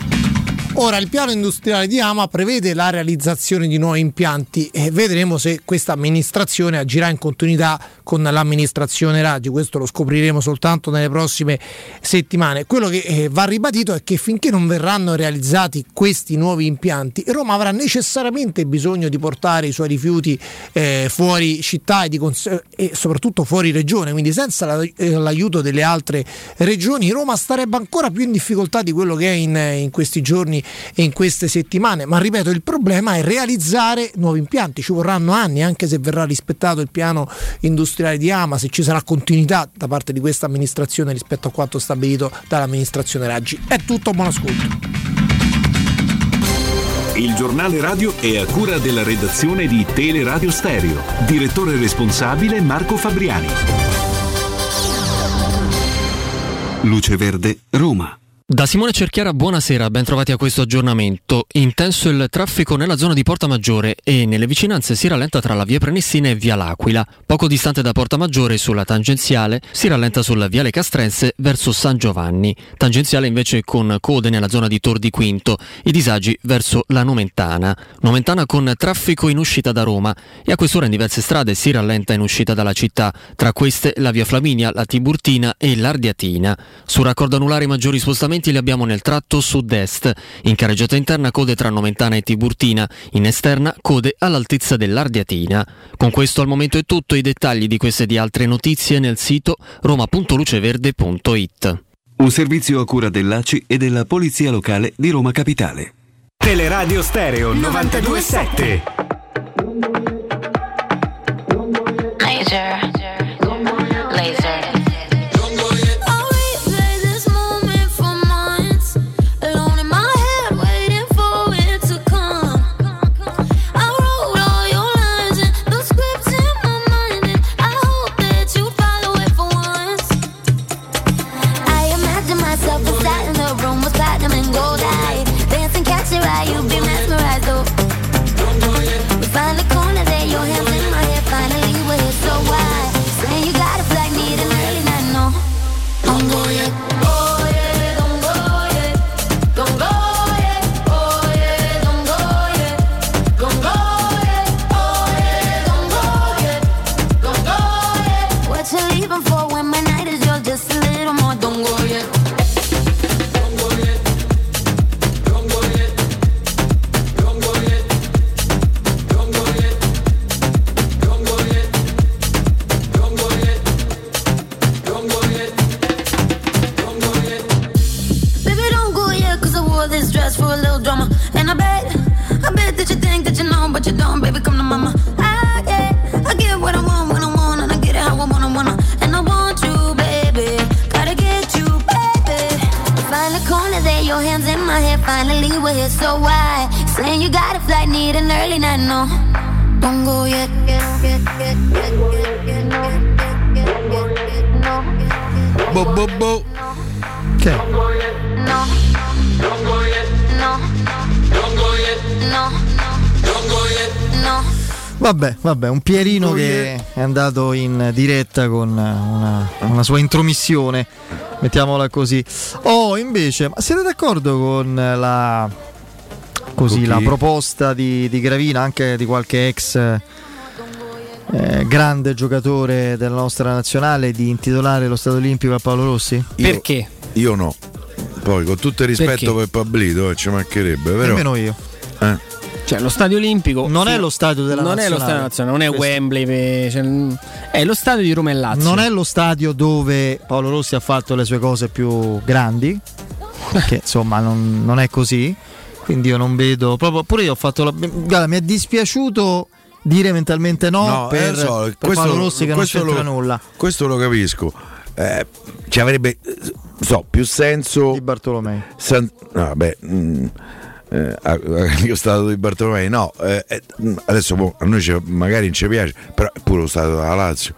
Ora il piano industriale di Ama prevede la realizzazione di nuovi impianti e vedremo se questa amministrazione agirà in continuità con l'amministrazione radio, questo lo scopriremo soltanto nelle prossime settimane. Quello che eh, va ribadito è che finché non verranno realizzati questi nuovi impianti, Roma avrà necessariamente bisogno di portare i suoi rifiuti eh, fuori città e, cons- e soprattutto fuori regione, quindi senza la- eh, l'aiuto delle altre regioni Roma starebbe ancora più in difficoltà di quello che è in, in questi giorni in queste settimane, ma ripeto il problema è realizzare nuovi impianti, ci vorranno anni anche se verrà rispettato il piano industriale di Ama, se ci sarà continuità da parte di questa amministrazione rispetto a quanto stabilito dall'amministrazione Raggi. È tutto, buon ascolto. Il giornale radio è a cura della redazione di Teleradio Stereo. Direttore responsabile Marco Fabriani. Luce Verde, Roma. Da Simone Cerchiara, buonasera, ben trovati a questo aggiornamento. Intenso il traffico nella zona di Porta Maggiore e nelle vicinanze si rallenta tra la via Prenestina e via L'Aquila. Poco distante da Porta Maggiore, sulla tangenziale, si rallenta sulla viale Castrense verso San Giovanni. Tangenziale invece con code nella zona di Tor di Quinto, i disagi verso la Nomentana. Nomentana con traffico in uscita da Roma e a quest'ora in diverse strade si rallenta in uscita dalla città, tra queste la via Flaminia, la Tiburtina e l'Ardiatina. Su raccordo anulare i maggiori spostamenti li abbiamo nel tratto sud-est. In carreggiata interna code tra Nomentana e Tiburtina, in esterna code all'altezza dell'Ardiatina. Con questo al momento è tutto, i dettagli di queste e di altre notizie nel sito roma.luceverde.it. Un servizio a cura dell'ACI e della Polizia Locale di Roma Capitale. Teleradio Stereo 927. Dress for a little drama. And I bet, I bet that you think that you know, but you don't, baby, come to mama. I get, I get what I want when I want, and I get it how I wanna, wanna. And I want you, baby, gotta get you, baby. Find the corner there, your hands in my hair, finally we're here, so why? Saying you got a flight, need an early night, no. Don't go yet. Bo, bo, bo. Che? Vabbè, vabbè, un Pierino che è andato in diretta con una, una sua intromissione, mettiamola così. Oh, invece, ma siete d'accordo con la, così, la proposta di, di Gravina, anche di qualche ex eh, grande giocatore della nostra nazionale, di intitolare lo Stato Olimpico a Paolo Rossi? Io- Io no. Poi con tutto il rispetto Perché? per Pablito, eh, ci mancherebbe, però. Nemmeno io. Eh. Cioè, lo stadio olimpico Non è lo stadio della non è lo nazionale. stadio nazionale, non è Questo. Wembley, cioè, è lo stadio di Roma e Lazio. Non è lo stadio dove Paolo Rossi ha fatto le sue cose più grandi, perché insomma non, non è così. Quindi io non vedo. Proprio, pure io ho fatto la. Guarda, mi è dispiaciuto dire mentalmente no, No, per, eh, so, per questo- Paolo Rossi che non c'entra lo- nulla. Questo lo capisco. Eh, ci avrebbe eh, so, più senso. Di Bartolomei. no, vabbè. mm, eh, a- a- io stato di Bartolomei, no. eh, eh, adesso boh, a noi magari non ci piace, però è pure lo stato della Lazio.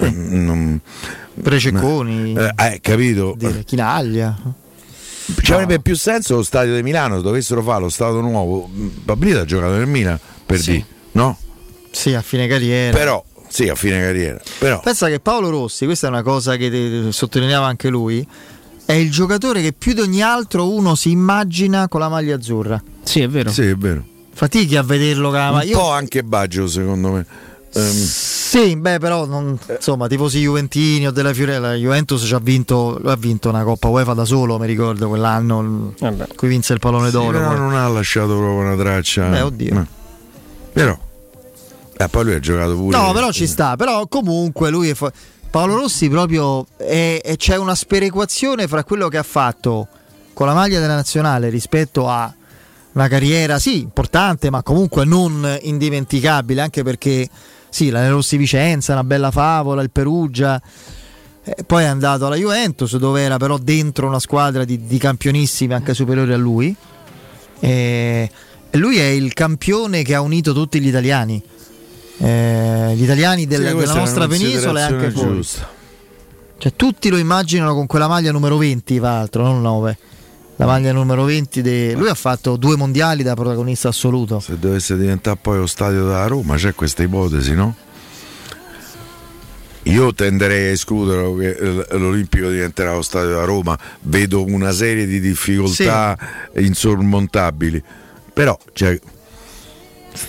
Eh, non- Prececconi. Eh, eh, capito? dire, Chinaglia. Ci avrebbe più senso lo stadio di Milano, se dovessero fare lo stadio nuovo. Pablito ha giocato nel Milan, per Sì. dire, no? Sì, a fine carriera. Però, sì, a fine carriera. Però, Pensa che Paolo Rossi, questa è una cosa che te- sottolineava anche lui, è il giocatore che più di ogni altro uno si immagina con la maglia azzurra. Sì, è vero. Sì, è vero. Fatichi a vederlo con la un po' anche Baggio, secondo me. Ehm, Sì, beh, però non- insomma, tifosi Juventini o della Fiorella, Juventus ci ha vinto, ha vinto una Coppa UEFA da solo, mi ricordo quell'anno in cui vinse il pallone sì, d'oro. però poi. non ha lasciato proprio una traccia. Beh, oddio. No. Però, eh, poi lui ha giocato pure. No, però ci sta, però comunque lui è fa- Paolo Rossi proprio è- è- c'è una sperequazione fra quello che ha fatto con la maglia della nazionale rispetto a una carriera sì importante, ma comunque non indimenticabile, anche perché sì, la Rossi Vicenza, una bella favola, il Perugia. eh, poi è andato alla Juventus dove era però dentro una squadra di, di campionissimi anche superiori a lui. E, E lui è il campione che ha unito tutti gli italiani. Eh, gli italiani del- Sì, della nostra penisola e anche fuori. giusta. Cioè, tutti lo immaginano con quella maglia numero 20, tra l'altro, non 9. La maglia numero 20. de- Lui ha fatto due mondiali da protagonista assoluto. Se dovesse diventare poi lo stadio della Roma, c'è questa ipotesi, no? Io tenderei a escludere che l'Olimpico diventerà lo stadio della Roma, vedo una serie di difficoltà insormontabili, però c'è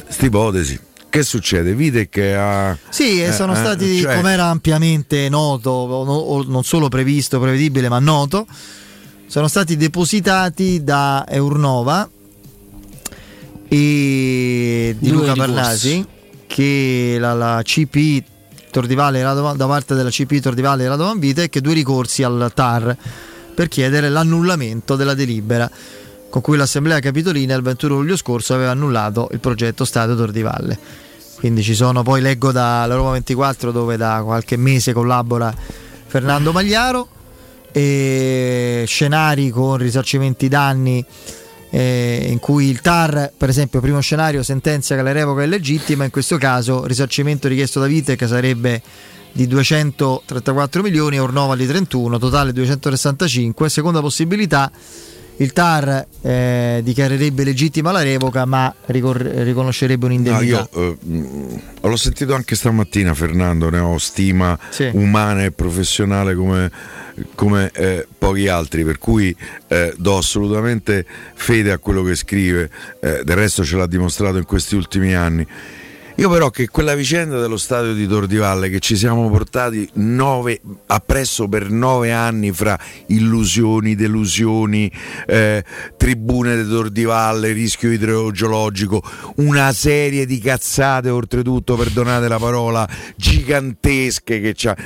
questa ipotesi. Che succede? Vide che ha... Sì, e eh, sono eh, stati, cioè- come era ampiamente noto, o o non solo previsto, prevedibile, ma noto, sono stati depositati da Eurnova e di Due Luca. Parnasi, che la, la CP Tordivalle Radovan- da parte della CP Tordivalle e Radovan Vite, che due ricorsi al TAR per chiedere l'annullamento della delibera con cui l'Assemblea Capitolina il 21 luglio scorso aveva annullato il progetto Stadio Tordivalle. Quindi ci sono, poi leggo dalla Roma 24 dove da qualche mese collabora Fernando Magliaro, e scenari con risarcimenti danni eh, in cui il TAR, per esempio, primo scenario sentenzia che la revoca è legittima, in questo caso risarcimento richiesto da Vitec sarebbe di 234 milioni, Ornova di 31, totale 265. Seconda possibilità, il TAR eh, dichiarerebbe legittima la revoca ma ricor- riconoscerebbe No, un'indennità. io eh, mh, l'ho sentito anche stamattina, Fernando. Ne ho stima Sì. umana e professionale come, come, eh, pochi altri, per cui eh, do assolutamente fede a quello che scrive. eh, del resto ce l'ha dimostrato in questi ultimi anni. Io però che quella vicenda dello stadio di Tordivalle che ci siamo portati nove, appresso per nove anni fra illusioni, delusioni, eh, tribune di Tordivalle, rischio idrogeologico, una serie di cazzate oltretutto, perdonate la parola, gigantesche che ci ha-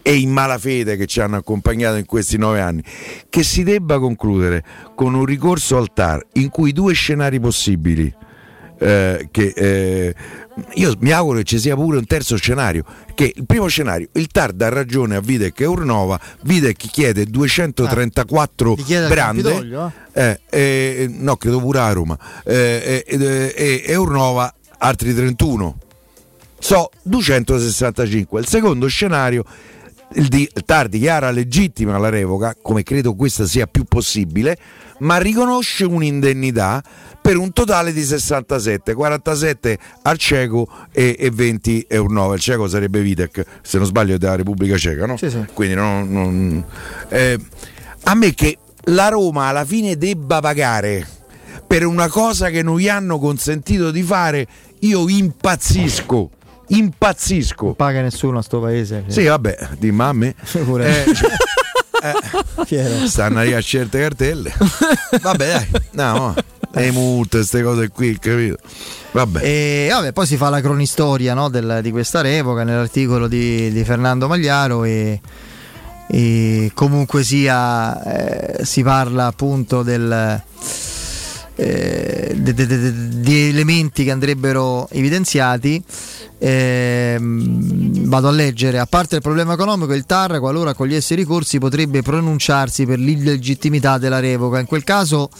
e in malafede che ci hanno accompagnato in questi nove anni, che si debba concludere con un ricorso al TAR in cui due scenari possibili eh, che eh, io mi auguro che ci sia pure un terzo scenario che il primo scenario il TAR dà ragione a Videc e Urnova Videc chiede 234 Ti chiede al brande eh, eh, no credo pure a Roma eh, eh, eh, eh, e Urnova altri 31 so 265 il secondo scenario il, di- il TAR dichiara legittima la revoca, come credo questa sia più possibile, ma riconosce un'indennità per un totale di 67, 47 al cieco e, e 20 euro 9. Il cieco sarebbe Vitek, se non sbaglio, è della Repubblica Ceca, no? Sì, sì. Quindi non- non- eh, a me che la Roma alla fine debba pagare per una cosa che non gli hanno consentito di fare, io impazzisco. Impazzisco. Non paga nessuno a sto paese. Sì, vabbè, dimmi a me. Pure. Eh, cioè, eh, stanno a certe cartelle. Vabbè, dai, no, le multe, queste cose qui, capito? Vabbè. E vabbè, poi si fa la cronistoria no, del- di questa revoca nell'articolo di, di Fernando Magliaro e, e comunque sia eh, si parla appunto del, eh, de- de- de- de- di elementi che andrebbero evidenziati. Ehm, vado a leggere, a parte il problema economico, il TAR, qualora accogliesse i ricorsi, potrebbe pronunciarsi per l'illegittimità della revoca. In quel caso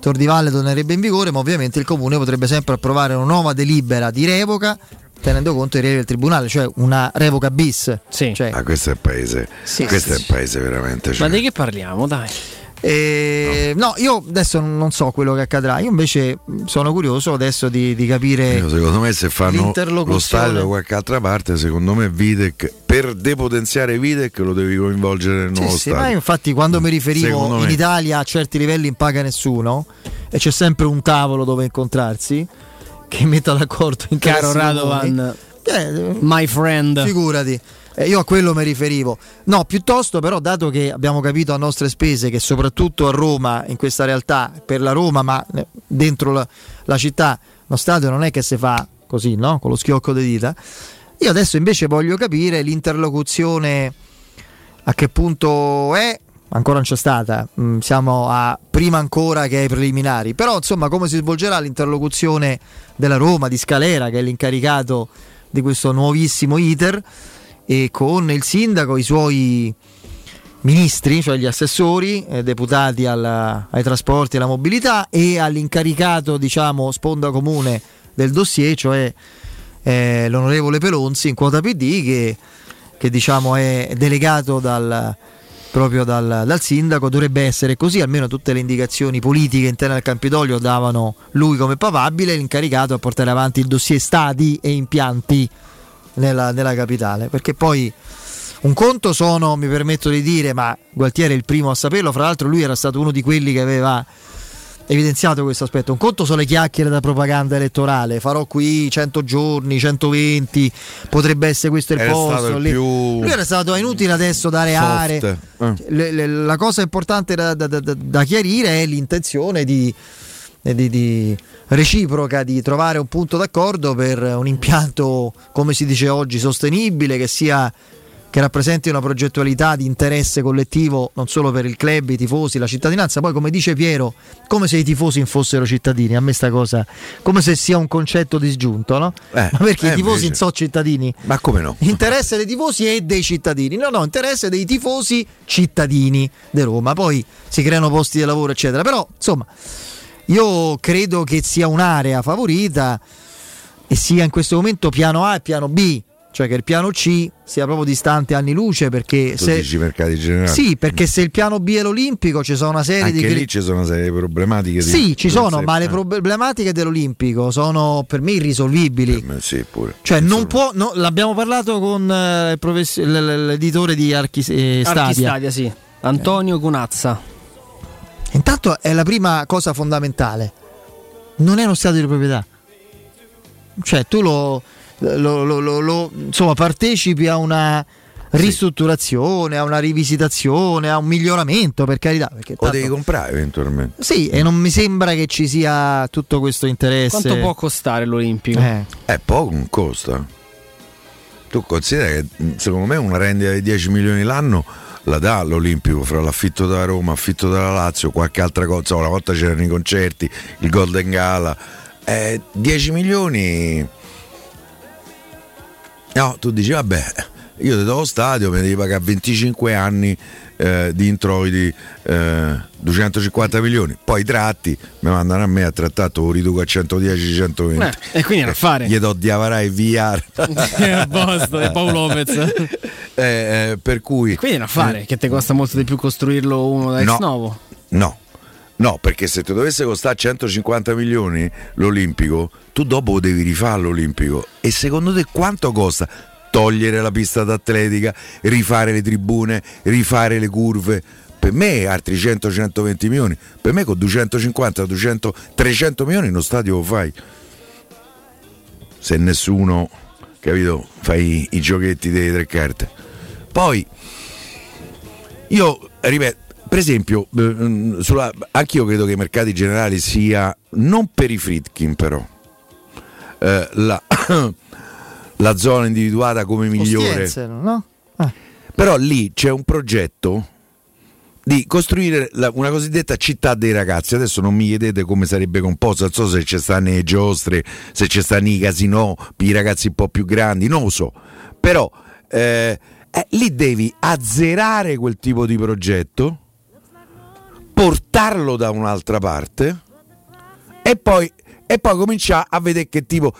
Tordivalle tornerebbe in vigore, ma ovviamente il comune potrebbe sempre approvare una nuova delibera di revoca tenendo conto dei rilievi del tribunale, cioè una revoca bis. Cioè, Ah, questo è il paese. Sì, questo sì, è il paese veramente. cioè. Ma di che parliamo, dai? Eh, no. io adesso non so quello che accadrà. Io invece sono curioso adesso di, di capire. Io, secondo me se fanno lo stadio da qualche altra parte, secondo me Videc, per depotenziare Videc lo devi coinvolgere nel Sì, nuovo sì, stadio. ma infatti quando mi riferivo Secondo in me. Italia a certi livelli non paga nessuno e c'è sempre un tavolo dove incontrarsi che metta d'accordo in Caro Radovan, my friend. Figurati. Eh, io a quello mi riferivo. No, piuttosto però, dato che abbiamo capito a nostre spese che soprattutto a Roma, in questa realtà, per la Roma, ma eh, dentro la, la città, lo stadio non è che si fa così, no? Con lo schiocco di dita. Io adesso invece voglio capire l'interlocuzione a che punto è. Ancora non c'è stata, Mm, siamo a prima ancora che ai preliminari. Però insomma, come si svolgerà l'interlocuzione della Roma, di Scalera, che è l'incaricato di questo nuovissimo iter, e con il sindaco, i suoi, ministri, cioè gli assessori, eh, deputati alla- ai trasporti e alla mobilità e all'incaricato, diciamo, sponda comune del dossier, cioè eh, l'onorevole Pelonzi in quota PD che, che, diciamo è delegato dal, proprio dal, dal sindaco, dovrebbe essere così, almeno tutte le indicazioni politiche interne al Campidoglio davano lui come papabile, l'incaricato a portare avanti il dossier stadi e impianti nella, nella capitale, perché poi un conto sono, mi permetto di dire, ma Gualtieri è il primo a saperlo, fra l'altro lui era stato uno di quelli che aveva evidenziato questo aspetto. Un conto sono le chiacchiere da propaganda elettorale, farò qui 100 giorni, 120, potrebbe essere questo il Era posto. il Lui era stato inutile adesso dare soft. aree. Eh. La cosa importante da, da- da- da chiarire è l'intenzione di, di- di reciproca di trovare un punto d'accordo per un impianto, come si dice oggi, sostenibile, che sia che rappresenti una progettualità di interesse collettivo non solo per il club, i tifosi, la cittadinanza, poi come dice Piero, come se i tifosi fossero cittadini, a me sta cosa, come se sia un concetto disgiunto, no? Eh, Ma perché eh, i tifosi non sono cittadini? Ma come no? Interesse dei tifosi e dei cittadini. No, no, interesse dei tifosi cittadini di Roma. Poi si creano posti di lavoro, eccetera. Però, insomma, io credo che sia un'area favorita e sia in questo momento piano A e piano B. Cioè che il piano C sia proprio distante anni luce perché Tu se, dici mercati generali. sì, perché se il piano B è l'Olimpico ci sono una serie Anche di lì ci sono una serie di problematiche. di- Sì, ci sono, sì, ma le eh. problematiche dell'Olimpico sono per me irrisolvibili. Sì, pure. Cioè, non può. no, l'abbiamo parlato con eh, il profess- l'editore di Archi eh, Stadia. Archistadia, sì. Antonio Cunazza. Intanto è la prima cosa fondamentale. Non è uno stato di proprietà. Cioè, tu lo, lo- lo- lo- lo- insomma, partecipi a una ristrutturazione, a una rivisitazione, a un miglioramento, per carità. Perché O tanto- devi comprare eventualmente. Sì, e non mi sembra che ci sia tutto questo interesse. Quanto può costare l'Olimpico? Eh. Eh, poco non costa. Tu considera che secondo me una rendita di 10 milioni l'anno la dà l'Olimpico fra l'affitto da Roma, affitto dalla Lazio, qualche altra cosa. Una volta c'erano i concerti, il Golden Gala. Eh, 10 milioni. No, tu dici, vabbè, io ti do lo stadio, mi devi pagare 25 anni eh, di introiti, eh, 250 milioni. Poi i tratti mi mandano a me a trattato, lo riduco a 110-120. Eh, e quindi è un affare. Gli do Diavara e VR. a posto, e Paolo Lopez. Eh, eh, per cui Quindi è un affare che ti costa molto di più costruirlo uno da ex No. novo. No, no, perché se ti dovesse costare 150 milioni l'Olimpico, tu dopo devi rifare l'Olimpico. E secondo te quanto costa? Togliere la pista d'atletica, rifare le tribune, rifare le curve. Per me altri 100-120 milioni, per me con 250, 200, 300 milioni uno stadio lo fai. Se nessuno, capito, fai i, giochetti delle tre carte. Poi io ripeto, per esempio, mm, sulla, anch'io credo che i mercati generali sia non per i Fritkin, però eh, la, la zona individuata come migliore. No? Però lì c'è un progetto di costruire la- una cosiddetta città dei ragazzi. Adesso non mi chiedete come sarebbe composta, non so se ci stanno le giostre, se ci stanno i casino per i ragazzi un po' più grandi, non lo so. Però eh, eh, lì devi azzerare quel tipo di progetto, portarlo da un'altra parte e poi, e poi cominciare a vedere che tipo...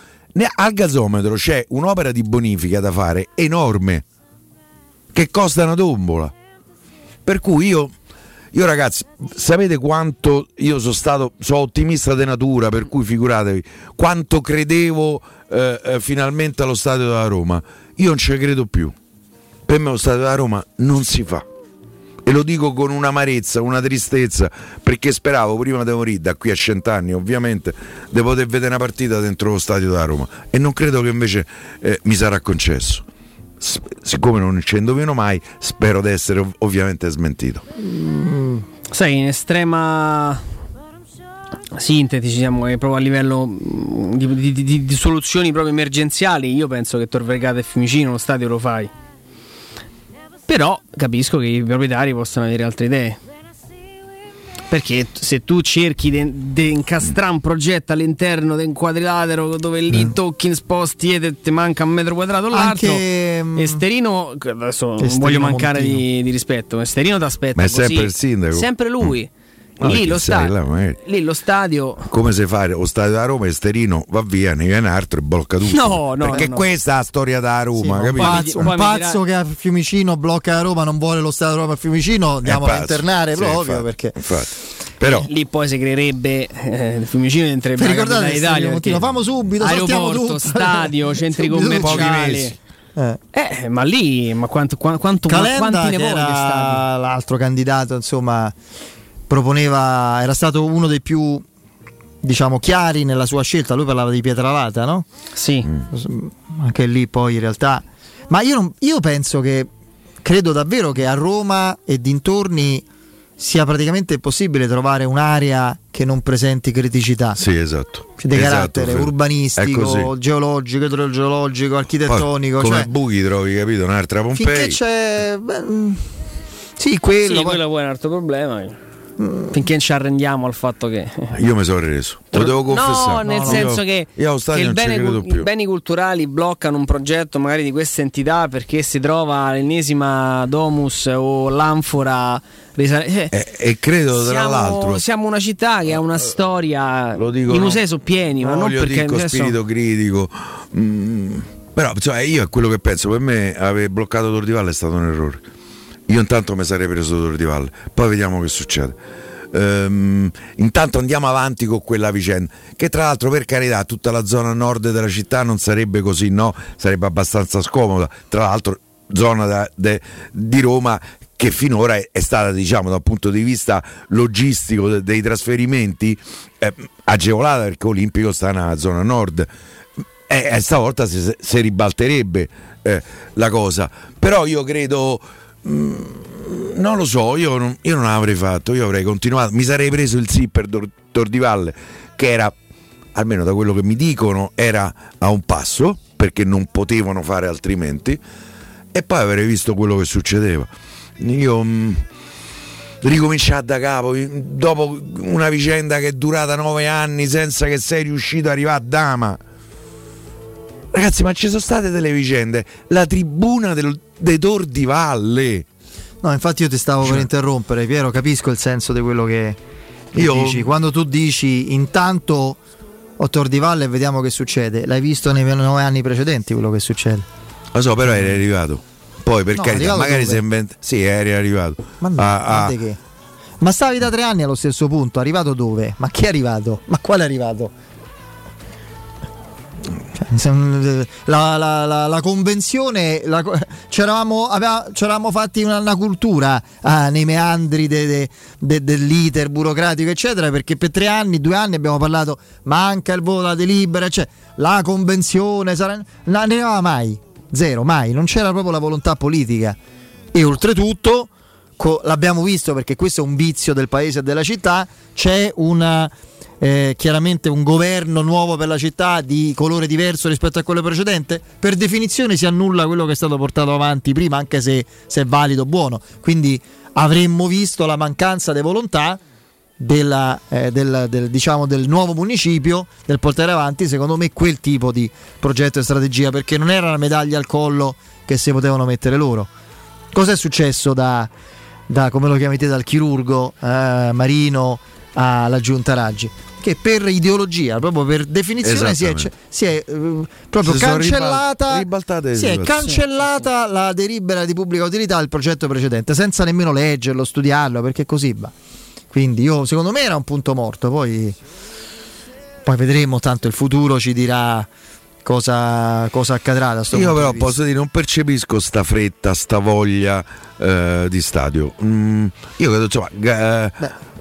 Al gasometro c'è un'opera di bonifica da fare enorme che costa una tombola. Per cui io, io ragazzi, sapete quanto io sono stato, sono ottimista di natura, per cui figuratevi quanto credevo eh, eh, finalmente allo stadio della Roma. Io non ci credo più. Per me lo stadio della Roma non si fa. E lo dico con un'amarezza, una tristezza, perché speravo prima di morire, da qui a cent'anni ovviamente, di poter vedere una partita dentro lo stadio della Roma. E non credo che invece eh, mi sarà concesso. S- siccome non ci indovino mai, spero di essere ov- ovviamente smentito. Sai, in estrema sintesi, diciamo, proprio a livello mm, di, di- di- di soluzioni proprio emergenziali, io penso che Tor Vergata e Fiumicino lo stadio lo fai. Però capisco che i proprietari possano avere altre idee. Perché se tu cerchi di incastrare un progetto all'interno di un quadrilatero dove lì tocchi, sposti e te manca un metro quadrato l'altro, Anche mm, Esterino, adesso non voglio mancare di, di rispetto, Esterino ti aspetta Ma è così. sempre il sindaco? Sempre lui. Lì lo, sta- là, lì lo stadio. Come se fare lo stadio da Roma, Esterino va via, ne viene un altro e blocca tutto. No, no, Perché no. questa è la storia da Roma, un capito? pazzo, un pazzo che a Fiumicino blocca la Roma, non vuole lo Stato Roma a Fiumicino, andiamo a internare Sì, proprio infatti, perché infatti. Però Lì poi si creerebbe eh, il Fiumicino entrerebbe ricordate Montino? perché Famo subito, aeroporto, stadio, centri commerciali. eh. Eh, ma lì, ma quanto, qua- quanto quanti ne stadio? era l'altro candidato, insomma, proponeva, era stato uno dei più diciamo chiari nella sua scelta, lui parlava di Pietralata, no? Sì. Anche lì poi in realtà ma io, non- io penso che credo davvero che a Roma e dintorni sia praticamente impossibile trovare un'area che non presenti criticità sì, esatto. di Esatto, carattere. È urbanistico, geologico, idrogeologico, Poi, architettonico. come cioè, buchi trovi, capito? Un'altra finché Pompei. c'è. beh, mm, sì, quello. Sì, poi- quello poi è un altro problema. Finché non ci arrendiamo al fatto che. Io mi sono reso, lo devo No, confessare. nel Io- senso che, io che il bene più. i beni culturali bloccano un progetto magari di questa entità perché si trova l'ennesima domus o l'anfora. risale- eh, E, e credo tra siamo, l'altro siamo una città che ha una storia. lo dico I no- musei sono pieni, ma non perché. adesso- spirito critico. Mm, però insomma, io è quello che penso, per me aver bloccato Tor di Valle è stato un errore. Io intanto mi sarei preso Tor di Valle, poi vediamo che succede. Ehm, intanto andiamo avanti con quella vicenda che tra l'altro per carità tutta la zona nord della città non sarebbe così no? Sarebbe abbastanza scomoda. Tra l'altro zona da- de- di Roma che finora è, è stata diciamo dal punto di vista logistico de- dei trasferimenti eh, agevolata perché Olimpico sta nella zona nord. E e stavolta si, si ribalterebbe eh, la cosa. Però io credo non lo so io non, io non l'avrei fatto io avrei continuato mi sarei preso il sì per Tor, Tor di Valle che era almeno da quello che mi dicono era a un passo perché non potevano fare altrimenti e poi avrei visto quello che succedeva. Io mm, ricominciare da capo dopo una vicenda che è durata nove anni senza che sei riuscito ad arrivare a Dama. Ragazzi ma ci sono state delle vicende? La tribuna del, dei Tor di Valle No, infatti io ti stavo Cioè- per interrompere, Piero, capisco il senso di quello che, che Io- dici. Quando tu dici intanto ho Tor di Valle e vediamo che succede, l'hai visto nei nove anni precedenti quello che succede? lo so però eri arrivato poi per No, carità magari si inventa sì eri arrivato Ma no, Ah, ah. Ma stavi da tre anni allo stesso punto, arrivato dove? Ma chi è arrivato? Ma quale è arrivato? Cioè, La, la- la- la convenzione, c'eravamo, aveva- c'eravamo fatti una, una cultura ah, nei meandri de- de- de- dell'iter burocratico, eccetera, perché per tre anni, due anni abbiamo parlato, manca il voto, la delibera, cioè, la convenzione, sarà... non arrivava mai, zero, mai, non c'era proprio la volontà politica. E oltretutto, co- l'abbiamo visto perché questo è un vizio del paese e della città, c'è una, eh, chiaramente un governo nuovo per la città di colore diverso rispetto a quello precedente, per definizione si annulla quello che è stato portato avanti prima, anche se, se è valido, buono. Quindi avremmo visto la mancanza di volontà della, eh, del, del- diciamo, del nuovo municipio del portare avanti secondo me quel tipo di progetto e strategia perché non era una medaglia al collo che si potevano mettere loro. Cosa è successo da, da, come lo chiami te dal chirurgo eh, Marino alla giunta Raggi che per ideologia proprio per definizione si è, si è, eh, proprio Si cancellata ribal- si è cancellata la delibera di pubblica utilità del progetto precedente senza nemmeno leggerlo studiarlo perché così va. Quindi io, secondo me era un punto morto, poi, poi vedremo, tanto il futuro ci dirà cosa, cosa accadrà da sto Io punto però di vista. posso dire, non percepisco sta fretta, sta voglia eh, di stadio. Mm, io credo, insomma, eh,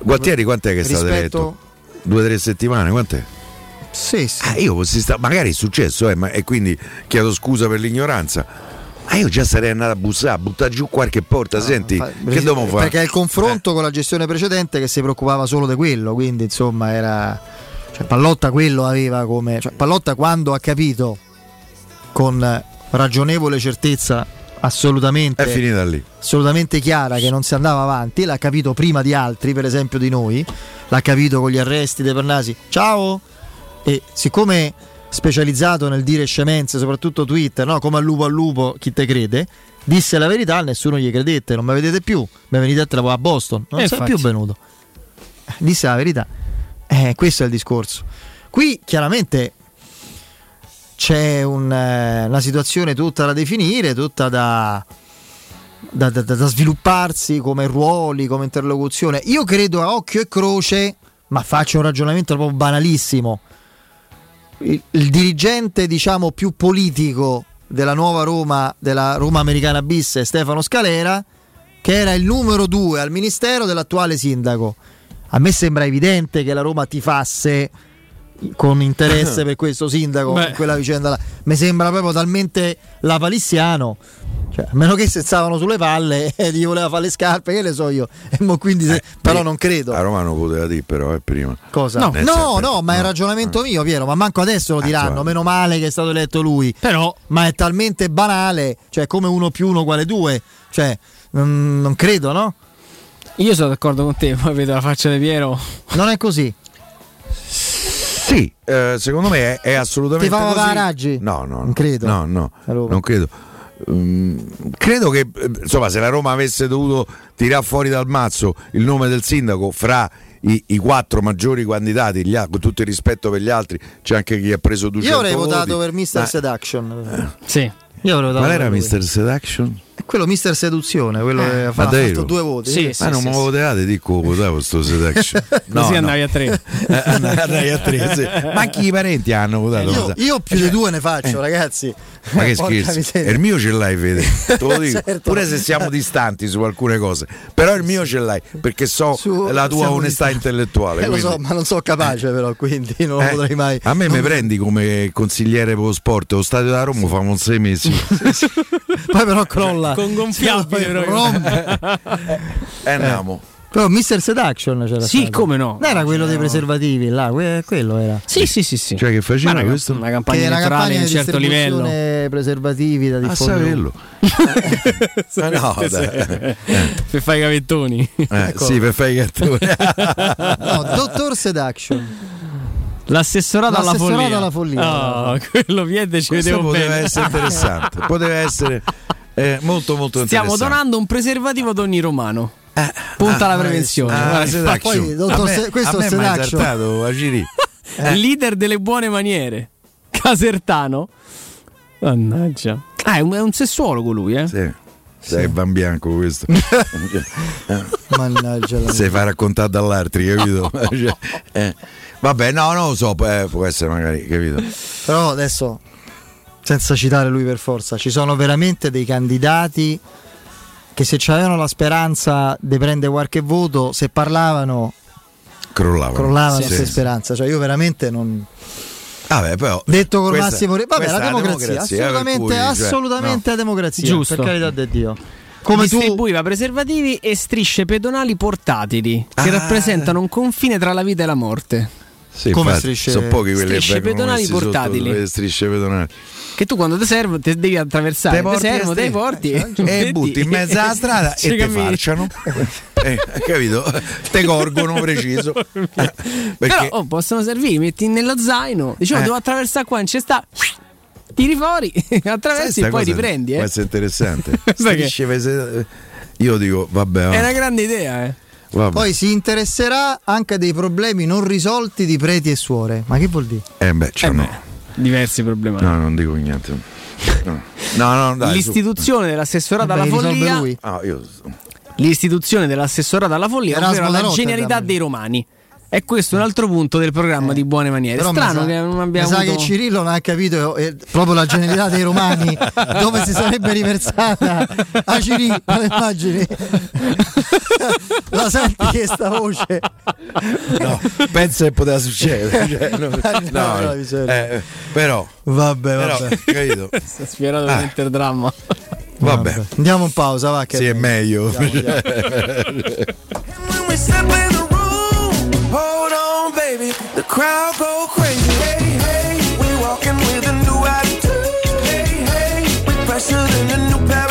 Gualtieri quant'è che è stato eletto? Due o tre settimane, quant'è? Sì, sì. Ah, io fossi magari è successo, eh, ma- e quindi chiedo scusa per l'ignoranza. Ma io già sarei andato a bussare, a buttare giù qualche porta. Senti, Fa- che dobbiamo fare? Perché è il confronto con la gestione precedente che si preoccupava solo di quello, quindi insomma era... Cioè, Pallotta quello aveva come... Cioè, Pallotta quando ha capito con ragionevole certezza assolutamente È finita lì. assolutamente chiara che non si andava avanti, l'ha capito prima di altri, per esempio di noi, l'ha capito con gli arresti dei Pernasi. Ciao! E siccome specializzato nel dire scemenze, soprattutto Twitter, no? come al lupo al lupo, chi te crede, disse la verità, nessuno gli credette, non mi vedete più, mi venite a trovare a Boston, non Eh, sei infatti. più venuto. Eh, Disse la verità. Eh, questo è il discorso. Qui chiaramente c'è un, eh, una situazione tutta da definire, tutta da, da, da- da svilupparsi come ruoli, come interlocuzione. Io credo a occhio e croce, ma faccio un ragionamento proprio banalissimo. Il, il dirigente, diciamo, più politico della nuova Roma, della Roma americana bis, Stefano Scalera, che era il numero due al ministero dell'attuale sindaco. A me sembra evidente che la Roma tifasse con interesse per questo sindaco Beh. in quella vicenda là. Mi sembra proprio talmente la palissiano. Cioè, a meno che se stavano sulle palle e gli voleva fare le scarpe, che le so io. Quindi se- però non credo. A Roma non poteva dire però, è prima. Cosa? No, No, no, ma è il ragionamento mio, Piero. Ma manco adesso lo diranno. insomma. Meno male che è stato eletto lui. Però, Ma è talmente banale, cioè come uno più uno uguale due. Cioè, non, non credo, no? Io sono d'accordo con te, poi vedo la faccia di Piero. Non è così. Sì, eh, secondo me è, è assolutamente Ti fa così. Raggi? No, no, Non credo. No, no, Allora. non credo. Mm, credo che eh, insomma, se la Roma avesse dovuto tirare fuori dal mazzo il nome del sindaco fra i, i quattro maggiori candidati, gli con tutto il rispetto per gli altri, c'è anche chi ha preso 200 Io avrei voti. votato per Mr. Ma- Seduction. Sì. Io avrei votato Qual era. Mr. Seduction? È quello Mr. Seduzione, quello che ha fa- ha davvero? fatto due voti. Sì, Ma sì, non sì, mi sì. votevate, dico votavo sto Seduction. No, Così no. andavi a tre. Eh, andai a tre, sì. Ma anche i parenti hanno votato. Io, mi sa. io più di due ne faccio, ragazzi. Ma che. E il mio ce l'hai, vede. Te lo dico. Certo. Pure se siamo distanti su alcune cose, però il mio ce l'hai perché so Su- la tua onestà distanti. intellettuale. Eh, lo so, ma non sono capace, però, quindi non lo Eh, potrei mai. A me non- mi prendi come consigliere per lo sport, lo stadio da Roma fa un sei mesi. Poi però crolla. Con gonfiabile, Sì, rompe. E andiamo. Però Mr. Seduction c'era Sì, stato. come no? Non era quello dei preservativi, là, que- quello era. Sì, sì, sì, sì. Cioè che faceva una, questo? una campagna elettorale di un certo livello. preservativi da A diffondere. saperlo. Ma no, dai. per fare i cavettoni. Eh, sì, per fare i cartoni. No, Dottor Seduction. L'assessorato alla L'assessorato follia. alla follia. Oh, quello Piede ci Questo vedevo poteva bene. essere interessante. Poteva essere eh, molto molto Stiamo interessante. donando un preservativo ad ogni romano. Punta alla prevenzione. Ah, Seduction. poi, dottor a me, questo a me è mi hai Seduction. saltato, Agiri. Leader delle buone maniere. Casertano. Mannaggia. Ah, è un, è un sessuologo lui, eh? Sì. Sei Van Bianco questo. Mannaggia la Se fa raccontare dall'altri, capito? Cioè, eh, Vabbè, no, non lo so, eh, può essere magari, capito? Però adesso, senza citare lui per forza, ci sono veramente dei candidati che se avevano la speranza di prendere qualche voto, se parlavano, Crollavano. crollavano Sì, sì. speranze. Cioè io veramente non... Vabbè, però, Detto con questa- massimo... Vabbè, questa la democrazia, per assolutamente, cui, cioè, assolutamente no. democrazia, Giusto. per carità di Dio. Come tu... Distribuiva preservativi e strisce pedonali portatili che Ah. rappresentano un confine tra la vita e la morte. Sì, Come infatti, strisce- sono pochi quelli strisce pedonali portatili. le strisce pedonali. Che tu quando ti servono te devi attraversare. Te Te porti servono, le te porti e butti in mezzo alla strada e te cammini. farciano. Eh, capito? Te corgono preciso. Eh, Però Perché oh, possono servire, metti nello zaino. Diciamo, Eh. devo attraversare qua, non ci sta. Tiri fuori, attraversi e poi riprendi. Eh. essere interessante. Sai che- Strisce Io dico, vabbè, È una grande idea, eh. Vabbè. Poi si interesserà anche dei problemi non risolti di preti e suore. Ma che vuol dire? Eh beh, cioè, Eh no. diversi problemi. no, non dico niente. No, no, no dai, su. L'istituzione dell'assessorato Vabbè, alla follia. lui. Ah, io L'istituzione dell'assessorato alla follia, Erasmo ovvero la Rotterdam. genialità dei romani. E questo è un altro punto del programma di buone maniere. Però mi Strano sa- che non mi abbiamo sa avuto... che Cirillo non ha capito eh, proprio la genialità dei romani dove si sarebbe riversata a Cirillo le immagini la senti che sta voce no, penso che poteva succedere. Cioè, no, No, no, eh, però, vabbè però, vabbè capito? Si è sfierato Ah. per interdramma. Vabbè, andiamo in pausa va che sì, è meglio. When we baby, the crowd go crazy. Hey, hey, we walking with a new attitude. Hey, hey, we fresher than a new pair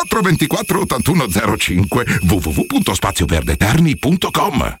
24 81 05 www.spazioverdeterni.com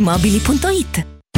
paolettimobili.it.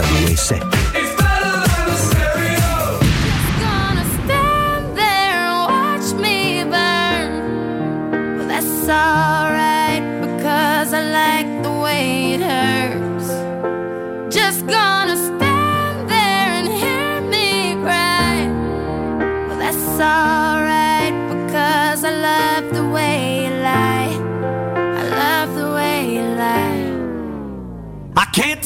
92.7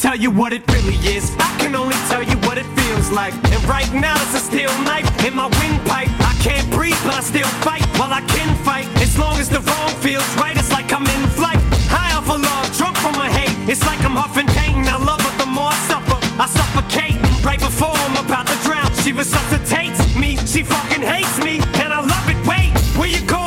tell you what it really is. I can only tell you what it feels like. And right now it's a steel knife in my windpipe. I can't breathe, but I still fight while I can fight. As long as the wrong feels right, it's like I'm in flight. High off of love, drunk from my hate. It's like I'm huffing pain. I love her the more I suffer. I suffocate right before I'm about to drown. She resuscitates me. She fucking hates me, and I love it. Wait, where you going?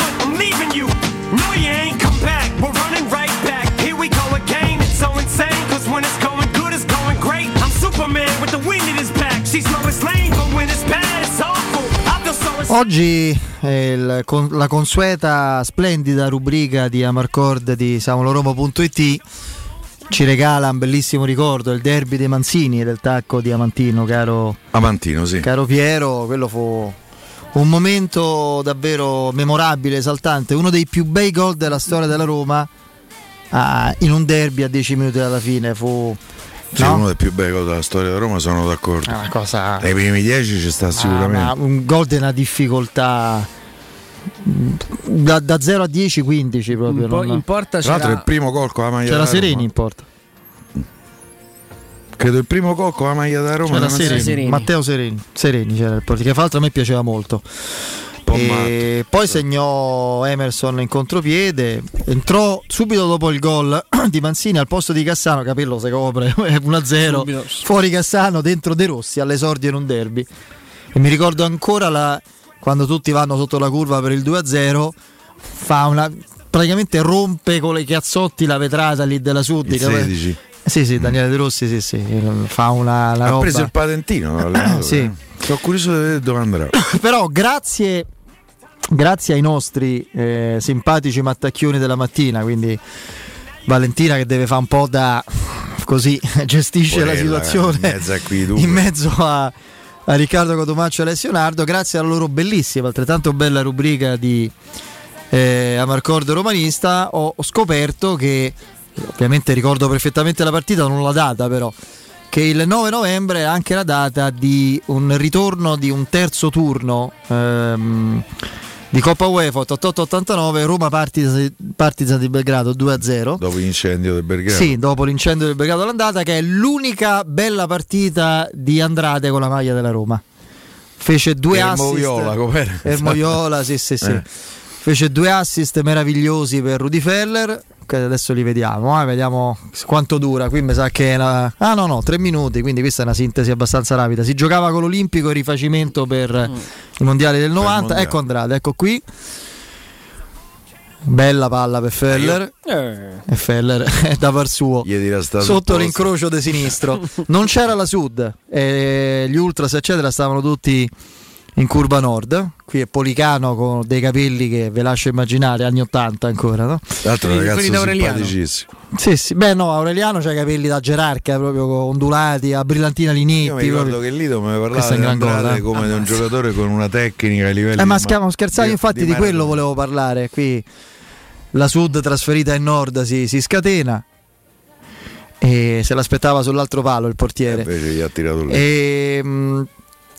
Oggi è il- con- la consueta splendida rubrica di Amarcord di samoloroma.it ci regala un bellissimo ricordo, il derby dei Manzini del tacco di Amantino, caro, Amantino, sì. caro Piero, quello fu un momento davvero memorabile, esaltante, uno dei più bei gol della storia della Roma ah, in un derby a 10 minuti dalla fine, fu Sì, no? uno dei più bei gol della storia della Roma, sono d'accordo. una cosa Nei primi dieci ci sta Ah, sicuramente. ma un gol di una difficoltà mm, da, da 0 a 10 15 proprio po' non- in porta Tra l'altro c'era il primo gol con la maglia c'era. Sereni in porta Credo il primo gol con la maglia da Roma. c'era Sereni, Sereni. Matteo Sereni Sereni c'era il portiere che fra l'altro a me piaceva molto e poi segnò Emerson in contropiede entrò subito dopo il gol di Manzini al posto di Cassano capello si copre 1-0 Subito. fuori Cassano dentro De Rossi all'esordio in un derby e mi ricordo ancora la- quando tutti vanno sotto la curva per il 2-0 fa una praticamente rompe con le chiazzotti la vetrata lì della Sudica Il 16. sì sì Daniele De Rossi sì sì fa una la Ha roba preso il patentino. Sì. Sono curioso di vedere dove andrà. però grazie grazie ai nostri eh, simpatici mattacchioni della mattina quindi Valentina che deve fare un po' da così gestisce la Porella, situazione in mezzo a due. in mezzo a, a Riccardo Cotomaccio e Alessio Nardo grazie alla loro bellissima altrettanto bella rubrica di eh, Amarcord romanista ho, ho scoperto che ovviamente ricordo perfettamente la partita non la data però che il 9 novembre è anche la data di un ritorno di un terzo turno ehm, di Coppa UEFA 88-89 Roma Partizan, di Belgrado 2-0 Dopo l'incendio del Belgrado. sì, dopo l'incendio del Belgrado all'andata, che è l'unica bella partita di Andrade con la maglia della Roma. Fece due assist. Ermoviola? Ermoviola, sì, sì, sì. Eh. Fece due assist meravigliosi per Rudy Feller. Adesso li vediamo, eh, vediamo quanto dura. Qui mi sa che è una... Ah no, no, tre minuti, quindi questa è una sintesi abbastanza rapida. Si giocava con l'Olimpico in rifacimento per i mondiali del 90. mondiale. Ecco Andrade, ecco qui. Bella palla per Feller. E Feller è da par suo sotto l'incrocio di sinistro. Non c'era la Sud, e gli Ultras eccetera stavano tutti in curva nord. Qui è Policano con dei capelli che ve lascio immaginare, anni 80 ancora, no? L'altro Quelli- ragazzo simpaticissimo. Sì, sì. Beh, no, Aureliano c'ha i capelli da gerarca, proprio ondulati, a brillantina linetti. Io mi ricordo proprio. che Lido mi parlava di un Andrade come di un giocatore con una tecnica a livelli Eh, ma stiamo scherzando, infatti, di, di quello volevo parlare. Qui la Sud trasferita in Nord si, si scatena e se l'aspettava sull'altro palo il portiere. Invece gli ha tirato lì. E, mh,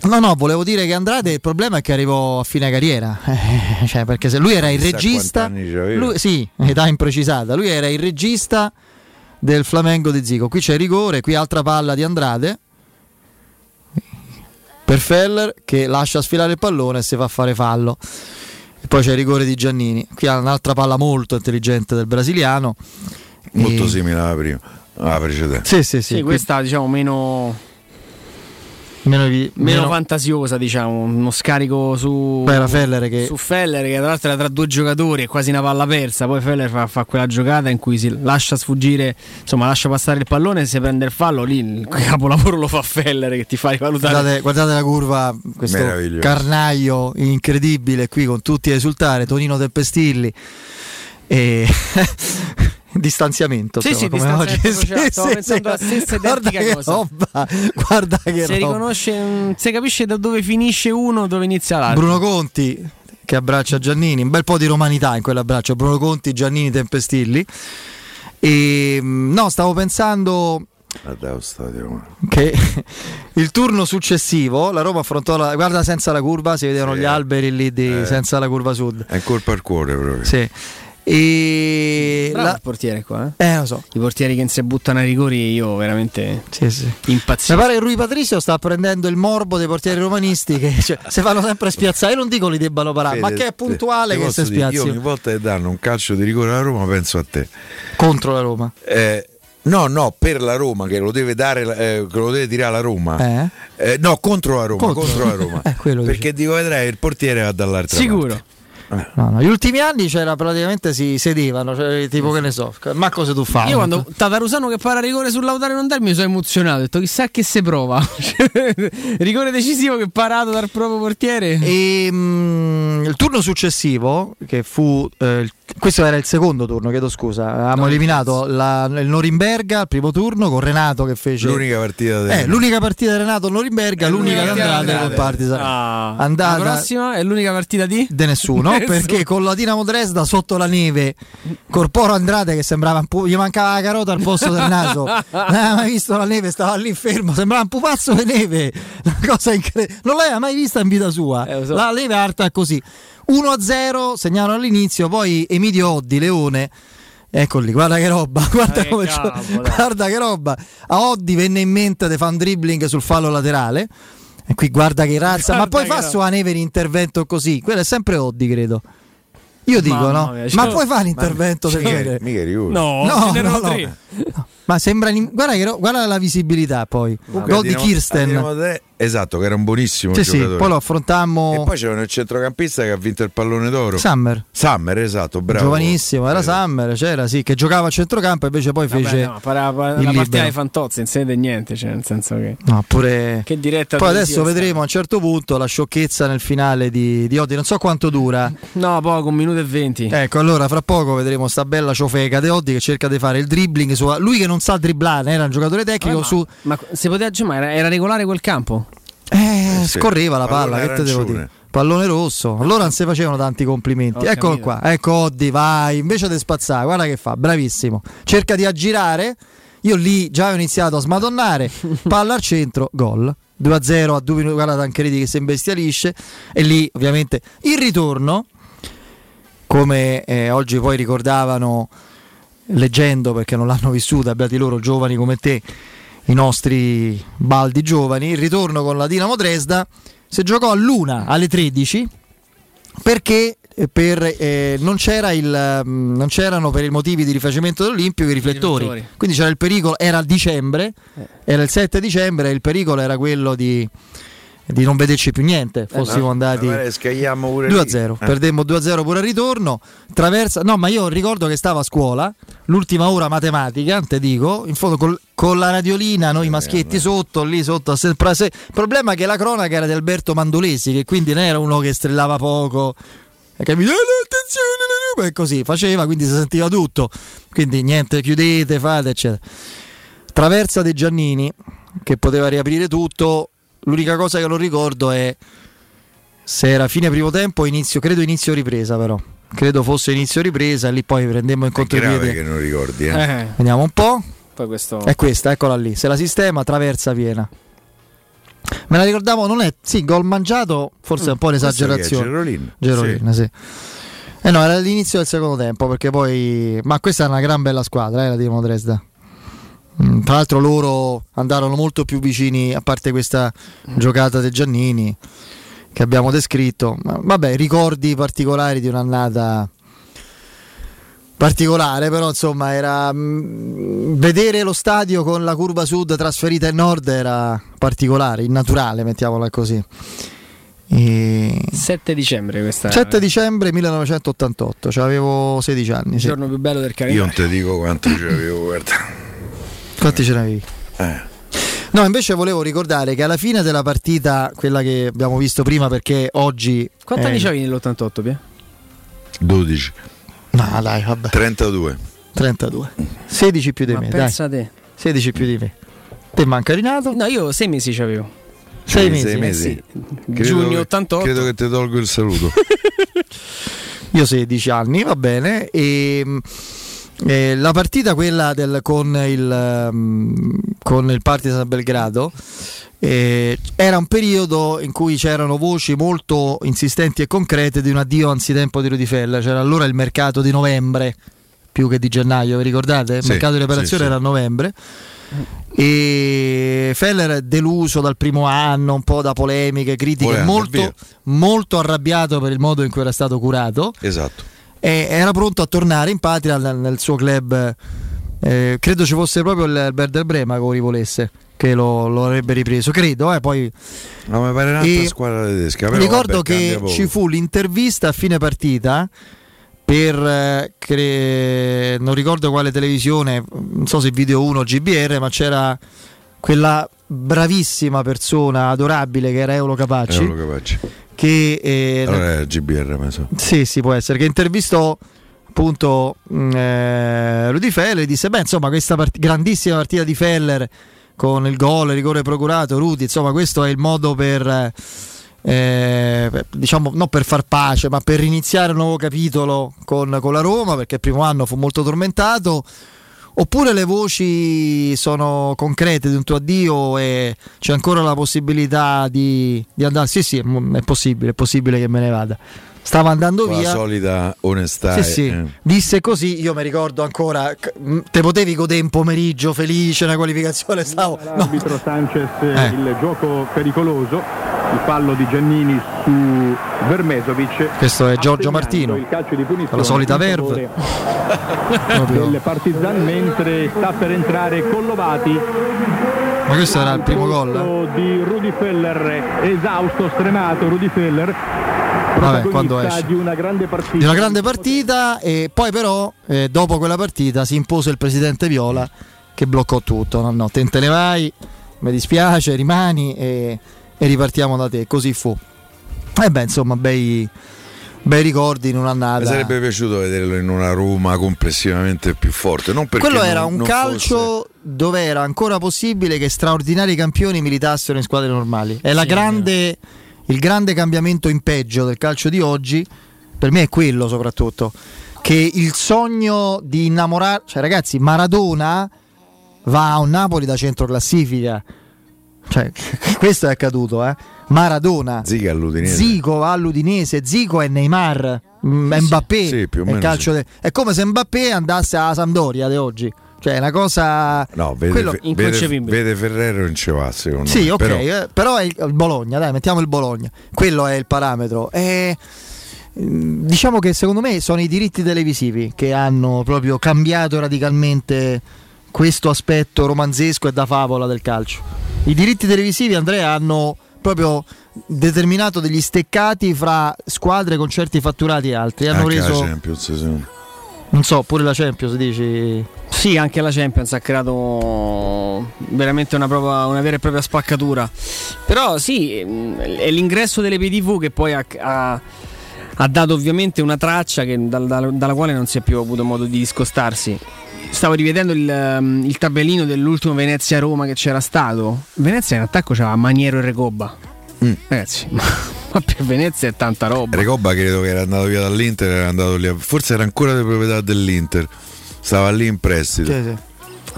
no, no, volevo dire che Andrade il problema è che arrivò a fine carriera, Eh, cioè, perché se lui era il regista, lui, sì, età imprecisata, lui era il regista del Flamengo di Zico. Qui c'è il rigore, qui altra palla di Andrade per Feller che lascia sfilare il pallone e si fa fare fallo. E poi c'è il rigore di Giannini. Qui ha un'altra palla molto intelligente del brasiliano. Molto E- simile alla prima, alla precedente. Sì, sì, sì. Sì, qui- questa diciamo meno, meno, vi- meno meno- fantasiosa, diciamo, uno scarico su, Poi era Feller che su Feller che tra l'altro era tra due giocatori, è quasi una palla persa, poi Feller fa, fa quella giocata in cui si lascia sfuggire, insomma lascia passare il pallone se prende il fallo lì il capolavoro lo fa Feller che ti fa rivalutare. Guardate, guardate la curva, questo carnaio incredibile qui con tutti a esultare, Tonino Tempestilli e distanziamento. Sì, insomma, sì, come distanziamento oggi. sociale, stavo pensando alla stessa guarda identica che cosa. roba, guarda che se roba. riconosce, se capisce da dove finisce uno, dove inizia l'altro. Bruno Conti che abbraccia Giannini, un bel po' di romanità in quell'abbraccio, Bruno Conti, Giannini, Tempestilli. E mm, no, stavo pensando che il turno successivo la Roma affrontò la guarda senza la curva si vedevano Sì. gli alberi lì di- Eh. senza la curva sud È colpa al cuore proprio. sì. E Bravo la- il portiere qua, eh. Eh, lo so. I portieri che si buttano ai rigori, io veramente Sì, sì. impazzisco. Mi pare che Rui Patricio sta prendendo il morbo dei portieri romanisti che cioè, si fanno sempre spiazzare. Io non dico li debbano parare, ma Fede, che è puntuale che si dire, Io spiazzi ogni volta che danno un calcio di rigore alla Roma penso a te. contro la Roma. Eh, no, no, per la Roma che lo deve dare, eh, che lo deve tirare la Roma. Eh? Eh, no, contro la Roma, Contro. contro, la Roma. Eh. Perché dico vedrai il portiere va dall'altra Sicuro. parte. No, no, Gli ultimi anni c'era praticamente si sedevano, cioè, tipo che ne so, ma cosa tu fai? Io quando Tatarusano che para rigore sul Lautaro non mi sono emozionato, ho detto chissà che se prova. Rigore decisivo che parato dal proprio portiere. E mm, il turno successivo, che fu eh, questo era il secondo turno, chiedo scusa. Avevamo eliminato la- il Norimberga al primo turno con Renato che fece L'unica partita del- Eh, l'unica partita di Renato Norimberga, l'unica di Andrade col Partizan. Ah, Andata- La prossima è l'unica partita di? De Nessuno. Perché con la Dinamo Dresda sotto la neve, Corporo Andrade che sembrava un po', gli mancava la carota al posto del naso. Non aveva mai visto la neve, stava lì fermo, sembrava un pupazzo di neve. Una cosa incredibile. Non l'aveva mai vista in vita sua. Eh, so. La neve alta così. 1-0, segnalo all'inizio, poi Emilio Oddi, Leone. Ecco lì, guarda che roba, guarda, Eh, dai. guarda che roba. A Oddi venne in mente di fare un dribbling sul fallo laterale. E qui guarda che razza, ma Guarda poi che fa roba. sulla neve l'intervento così. Quello è sempre Oddi, credo. Io dico, Mamma no? mia, ma cioè- puoi fare l'intervento del genere? mica. No, No, n'erano no, no. Ma sembra. in- Guarda, che ro- guarda la visibilità poi. Comunque, Gol di Kirsten. Esatto, che era un buonissimo Sì, sì, giocatore. poi lo affrontammo. E poi c'era il centrocampista che ha vinto il pallone d'oro. Summer. Summer, esatto, bravo. Giovanissimo, era Summer, c'era sì, che giocava a centrocampo e invece poi Vabbè, fece no, para- para- il la partita di Fantozzi, non si vede niente, cioè, nel senso che. No, pure Che diretta Poi adesso vedremo a un certo punto la sciocchezza nel finale di, di Oddi. Non so quanto dura. No, poco, un minuto e venti. Ecco, allora fra poco vedremo sta bella ciofeca di Oddi che cerca di fare il dribbling. Su, lui che non sa dribblare, era un giocatore tecnico. ma, su, ma si poteva ma era, era regolare quel campo? eh, sì. scorreva la palla. Pallone Che te devo dire? Pallone rosso. Allora non si facevano tanti complimenti. Ho Eccolo capito. qua. Ecco Oddi, vai. Invece di spazzare, guarda che fa. Bravissimo. Cerca di aggirare. Io lì già ho iniziato a smadonnare. Palla al centro, gol. 2-0 a due minuti. Guarda Tancredi che si imbestialisce. E lì ovviamente il ritorno. Come eh, oggi poi ricordavano leggendo perché non l'hanno vissuta, beati loro giovani come te, i nostri baldi giovani, il ritorno con la Dinamo Dresda si giocò all'una alle 13 perché eh, per, eh, non, c'era il, mm, non c'erano per i motivi di rifacimento dell'Olimpico i riflettori. riflettori. quindi c'era il pericolo, era a dicembre, era il 7 dicembre il pericolo era quello di, di non vederci più niente, fossimo no, andati magari scagliamo pure 2-0, lì. Eh. perdemmo 2-0 pure al ritorno. Traversa, no, ma io ricordo che stavo a scuola, l'ultima ora matematica, te dico, in fondo col- con la radiolina, noi maschietti sotto, lì sotto. Il problema è che la cronaca era di Alberto Mandolesi, che quindi non era uno che strillava poco. Hai capito? Eh, attenzione, e così faceva, quindi si sentiva tutto. Quindi niente, chiudete, fate, eccetera. Traversa dei Giannini, che poteva riaprire tutto. L'unica cosa che non ricordo è se era fine primo tempo o inizio, credo inizio ripresa però. Credo fosse inizio ripresa, lì poi prendemmo in È grave contropiede. che non ricordi, eh. Eh, Vediamo un po'. poi questo. È questa, eccola lì. Se la sistema, traversa piena. Me la ricordavo, non è. Sì, gol mangiato, forse è un po' è? un'esagerazione. Gerolin? Gerolin, sì. Eh no, era l'inizio del secondo tempo perché poi. Ma questa è una gran bella squadra, eh, la Dinamo Dresda. Mm, Tra l'altro loro andarono molto più vicini, a parte questa giocata dei Giannini che abbiamo descritto. Ma, vabbè, ricordi particolari di un'annata particolare, però insomma era mm, vedere lo stadio con la curva sud trasferita in nord era particolare, innaturale, mettiamola così. E... 7 dicembre questa 7 dicembre 1988, cioè avevo 16 anni. il sì. giorno più bello del Io calendario. non ti dico quanto ce l'avevo, guarda. Quanti ce n'avevi? Eh. No, invece volevo ricordare che alla fine della partita, quella che abbiamo visto prima, perché oggi. Quanti eh, anni c'avevi nell'88, Pia? 12. No, dai, vabbè. 32. 32. 16 più di Ma me, dai. pensa te. 16 più di me. Te manca Rinato? No, io 6 mesi c'avevo. 6 mesi. Sei Eh mesi. sì. Credo Giugno che- 88. Credo che ti tolgo il saluto. Io 16 anni, va bene. E, Eh, la partita quella del- con, il, con il Partizan Belgrado eh, era un periodo in cui c'erano voci molto insistenti e concrete di un addio anzitempo di Rudy Feller. C'era allora il mercato di novembre più che di gennaio, vi ricordate? Il Sì, mercato di operazione sì, era a novembre. E Feller deluso dal primo anno, un po' da polemiche, critiche, molto, molto arrabbiato per il modo in cui era stato curato Esatto. E era pronto a tornare in patria nel, nel suo club. eh, credo ci fosse proprio il Werder Brema che lo rivolesse, che lo, lo avrebbe ripreso. Credo, eh, poi. No, mi pare un'altra E squadra tedesca. ricordo vabbè, che ci fu l'intervista a fine partita per eh, cre- non ricordo quale televisione, non so se Video 1 o GBR, ma c'era quella bravissima persona adorabile che era Eolo Capacci. Eolo Capacci. Che eh, Allora è GBR, ma so. sì, sì, può essere. Che intervistò appunto mh, eh, Rudy Feller e disse: Beh, insomma, questa part- grandissima partita di Feller con il gol, il rigore procurato, Rudy, insomma, questo è il modo per. eh, per- diciamo non per far pace ma per iniziare un nuovo capitolo con, con la Roma perché il primo anno fu molto tormentato oppure le voci sono concrete di un tuo addio e c'è ancora la possibilità di, di andare sì sì è possibile è possibile che me ne vada stava andando Con la via solita onestà. sì, sì. eh. Disse così, io mi ricordo ancora, te potevi godere un pomeriggio felice, una qualificazione, stavo... no. L'arbitro Sanchez Eh. il gioco pericoloso, il fallo di Giannini su Vermesovic. Questo è Giorgio Martino, il calcio di punizione con la solita verve. del Partizan mentre sta per entrare Collovati. Ma questo era il primo gol? Gol di Rudy Feller, esausto, stremato Rudy Feller. Vabbè, quando esce. di una grande partita. Di una grande partita e poi però, eh, dopo quella partita, si impose il presidente Viola che bloccò tutto. No, no, te te ne vai, mi dispiace, rimani e, e ripartiamo da te. Così fu. E beh, insomma, bei, bei ricordi in Mi un'annata. sarebbe piaciuto vederlo in una Roma complessivamente più forte. Non Quello non- era un non calcio dove era ancora possibile che straordinari campioni militassero in squadre normali. È la Sì, grande, il grande cambiamento in peggio del calcio di oggi. Per me è quello soprattutto. Che il sogno di innamorare. Cioè, ragazzi, Maradona va a un Napoli da centro classifica. Cioè, questo è accaduto, eh. Maradona. Zico all'Udinese. Zico all'Udinese, Zico è Neymar, mm, Mbappé. Sì, più o è, calcio de- è come se Mbappé andasse alla Sampdoria di oggi. Cioè, è una cosa. No, vede, Quello vede, inconcepibile. vede Ferrero in ce va, secondo Sì, me. ok, Però- eh, però, è il, il Bologna, dai, mettiamo il Bologna. Quello è il parametro. E, mm, diciamo che secondo me sono i diritti televisivi che hanno proprio cambiato radicalmente questo aspetto romanzesco e da favola del calcio. I diritti televisivi, Andrea, hanno proprio determinato degli steccati fra squadre con certi fatturati e altri. Hanno Anche la reso, Champions, sì. non so, pure la Champions, dici. Sì, anche la Champions ha creato veramente una, propria- una vera e propria spaccatura. Però sì, è l'ingresso delle PTV che poi ha, ha- ha dato ovviamente una traccia che- dal- dal- dalla quale non si è più avuto modo di discostarsi. Stavo rivedendo il, um, il tabellino dell'ultimo Venezia-Roma che c'era stato. Venezia in attacco c'aveva Maniero e Recobba. Mm. Ragazzi, ma, ma per Venezia è tanta roba. Recobba credo che era andato via dall'Inter, era andato lì a- forse era ancora di proprietà dell'Inter, stava lì in prestito.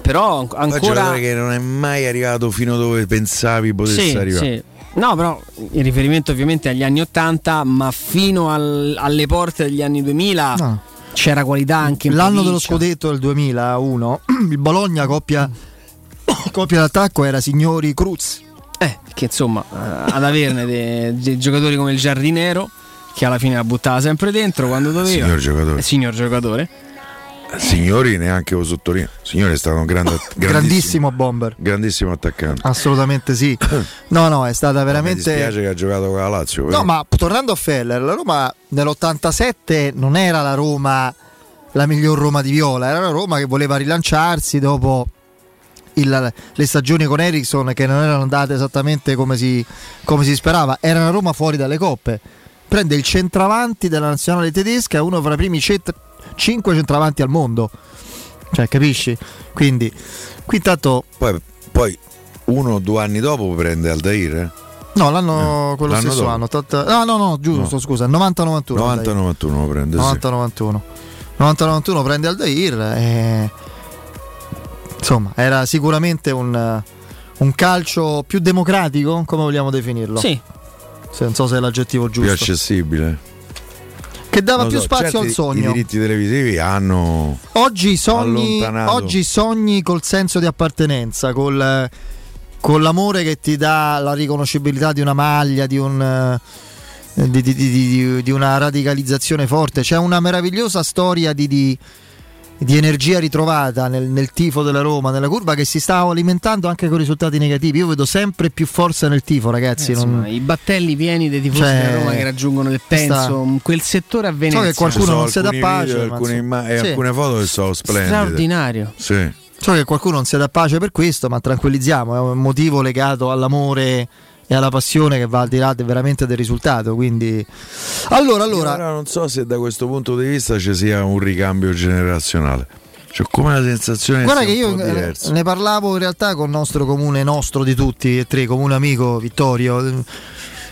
Però an- Poi un ancora che non è mai arrivato fino dove pensavi potesse Sì, arrivare. sì. No, però in riferimento ovviamente agli anni 80, ma fino al- alle porte degli anni 2000 No. C'era qualità anche in L'anno dello provincia. scudetto del 2001, il Bologna coppia, coppia d'attacco era Signori Cruz. Eh, che insomma, eh, ad averne dei, dei giocatori come il giardinero, che alla fine la buttava sempre dentro quando doveva. Signor giocatore. Eh, signor giocatore. Signori neanche lo sottolineo. Signori è stato un grande, grandissimo, Grandissimo bomber. grandissimo attaccante. Assolutamente sì. No, no, è stata Mi veramente. dispiace che ha giocato con la Lazio. però. No, ma tornando a Feller, la Roma nell'87 non era la Roma la miglior Roma di Viola, era la Roma che voleva rilanciarsi dopo il- le stagioni con Ericsson che non erano andate esattamente come si, come si sperava. Era una Roma fuori dalle coppe. Prende il centravanti della nazionale tedesca, uno fra i primi 5 centravanti al mondo. Cioè, capisci? Quindi, qui intanto. Poi, poi uno o due anni dopo prende Aldair. eh? No, l'anno, quello L'anno stesso dopo. anno. ottanta- no, no, no, giusto, No. scusa, 90-91. 90-91 lo prende. sì. 90-91. 90-91 prende Aldair e insomma era sicuramente un, un calcio più democratico, come vogliamo definirlo? Sì. Se non so se è l'aggettivo più giusto. accessibile. Che dava più so, spazio certi al sogno. I diritti televisivi hanno Oggi sogni, oggi sogni col senso di appartenenza, col, con l'amore che ti dà la riconoscibilità di una maglia, di, un, eh, di- di- di una radicalizzazione forte. C'è una meravigliosa storia di, di- energia ritrovata nel, nel tifo della Roma, nella curva che si sta alimentando anche con risultati negativi. Io vedo sempre più forza nel tifo, ragazzi. Eh, non- insomma, I battelli pieni dei tifosi Cioè, della Roma che raggiungono questa- penso, quel settore a Venezia. che qualcuno non si dà pace, video, ma alcune, imma- e sì. alcune foto che sono splendide. Straordinario. Sì. So che qualcuno non si dà pace per questo, ma tranquillizziamo, è un motivo legato all'amore e alla passione che va al di là de- veramente del risultato. Quindi, allora, allora, Io ora non so se da questo punto di vista ci sia un ricambio generazionale. C'ho come la sensazione guarda che io ne parlavo in realtà con il nostro comune, nostro di tutti e tre, comune amico Vittorio,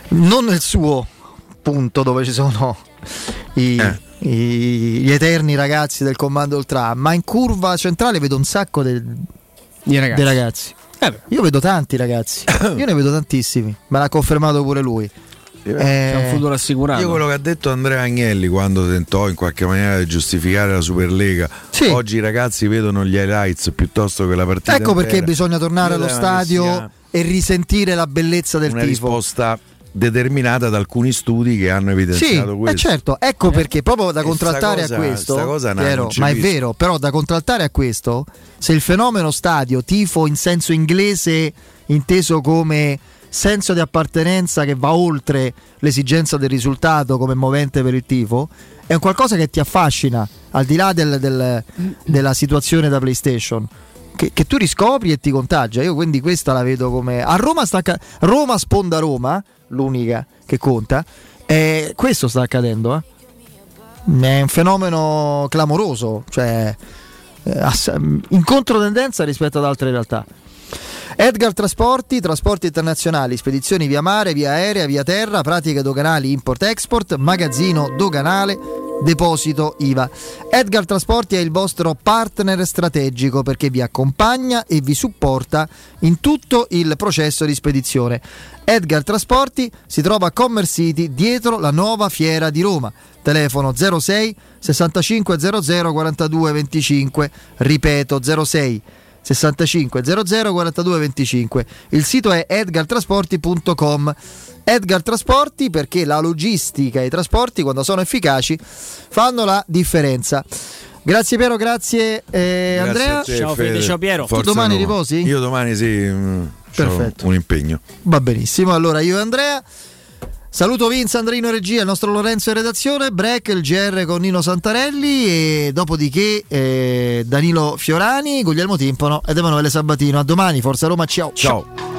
non nel suo punto dove ci sono i, Eh. i- gli eterni ragazzi del comando ultra, ma in curva centrale vedo un sacco de- Di ragazzi. dei ragazzi. Io vedo tanti ragazzi, io ne vedo tantissimi, me l'ha confermato pure lui. C'è Eh, un futuro assicurato. Io quello che ha detto Andrea Agnelli quando tentò in qualche maniera di giustificare la Superlega, oggi i ragazzi vedono gli highlights piuttosto che la partita. Ecco perché intera. bisogna tornare Io allo stadio e risentire la bellezza del Una tifo. risposta determinata da alcuni studi che hanno Sì, evidenziato eh questo. certo, ecco perché proprio da contraltare cosa- a questo, cosa ci ma è vero, però da contraltare a questo, se il fenomeno stadio, tifo in senso inglese, inteso come senso di appartenenza che va oltre l'esigenza del risultato come movente per il tifo, è un qualcosa che ti affascina, al di là del- del- della situazione da PlayStation. Che, che tu riscopri e ti contagia. Io quindi questa la vedo come. A Roma sta Roma sponda Roma, l'unica che conta. E questo sta accadendo, eh. È un fenomeno clamoroso, cioè eh, in controtendenza rispetto ad altre realtà. Edgar Trasporti, trasporti internazionali, spedizioni via mare, via aerea, via terra, pratiche doganali import-export, magazzino doganale, deposito IVA. Edgar Trasporti è il vostro partner strategico perché vi accompagna e vi supporta in tutto il processo di spedizione. Edgar Trasporti si trova a Commerce City dietro la nuova fiera di Roma. Telefono 06 65 00 42 25, ripeto 06 65 00 42 25. Il sito è edgartrasporti.com. Edgar Trasporti perché la logistica e i trasporti quando sono efficaci fanno la differenza. Grazie Piero, grazie, eh, Grazie Andrea. te, Fede. Tu Forza domani Roma. riposi? Io domani sì, mm, Perfetto. un impegno. Va benissimo, allora io e Andrea. Saluto Vince, Andrino in regia, il nostro Lorenzo in redazione, break il GR con Nino Santarelli e dopodiché eh, Danilo Fiorani, Guglielmo Timpano ed Emanuele Sabatino. A domani, Forza Roma, ciao. Ciao. Hey,